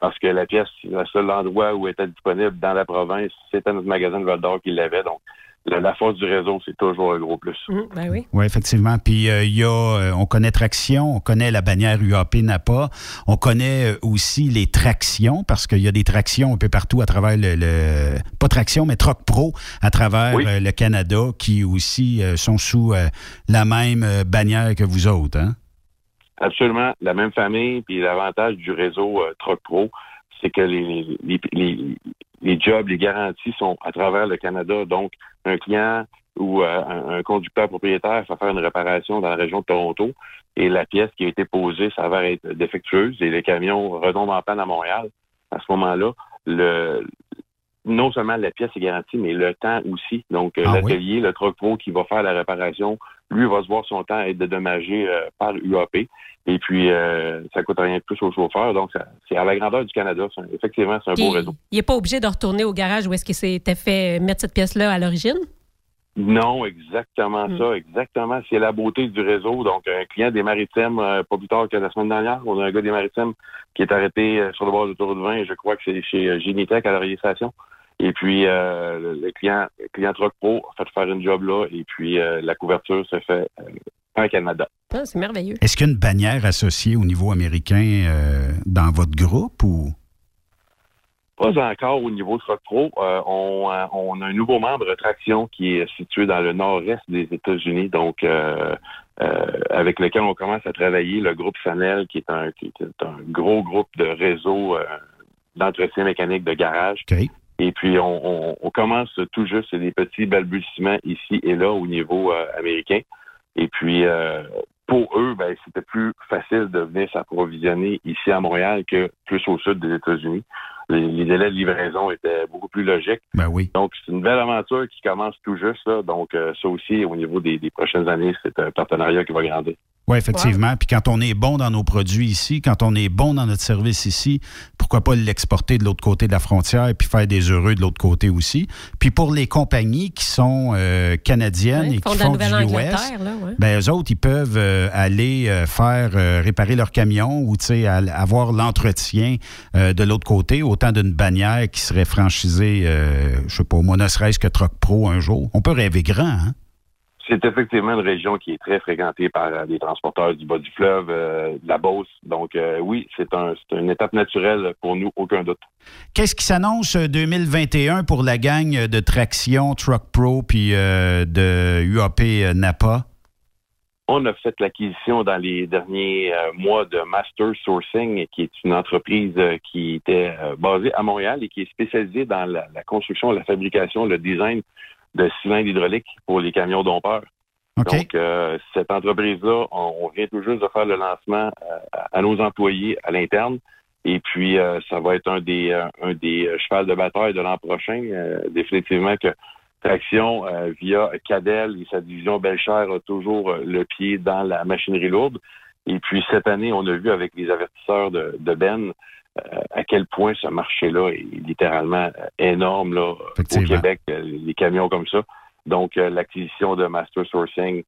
parce que la pièce, le seul endroit où elle était disponible dans la province, c'était notre magasin de Val d'Or qui l'avait. Donc, la, force du réseau, c'est toujours un gros plus. Mmh, ben oui. Oui, effectivement. Puis euh, il y a, euh, on connaît Traction, on connaît la bannière UAP Napa, on connaît euh, aussi les tractions parce qu'il y a des tractions un peu partout à travers le, pas Traction, mais Troc Pro à travers le Canada qui aussi sont sous la même bannière que vous autres. Hein? Absolument, la même famille. Puis l'avantage du réseau Troc Pro, c'est que les, les, les jobs, les garanties sont à travers le Canada. Donc, un client ou euh, un, conducteur propriétaire va faire une réparation dans la région de Toronto et la pièce qui a été posée s'avère être défectueuse et les camions retombent en panne à Montréal. À ce moment-là, le, non seulement la pièce est garantie, mais le temps aussi. Donc, euh, ah l'atelier, le truck pro qui va faire la réparation, lui va se voir son temps être dédommagé euh, par UAP. Et puis, euh, ça coûte rien de plus au chauffeur. Donc, c'est à la grandeur du Canada. Effectivement, c'est un beau réseau. Il n'est pas obligé de retourner au garage où est-ce qu'il s'était fait mettre cette pièce-là à l'origine? Non, exactement hmm. ça, exactement. C'est la beauté du réseau. Donc, un client des Maritimes, pas plus tard que la semaine dernière, on a un gars des Maritimes qui est arrêté sur le bord du Tour de Vin, je crois que c'est chez Génitech à la réalisation. Et puis, euh, le client, le client Truck Pro a fait faire une job là, et puis euh, la couverture se fait euh, en Canada. Ah, c'est merveilleux. Est-ce qu'il y a une bannière associée au niveau américain dans votre groupe ou? Pas encore au niveau Truck Pro. On, on, a un nouveau membre Traction qui est situé dans le nord-est des États-Unis, donc avec lequel on commence à travailler, le groupe Chanel, qui est un, qui est un gros groupe de réseau d'entretien mécanique de garage. Et puis, on, commence tout juste, c'est des petits balbutiements ici et là au niveau euh, américain. Et puis, euh, pour eux, ben, c'était plus facile de venir s'approvisionner ici à Montréal que plus au sud des États-Unis. Les, délais de livraison étaient beaucoup plus logiques. Ben oui. Donc, c'est une belle aventure qui commence tout juste. Là. Donc, euh, ça aussi, au niveau des prochaines années, c'est un partenariat qui va grandir. Oui, effectivement. Puis quand on est bon dans nos produits ici, quand on est bon dans notre service ici, pourquoi pas l'exporter de l'autre côté de la frontière et puis faire des heureux de l'autre côté aussi. Puis pour les compagnies qui sont euh, canadiennes et qui font du US, ben eux autres, ils peuvent euh, aller euh, faire réparer leur camion ou avoir l'entretien de l'autre côté, autant d'une bannière qui serait franchisée, je sais pas, au moins ne serait-ce que Truck Pro un jour. On peut rêver grand, hein? C'est effectivement une région qui est très fréquentée par euh, des transporteurs du bas du fleuve, euh, de la Beauce. Donc euh, oui, c'est un, une étape naturelle pour nous, aucun doute. Qu'est-ce qui s'annonce 2021 pour la gang de Traction, Truck Pro puis de UAP Napa? On a fait l'acquisition dans les derniers mois de Master Sourcing, qui est une entreprise qui était basée à Montréal et qui est spécialisée dans la, la construction, la fabrication, le design de cylindres hydrauliques pour les camions dompeurs. Donc, euh, cette entreprise-là, on, vient tout juste de faire le lancement euh, à nos employés à l'interne. Et puis, euh, ça va être un des un des chevals de bataille de l'an prochain. définitivement que Traction, via Cadel et sa division Belcher, a toujours le pied dans la machinerie lourde. Et puis, cette année, on a vu avec les avertisseurs de, de Ben à quel point ce marché-là est littéralement euh, énorme là, au Québec, euh, les camions comme ça. Donc, l'acquisition de Master Sourcing,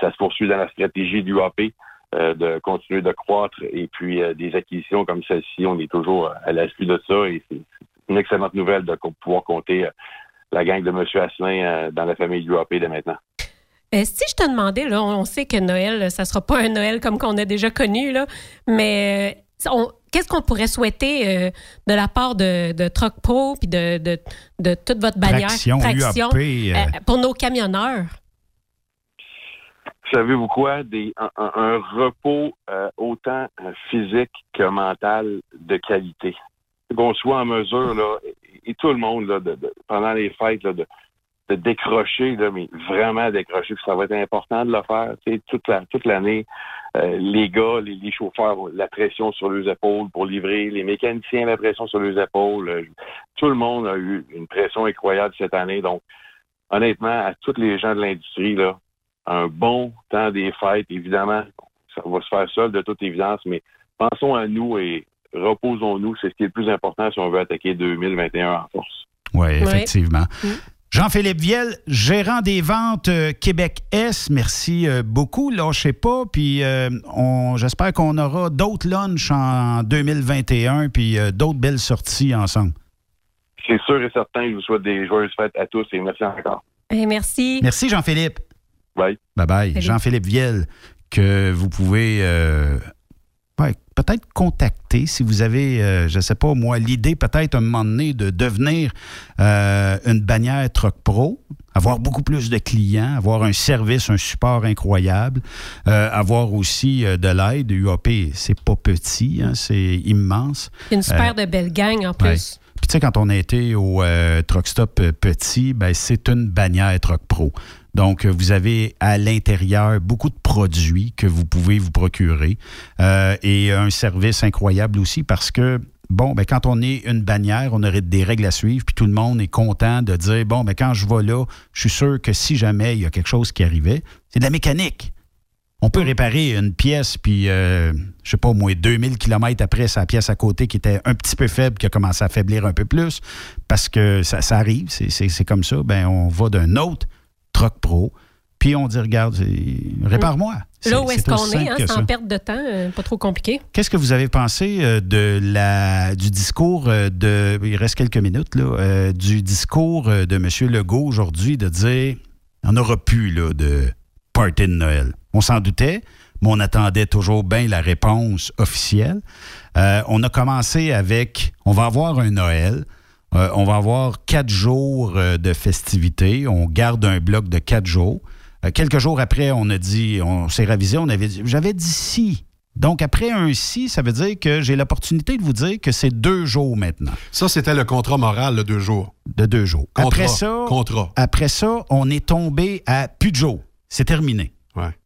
ça, se poursuit dans la stratégie du AP de continuer de croître et puis des acquisitions comme celle-ci, on est toujours à l'affût de ça et c'est une excellente nouvelle de pouvoir compter la gang de M. Asselin dans la famille UAP de maintenant. si je te demandais, là, on sait que Noël, ça sera pas un Noël comme qu'on a déjà connu, là, mais qu'est-ce qu'on pourrait souhaiter de la part de, de Truck Pro puis de, de, toute votre bannière? Traction, pour nos camionneurs? savez-vous quoi? Des, un, repos euh, autant euh, physique que mental de qualité. Qu'on soit en mesure, là, et, tout le monde, là, de, pendant les fêtes, là, de, de décrocher, là, mais vraiment décrocher, ça va être important de le faire. toute la, toute l'année, euh, les gars, les, les, chauffeurs, la pression sur leurs épaules pour livrer, les mécaniciens, la pression sur leurs épaules. tout le monde a eu une pression incroyable cette année. Donc, honnêtement, à tous les gens de l'industrie, là, un bon temps des fêtes. Évidemment, ça va se faire seul de toute évidence, mais pensons à nous et reposons-nous. C'est ce qui est le plus important si on veut attaquer 2021 en force. Oui, effectivement. Mm. Jean-Philippe Viel, gérant des ventes euh, Québec S, merci euh, beaucoup. Lâchez pas, puis euh, j'espère qu'on aura d'autres lunchs en 2021, puis d'autres belles sorties ensemble. C'est sûr et certain. Je vous souhaite des joyeuses fêtes à tous et merci encore. Et merci. Merci, Jean-Philippe. Bye. Bye bye. Jean-Philippe Viel, que vous pouvez euh, peut-être contacter si vous avez, euh, je ne sais pas moi, l'idée peut-être un moment donné de devenir euh, une bannière Truck Pro, avoir beaucoup plus de clients, avoir un service, un support incroyable, avoir aussi de l'aide. UAP, c'est pas petit, hein, c'est immense. Une super de belle gang en plus. Puis tu sais, quand on a été au Truck Stop Petit, ben, c'est une bannière Truck Pro. Donc, vous avez à l'intérieur beaucoup de produits que vous pouvez vous procurer euh, et un service incroyable aussi parce que bon, ben, quand on est une bannière, on aurait des règles à suivre, puis tout le monde est content de dire, bon, ben, quand je vais là, je suis sûr que si jamais il y a quelque chose qui arrivait, c'est de la mécanique. On peut réparer une pièce, puis, euh, je sais pas, au moins 2000 km après, sa pièce à côté qui était un petit peu faible, qui a commencé à faiblir un peu plus, parce que ça, ça arrive, c'est comme ça. Ben, on va d'un autre Truck Pro. Puis on dit, regarde, répare-moi. Là où est-ce qu'on est, hein, sans perte de temps, euh, pas trop compliqué. Qu'est-ce que vous avez pensé euh, de la, du discours euh, de, il reste quelques minutes, là, du discours de M. Legault aujourd'hui de dire, on n'aura plus là, de party de Noël. On s'en doutait, mais on attendait toujours bien la réponse officielle. on a commencé avec, on va avoir un Noël. Euh, on va avoir quatre jours euh, de festivités. On garde un bloc de quatre jours. Euh, quelques jours après, on a dit, on s'est ravisé, on avait dit, j'avais dit si. Donc, après un si, ça veut dire que j'ai l'opportunité de vous dire que c'est deux jours maintenant. Ça, c'était le contrat moral de deux jours. De deux jours. après ça, contrat. après ça, on est tombé à plus de jours. C'est terminé. Ouais.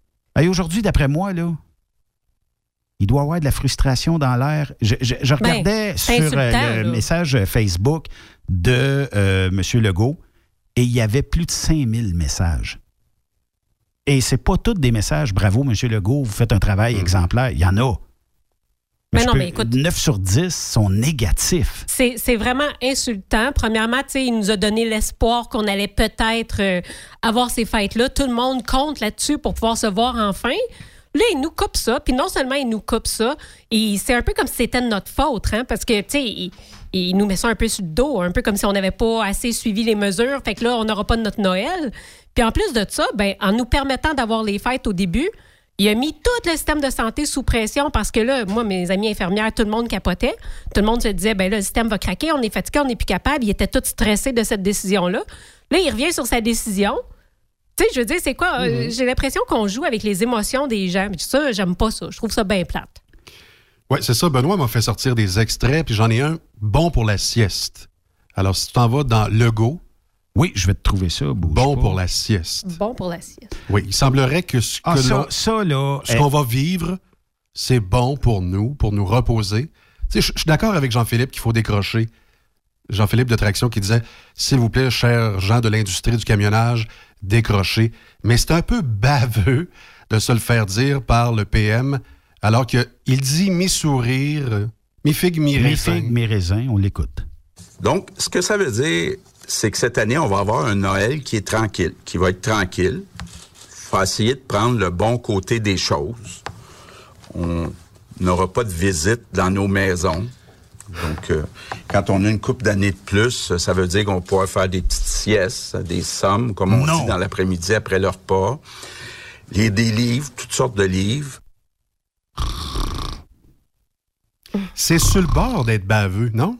Et aujourd'hui, d'après moi, là, il doit y avoir de la frustration dans l'air. Je, ben, regardais sur euh, le message Facebook de euh, M. Legault et il y avait plus de 5000 messages. Et c'est pas tous des messages bravo, M. Legault, vous faites un travail mm-hmm. exemplaire. Il y en a. Mais, non, mais écoute, 9 sur 10 sont négatifs. C'est vraiment insultant. Premièrement, il nous a donné l'espoir qu'on allait peut-être euh, avoir ces fêtes-là. Tout le monde compte là-dessus pour pouvoir se voir enfin. Là, il nous coupe ça, puis non seulement il nous coupe ça, et c'est un peu comme si c'était notre faute, hein, parce que, tu sais, il, nous met ça un peu sur le dos, un peu comme si on n'avait pas assez suivi les mesures, fait que là, on n'aura pas de notre Noël. Puis en plus de ça, ben, en nous permettant d'avoir les fêtes au début, il a mis tout le système de santé sous pression parce que là, moi, mes amis infirmières, tout le monde capotait. Tout le monde se disait, ben là, le système va craquer, on est fatigué, on n'est plus capable. Il était tout stressé de cette décision-là. Là, il revient sur sa décision. Tu sais, je veux dire, c'est quoi? Euh, mm-hmm. J'ai l'impression qu'on joue avec les émotions des gens. Mais ça, j'aime pas ça. Je trouve ça bien plate. Oui, c'est ça. Benoît m'a fait sortir des extraits, puis j'en ai un bon pour la sieste. Alors, si tu t'en vas dans Lego. Oui, je vais te trouver ça. Bon pour la sieste. Bon pour la sieste. Oui, il semblerait que ce ah, ça, ça, là, ce qu'on va vivre, c'est bon pour nous, pour nous reposer. Tu sais, je suis d'accord avec Jean-Philippe qu'il faut décrocher. Jean-Philippe de Traction qui disait S'il vous plaît, chers gens de l'industrie du camionnage, décroché. Mais c'est un peu baveux de se le faire dire par le PM, alors qu'il dit mi-sourire, mi-figue, mi-raisin. Mi-figue, mi-raisin, on l'écoute. Donc, ce que ça veut dire, c'est que cette année, on va avoir un Noël qui est tranquille, qui va être tranquille. Il faut essayer de prendre le bon côté des choses. On n'aura pas de visite dans nos maisons. Donc, euh, quand on a une coupe d'années de plus, ça veut dire qu'on pourra faire des petites siestes, des sommes, comme on Non. dit dans l'après-midi après le repas. Lire des livres, toutes sortes de livres. C'est sur le bord d'être baveux, non?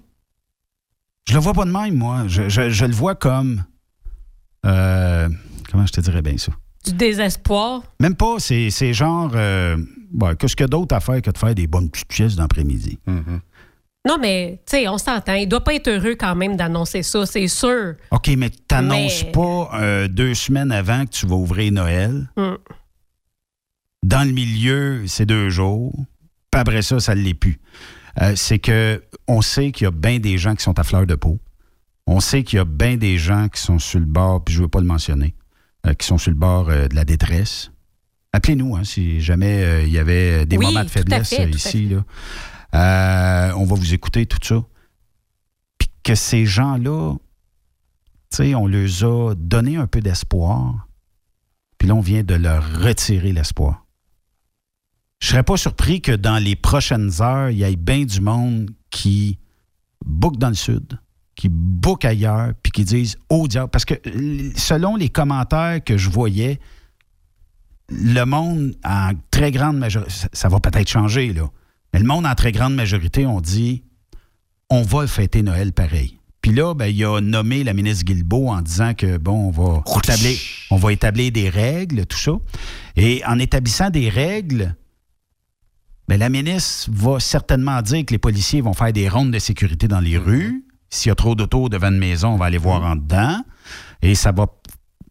Je le vois pas de même, moi. Je, je- je le vois comme. euh, comment je te dirais bien ça? Du désespoir? Même pas, c'est c'est genre. Euh, bon, Qu'est-ce qu'il y a d'autre à faire que de faire des bonnes petites pièces d'après-midi? Non, mais, tu sais, on s'entend. Il doit pas être heureux quand même d'annoncer ça, c'est sûr. OK, mais t'annonces Mais- pas euh, deux semaines avant que tu vas ouvrir Noël? Mm. Dans le milieu, c'est deux jours. Puis après ça, ça ne l'est plus. Euh, c'est que on sait qu'il y a bien des gens qui sont à fleur de peau. On sait qu'il y a bien des gens qui sont sur le bord, puis je ne veux pas le mentionner, euh, qui sont sur le bord de la détresse. Appelez-nous hein, si jamais il y avait des Oui, moments de faiblesse fait, ici. Là. Euh, on va vous écouter, tout ça. Puis que ces gens-là, tu sais, on leur a donné un peu d'espoir, puis là, on vient de leur retirer l'espoir. Je serais pas surpris que dans les prochaines heures, il y ait bien du monde qui book dans le sud, qui book ailleurs, puis qui disent Oh diable. Parce que selon les commentaires que je voyais, le monde en très grande majorité, ça va peut-être changer, là, le monde en très grande majorité ont dit On va fêter Noël pareil. Puis là, ben, il a nommé la ministre Guilbeault en disant que, bon, on va, établir, on va établir des règles, tout ça. Et en établissant des règles, ben, la ministre va certainement dire que les policiers vont faire des rondes de sécurité dans les rues. S'il y a trop d'autos devant une maison, on va aller voir en dedans. Et ça va,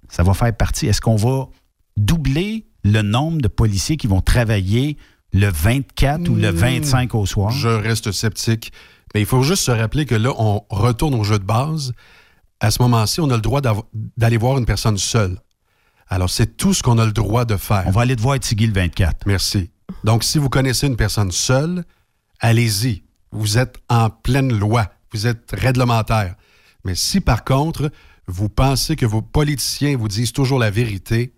ça va faire partie. Est-ce qu'on va doubler le nombre de policiers qui vont travailler le 24 ou le 25 au soir? Je reste sceptique. Mais il faut juste se rappeler que là, on retourne au jeu de base. À ce moment-ci, on a le droit d'aller voir une personne seule. Alors, c'est tout ce qu'on a le droit de faire. On va aller te voir Tigui le 24. Merci. Donc, si vous connaissez une personne seule, allez-y. Vous êtes en pleine loi. Vous êtes réglementaire. Mais si, par contre, vous pensez que vos politiciens vous disent toujours la vérité,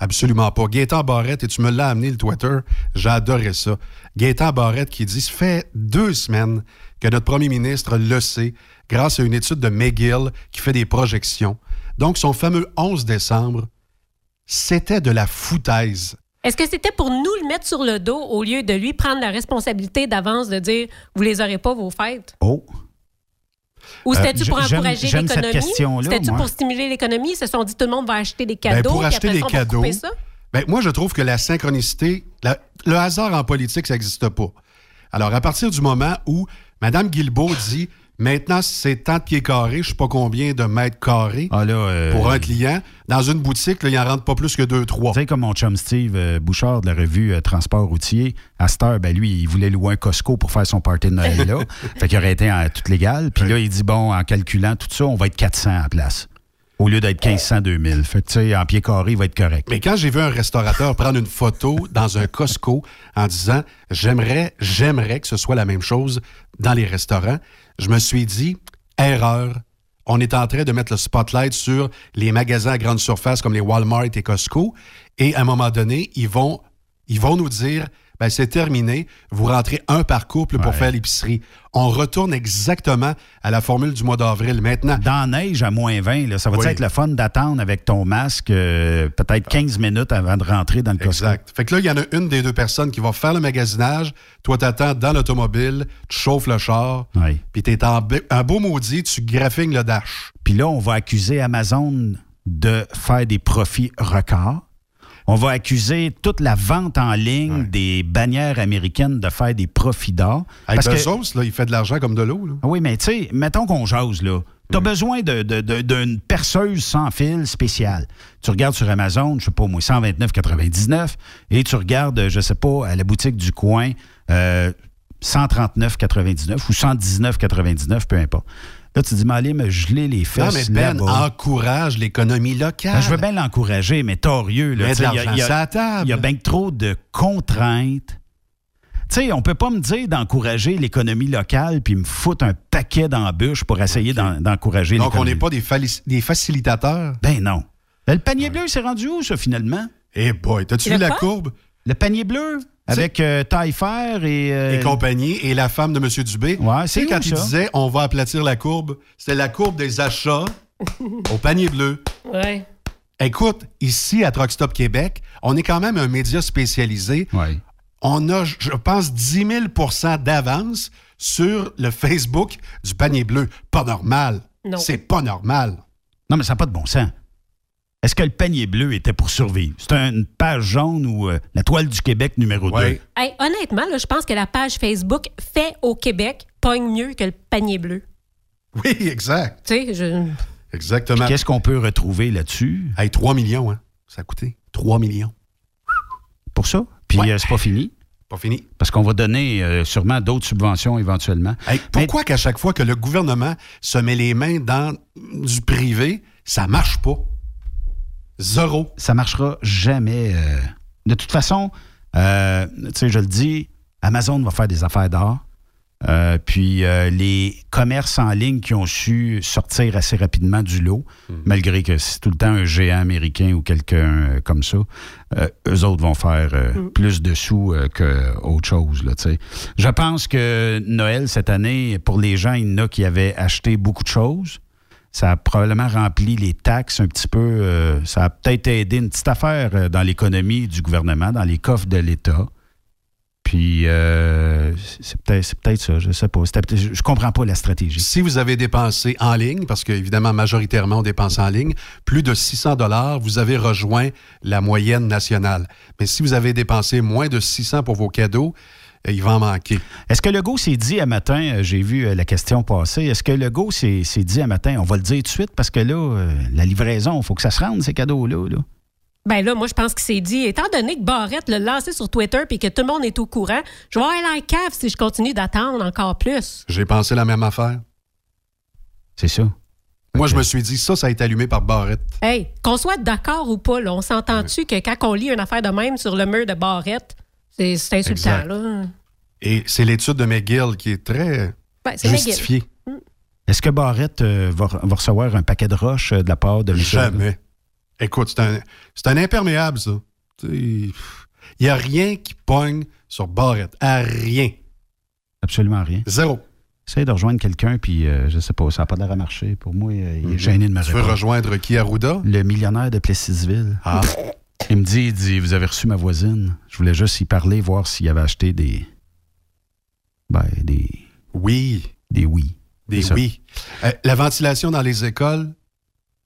absolument pas. Gaétan Barrette, et tu me l'as amené le Twitter, j'adorais ça. Gaétan Barrette qui dit, ça fait deux semaines que notre premier ministre le sait, grâce à une étude de McGill qui fait des projections. Donc, son fameux 11 décembre, c'était de la foutaise. Est-ce que c'était pour nous le mettre sur le dos au lieu de lui prendre la responsabilité d'avance de dire vous les aurez pas vos fêtes? Oh. Ou Euh, c'était-tu pour encourager l'économie? C'était-tu pour stimuler l'économie? Ils se sont dit tout le monde va acheter des Ben, cadeaux. pour puis acheter va cadeaux, ça? ben, moi, je trouve que la synchronicité, la- le hasard en politique, ça n'existe pas. Alors, à partir du moment où Mme Guilbeault dit maintenant, c'est tant de pieds carrés, je ne sais pas combien de mètres carrés Ah, là, euh, pour un client, dans une boutique, là, il n'en rentre pas plus que deux, trois. Tu sais, comme mon chum Steve euh, Bouchard de la revue euh, Transport routier, à cette heure, ben lui, il voulait louer un Costco pour faire son party de Noël là. fait qu'il aurait été en tout légal. Puis là, il dit, bon, en calculant tout ça, on va être 400 à la place. Au lieu d'être 1500, 2000. Fait que, tu sais, en pied carré, il va être correct. Mais quand j'ai vu un restaurateur prendre une photo dans un Costco en disant j'aimerais, j'aimerais que ce soit la même chose dans les restaurants, je me suis dit erreur. On est en train de mettre le spotlight sur les magasins à grande surface comme les Walmart et Costco. Et à un moment donné, ils vont, ils vont nous dire ben, c'est terminé, vous rentrez un par couple pour faire l'épicerie. On retourne exactement à la formule du mois d'avril. Maintenant, Dans neige à moins 20, là, ça va Oui. être le fun d'attendre avec ton masque euh, peut-être 15 minutes avant de rentrer dans le Costco. Exact. Fait que là, il y en a une des deux personnes qui va faire le magasinage. Toi, t'attends dans l'automobile, tu chauffes le char, Oui. puis t'es en un beau maudit, tu graffines le dash. Puis là, on va accuser Amazon de faire des profits records. On va accuser toute la vente en ligne des bannières américaines de faire des profits d'or. Avec Parce que- Bezos, là, il fait de l'argent comme de l'eau. Oui, mais tu sais, mettons qu'on jase, là. Tu as besoin d'une perceuse sans fil spéciale. Tu regardes sur Amazon, je sais pas moi, 129,99 et tu regardes, euh, je sais pas, à la boutique du coin, euh, 139,99 ou 119,99, peu importe. Là, tu dis, mais allez me geler les Non, fesses mais Ben encourage l'économie locale. Ben, je veux bien l'encourager, mais torieux. Là, de sais, il y a- l'argent il y a- sur la table. Il y a bien que trop de contraintes. Tu sais, on peut pas me dire d'encourager l'économie locale puis me foutre un paquet d'embûches pour essayer d'en- d'encourager Donc, on l'économie. n'est pas des, facilitateurs? Ben non. Le panier bleu, c'est rendu où, ça, finalement? Eh boy, t'as-tu vu la courbe? Le panier bleu? Avec euh, Taillefer et... euh, et compagnie, et la femme de M. Dubé. Ouais, c'est quand il ça? disait on va aplatir la courbe, c'était la courbe des achats au panier bleu. Ouais. Écoute, ici à Truck Stop Québec, on est quand même un média spécialisé. On a, je pense, 10 000% d'avance sur le Facebook du panier bleu. Pas normal. Non. C'est pas normal. Non, mais ça n'a pas de bon sens. Est-ce que le panier bleu était pour survivre? C'est une page jaune ou euh, la toile du Québec numéro 2? Hey, honnêtement, là, je pense que la page Facebook fait au Québec pogne mieux que le panier bleu. Oui, exact. Tu sais, je. Exactement. Qu'est-ce qu'on peut retrouver là-dessus? Hey, 3 millions, hein? Ça a coûté 3 millions. Pour ça? Puis euh, c'est pas fini? Pas fini. Parce qu'on va donner euh, sûrement d'autres subventions éventuellement. Hey, pourquoi qu'à chaque fois que le gouvernement se met les mains dans du privé, ça marche pas? Zéro. Ça marchera jamais. euh. De toute façon, euh, tu sais, je le dis, Amazon va faire des affaires d'or. Euh, puis euh, les commerces en ligne qui ont su sortir assez rapidement du lot, malgré que c'est tout le temps un géant américain ou quelqu'un comme ça, euh, eux autres vont faire euh, plus de sous euh, qu'autre chose. Là, tu sais. Je pense que Noël, cette année, pour les gens, il y en a qui avaient acheté beaucoup de choses. Ça a probablement rempli les taxes un petit peu. euh, ça a peut-être aidé une petite affaire euh, dans l'économie du gouvernement, dans les coffres de l'État. Puis, euh, c'est peut-être ça, je sais pas. Je comprends pas la stratégie. Si vous avez dépensé en ligne, parce qu'évidemment, majoritairement, on dépense en ligne, plus de 600 dollars, vous avez rejoint la moyenne nationale. Mais si vous avez dépensé moins de 600 pour vos cadeaux, il va en manquer. Est-ce que Legault s'est dit à matin, euh, j'ai vu euh, la question passer, est-ce que Legault s'est s'est dit à matin, on va le dire tout de suite, parce que là, euh, la livraison, il faut que ça se rende, ces cadeaux-là. Là? Ben là, moi, je pense qu'il s'est dit, étant donné que Barrette l'a lancé sur Twitter puis que tout le monde est au courant, je vais avoir la cave si je continue d'attendre encore plus. J'ai pensé la même affaire. C'est ça. Moi, je me suis dit, ça, ça a été allumé par Barrette. Hey, qu'on soit d'accord ou pas, là, on s'entend-tu que quand on lit une affaire de même sur le mur de Barrette, c'est insultant, Exact. là? Et c'est l'étude de McGill qui est très Ben, c'est justifiée. Est-ce que Barrette euh, va, va recevoir un paquet de roches euh, de la part de M. Jamais. Écoute, c'est un, imperméable, ça. Il n'y a rien qui pogne sur Barrette. À rien. Absolument rien. Zéro. Essaye de rejoindre quelqu'un, puis euh, je sais pas, ça n'a pas l'air à marcher. Pour moi, il est gêné de me. Tu veux rejoindre qui, Arruda? Le millionnaire de Plessisville. Ah. Il me dit, il dit, vous avez reçu ma voisine. Je voulais juste y parler, voir s'il avait acheté des... Ben, des... Oui. Des oui. Des oui. Euh, la ventilation dans les écoles,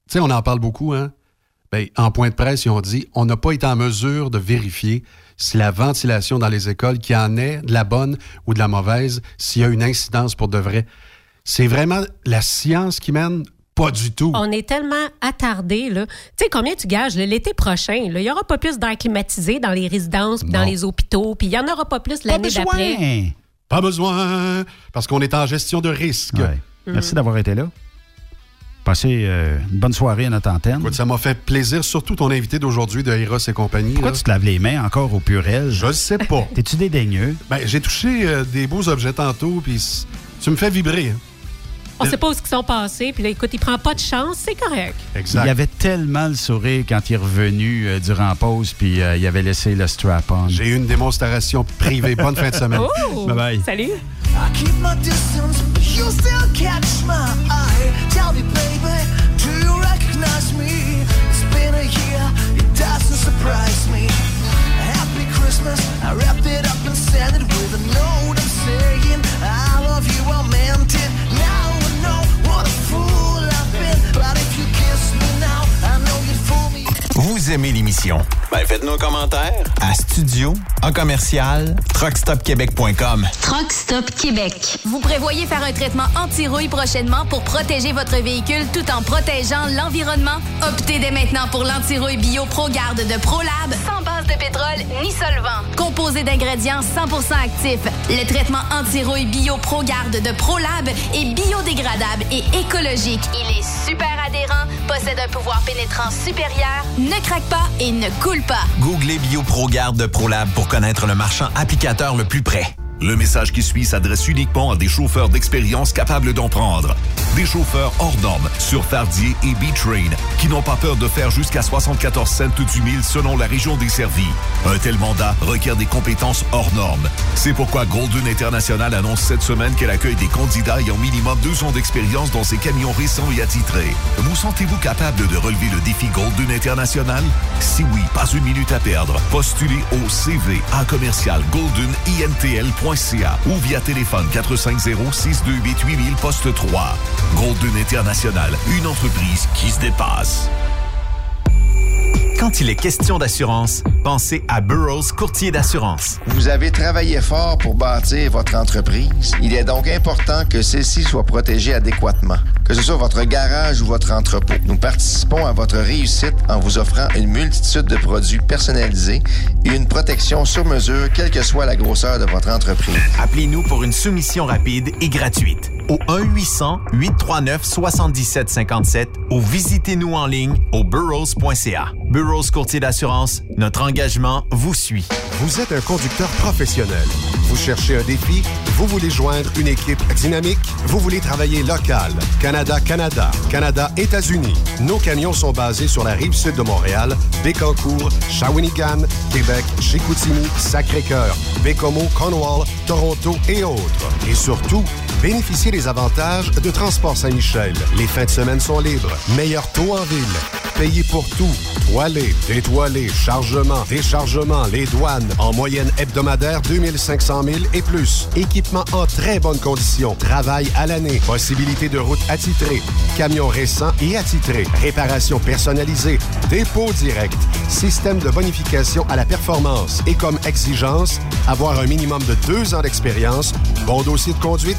tu sais, on en parle beaucoup, hein? Ben, en point de presse, ils ont dit on n'a pas été en mesure de vérifier si la ventilation dans les écoles, qui en est de la bonne ou de la mauvaise, s'il y a une incidence pour de vrai. C'est vraiment la science qui mène pas du tout. On est tellement attardé, là. Tu sais, combien tu gages, l'été prochain, il n'y aura pas plus d'air climatisé dans les résidences, dans les hôpitaux, puis il n'y en aura pas plus l'année d'après. Pas besoin, parce qu'on est en gestion de risque. Ouais. Merci d'avoir été là. Passez euh, une bonne soirée à notre antenne. Écoute, ça m'a fait plaisir, surtout ton invité d'aujourd'hui de Eros et compagnie. Pourquoi là. tu te laves les mains encore au purel? Je le sais pas. T'es-tu dédaigneux? Ben, j'ai touché euh, des beaux objets tantôt, puis tu me fais vibrer. hein. On sait pas où ils sont passés, puis là, écoute, il prend pas de chance, c'est correct. Exact. Il avait tellement le sourire quand il est revenu euh, durant la pause, puis euh, il avait laissé le strap-on. J'ai eu une démonstration privée. Bonne fin de semaine. Oh! Bye-bye. Salut! I keep my distance, but you still catch my eye. Tell me, baby, do you recognize me? It's been a year, it doesn't surprise me. Happy Christmas, I wrapped it up and sent it with a note. I'm saying, I love you, I meant it. Now I for the fool. Vous aimez l'émission? Ben faites-nous un commentaire à studio en commercial truckstopquebec.com. Truck Stop Québec. Vous prévoyez faire un traitement anti-rouille prochainement pour protéger votre véhicule tout en protégeant l'environnement? Optez dès maintenant pour l'anti-rouille bio ProGarde de ProLab sans base de pétrole ni solvant. Composé d'ingrédients 100% actifs, le traitement anti-rouille bio ProGarde de ProLab est biodégradable et écologique. Il est super adhérent, possède un pouvoir pénétrant supérieur, ne craque pas et ne coule pas. Googlez BioProGarde de ProLab pour connaître le marchand applicateur le plus près. Le message qui suit s'adresse uniquement à des chauffeurs d'expérience capables d'en prendre. Des chauffeurs hors normes sur Fardier et B-Train qui n'ont pas peur de faire jusqu'à 74 cents du mille selon la région desservie. Un tel mandat requiert des compétences hors normes. C'est pourquoi Golden International annonce cette semaine qu'elle accueille des candidats ayant minimum deux ans d'expérience dans ses camions récents et attitrés. Vous sentez-vous capable de relever le défi Golden International? Si oui, pas une minute à perdre. Postulez au CV à commercial ou via téléphone 450-628-8000 poste 3. Golden International, une entreprise qui se dépasse. Quand il est question d'assurance, pensez à Burroughs Courtier d'assurance. Vous avez travaillé fort pour bâtir votre entreprise. Il est donc important que celle-ci soit protégée adéquatement, que ce soit votre garage ou votre entrepôt. Nous participons à votre réussite en vous offrant une multitude de produits personnalisés et une protection sur mesure, quelle que soit la grosseur de votre entreprise. Appelez-nous pour une soumission rapide et gratuite au 1-800-839-7757 ou visitez-nous en ligne au burrows.ca. Burrows Courtier d'assurance, notre engagement vous suit. Vous êtes un conducteur professionnel. Vous cherchez un défi? Vous voulez joindre une équipe dynamique? Vous voulez travailler local? Canada-Canada, Canada-États-Unis. Nos camions sont basés sur la rive sud de Montréal, Bécancour, Shawinigan, Québec, Chicoutimi, Sacré-Cœur, Bécomo, Cornwall, Toronto et autres. Et surtout, bénéficiez des avantages de Transport Saint-Michel. Les fins de semaine sont libres. Meilleur taux en ville. Payez pour tout. Toilé, détoilé, chargement, déchargement, les douanes. En moyenne hebdomadaire, 2500 000 et plus. Équipement en très bonne condition. Travail à l'année. Possibilité de route attitrée. Camions récents et attitrés. Réparation personnalisée. Dépôt direct. Système de bonification à la performance. Et comme exigence, avoir un minimum de deux ans d'expérience, bon dossier de conduite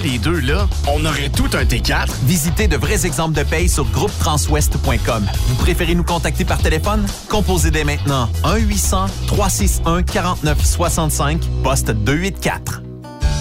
les deux, là, on aurait tout un T4. Visitez de vrais exemples de paye sur groupetranswest.com. Vous préférez nous contacter par téléphone? Composez dès maintenant 1-800-361-4965, poste 284.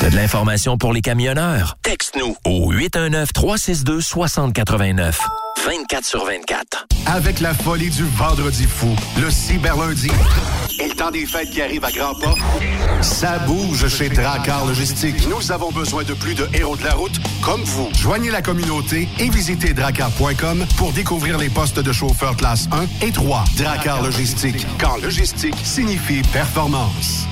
T'as de l'information pour les camionneurs? Texte-nous au 819-362-6089. 24 sur 24. Avec la folie du vendredi fou, le cyberlundi et le temps des fêtes qui arrive à grands pas, ça bouge chez Dracar Logistique. Nous avons besoin de plus de héros de la route comme vous. Joignez la communauté et visitez dracar.com pour découvrir les postes de chauffeur classe 1 et 3. Dracar Logistique, quand logistique signifie performance.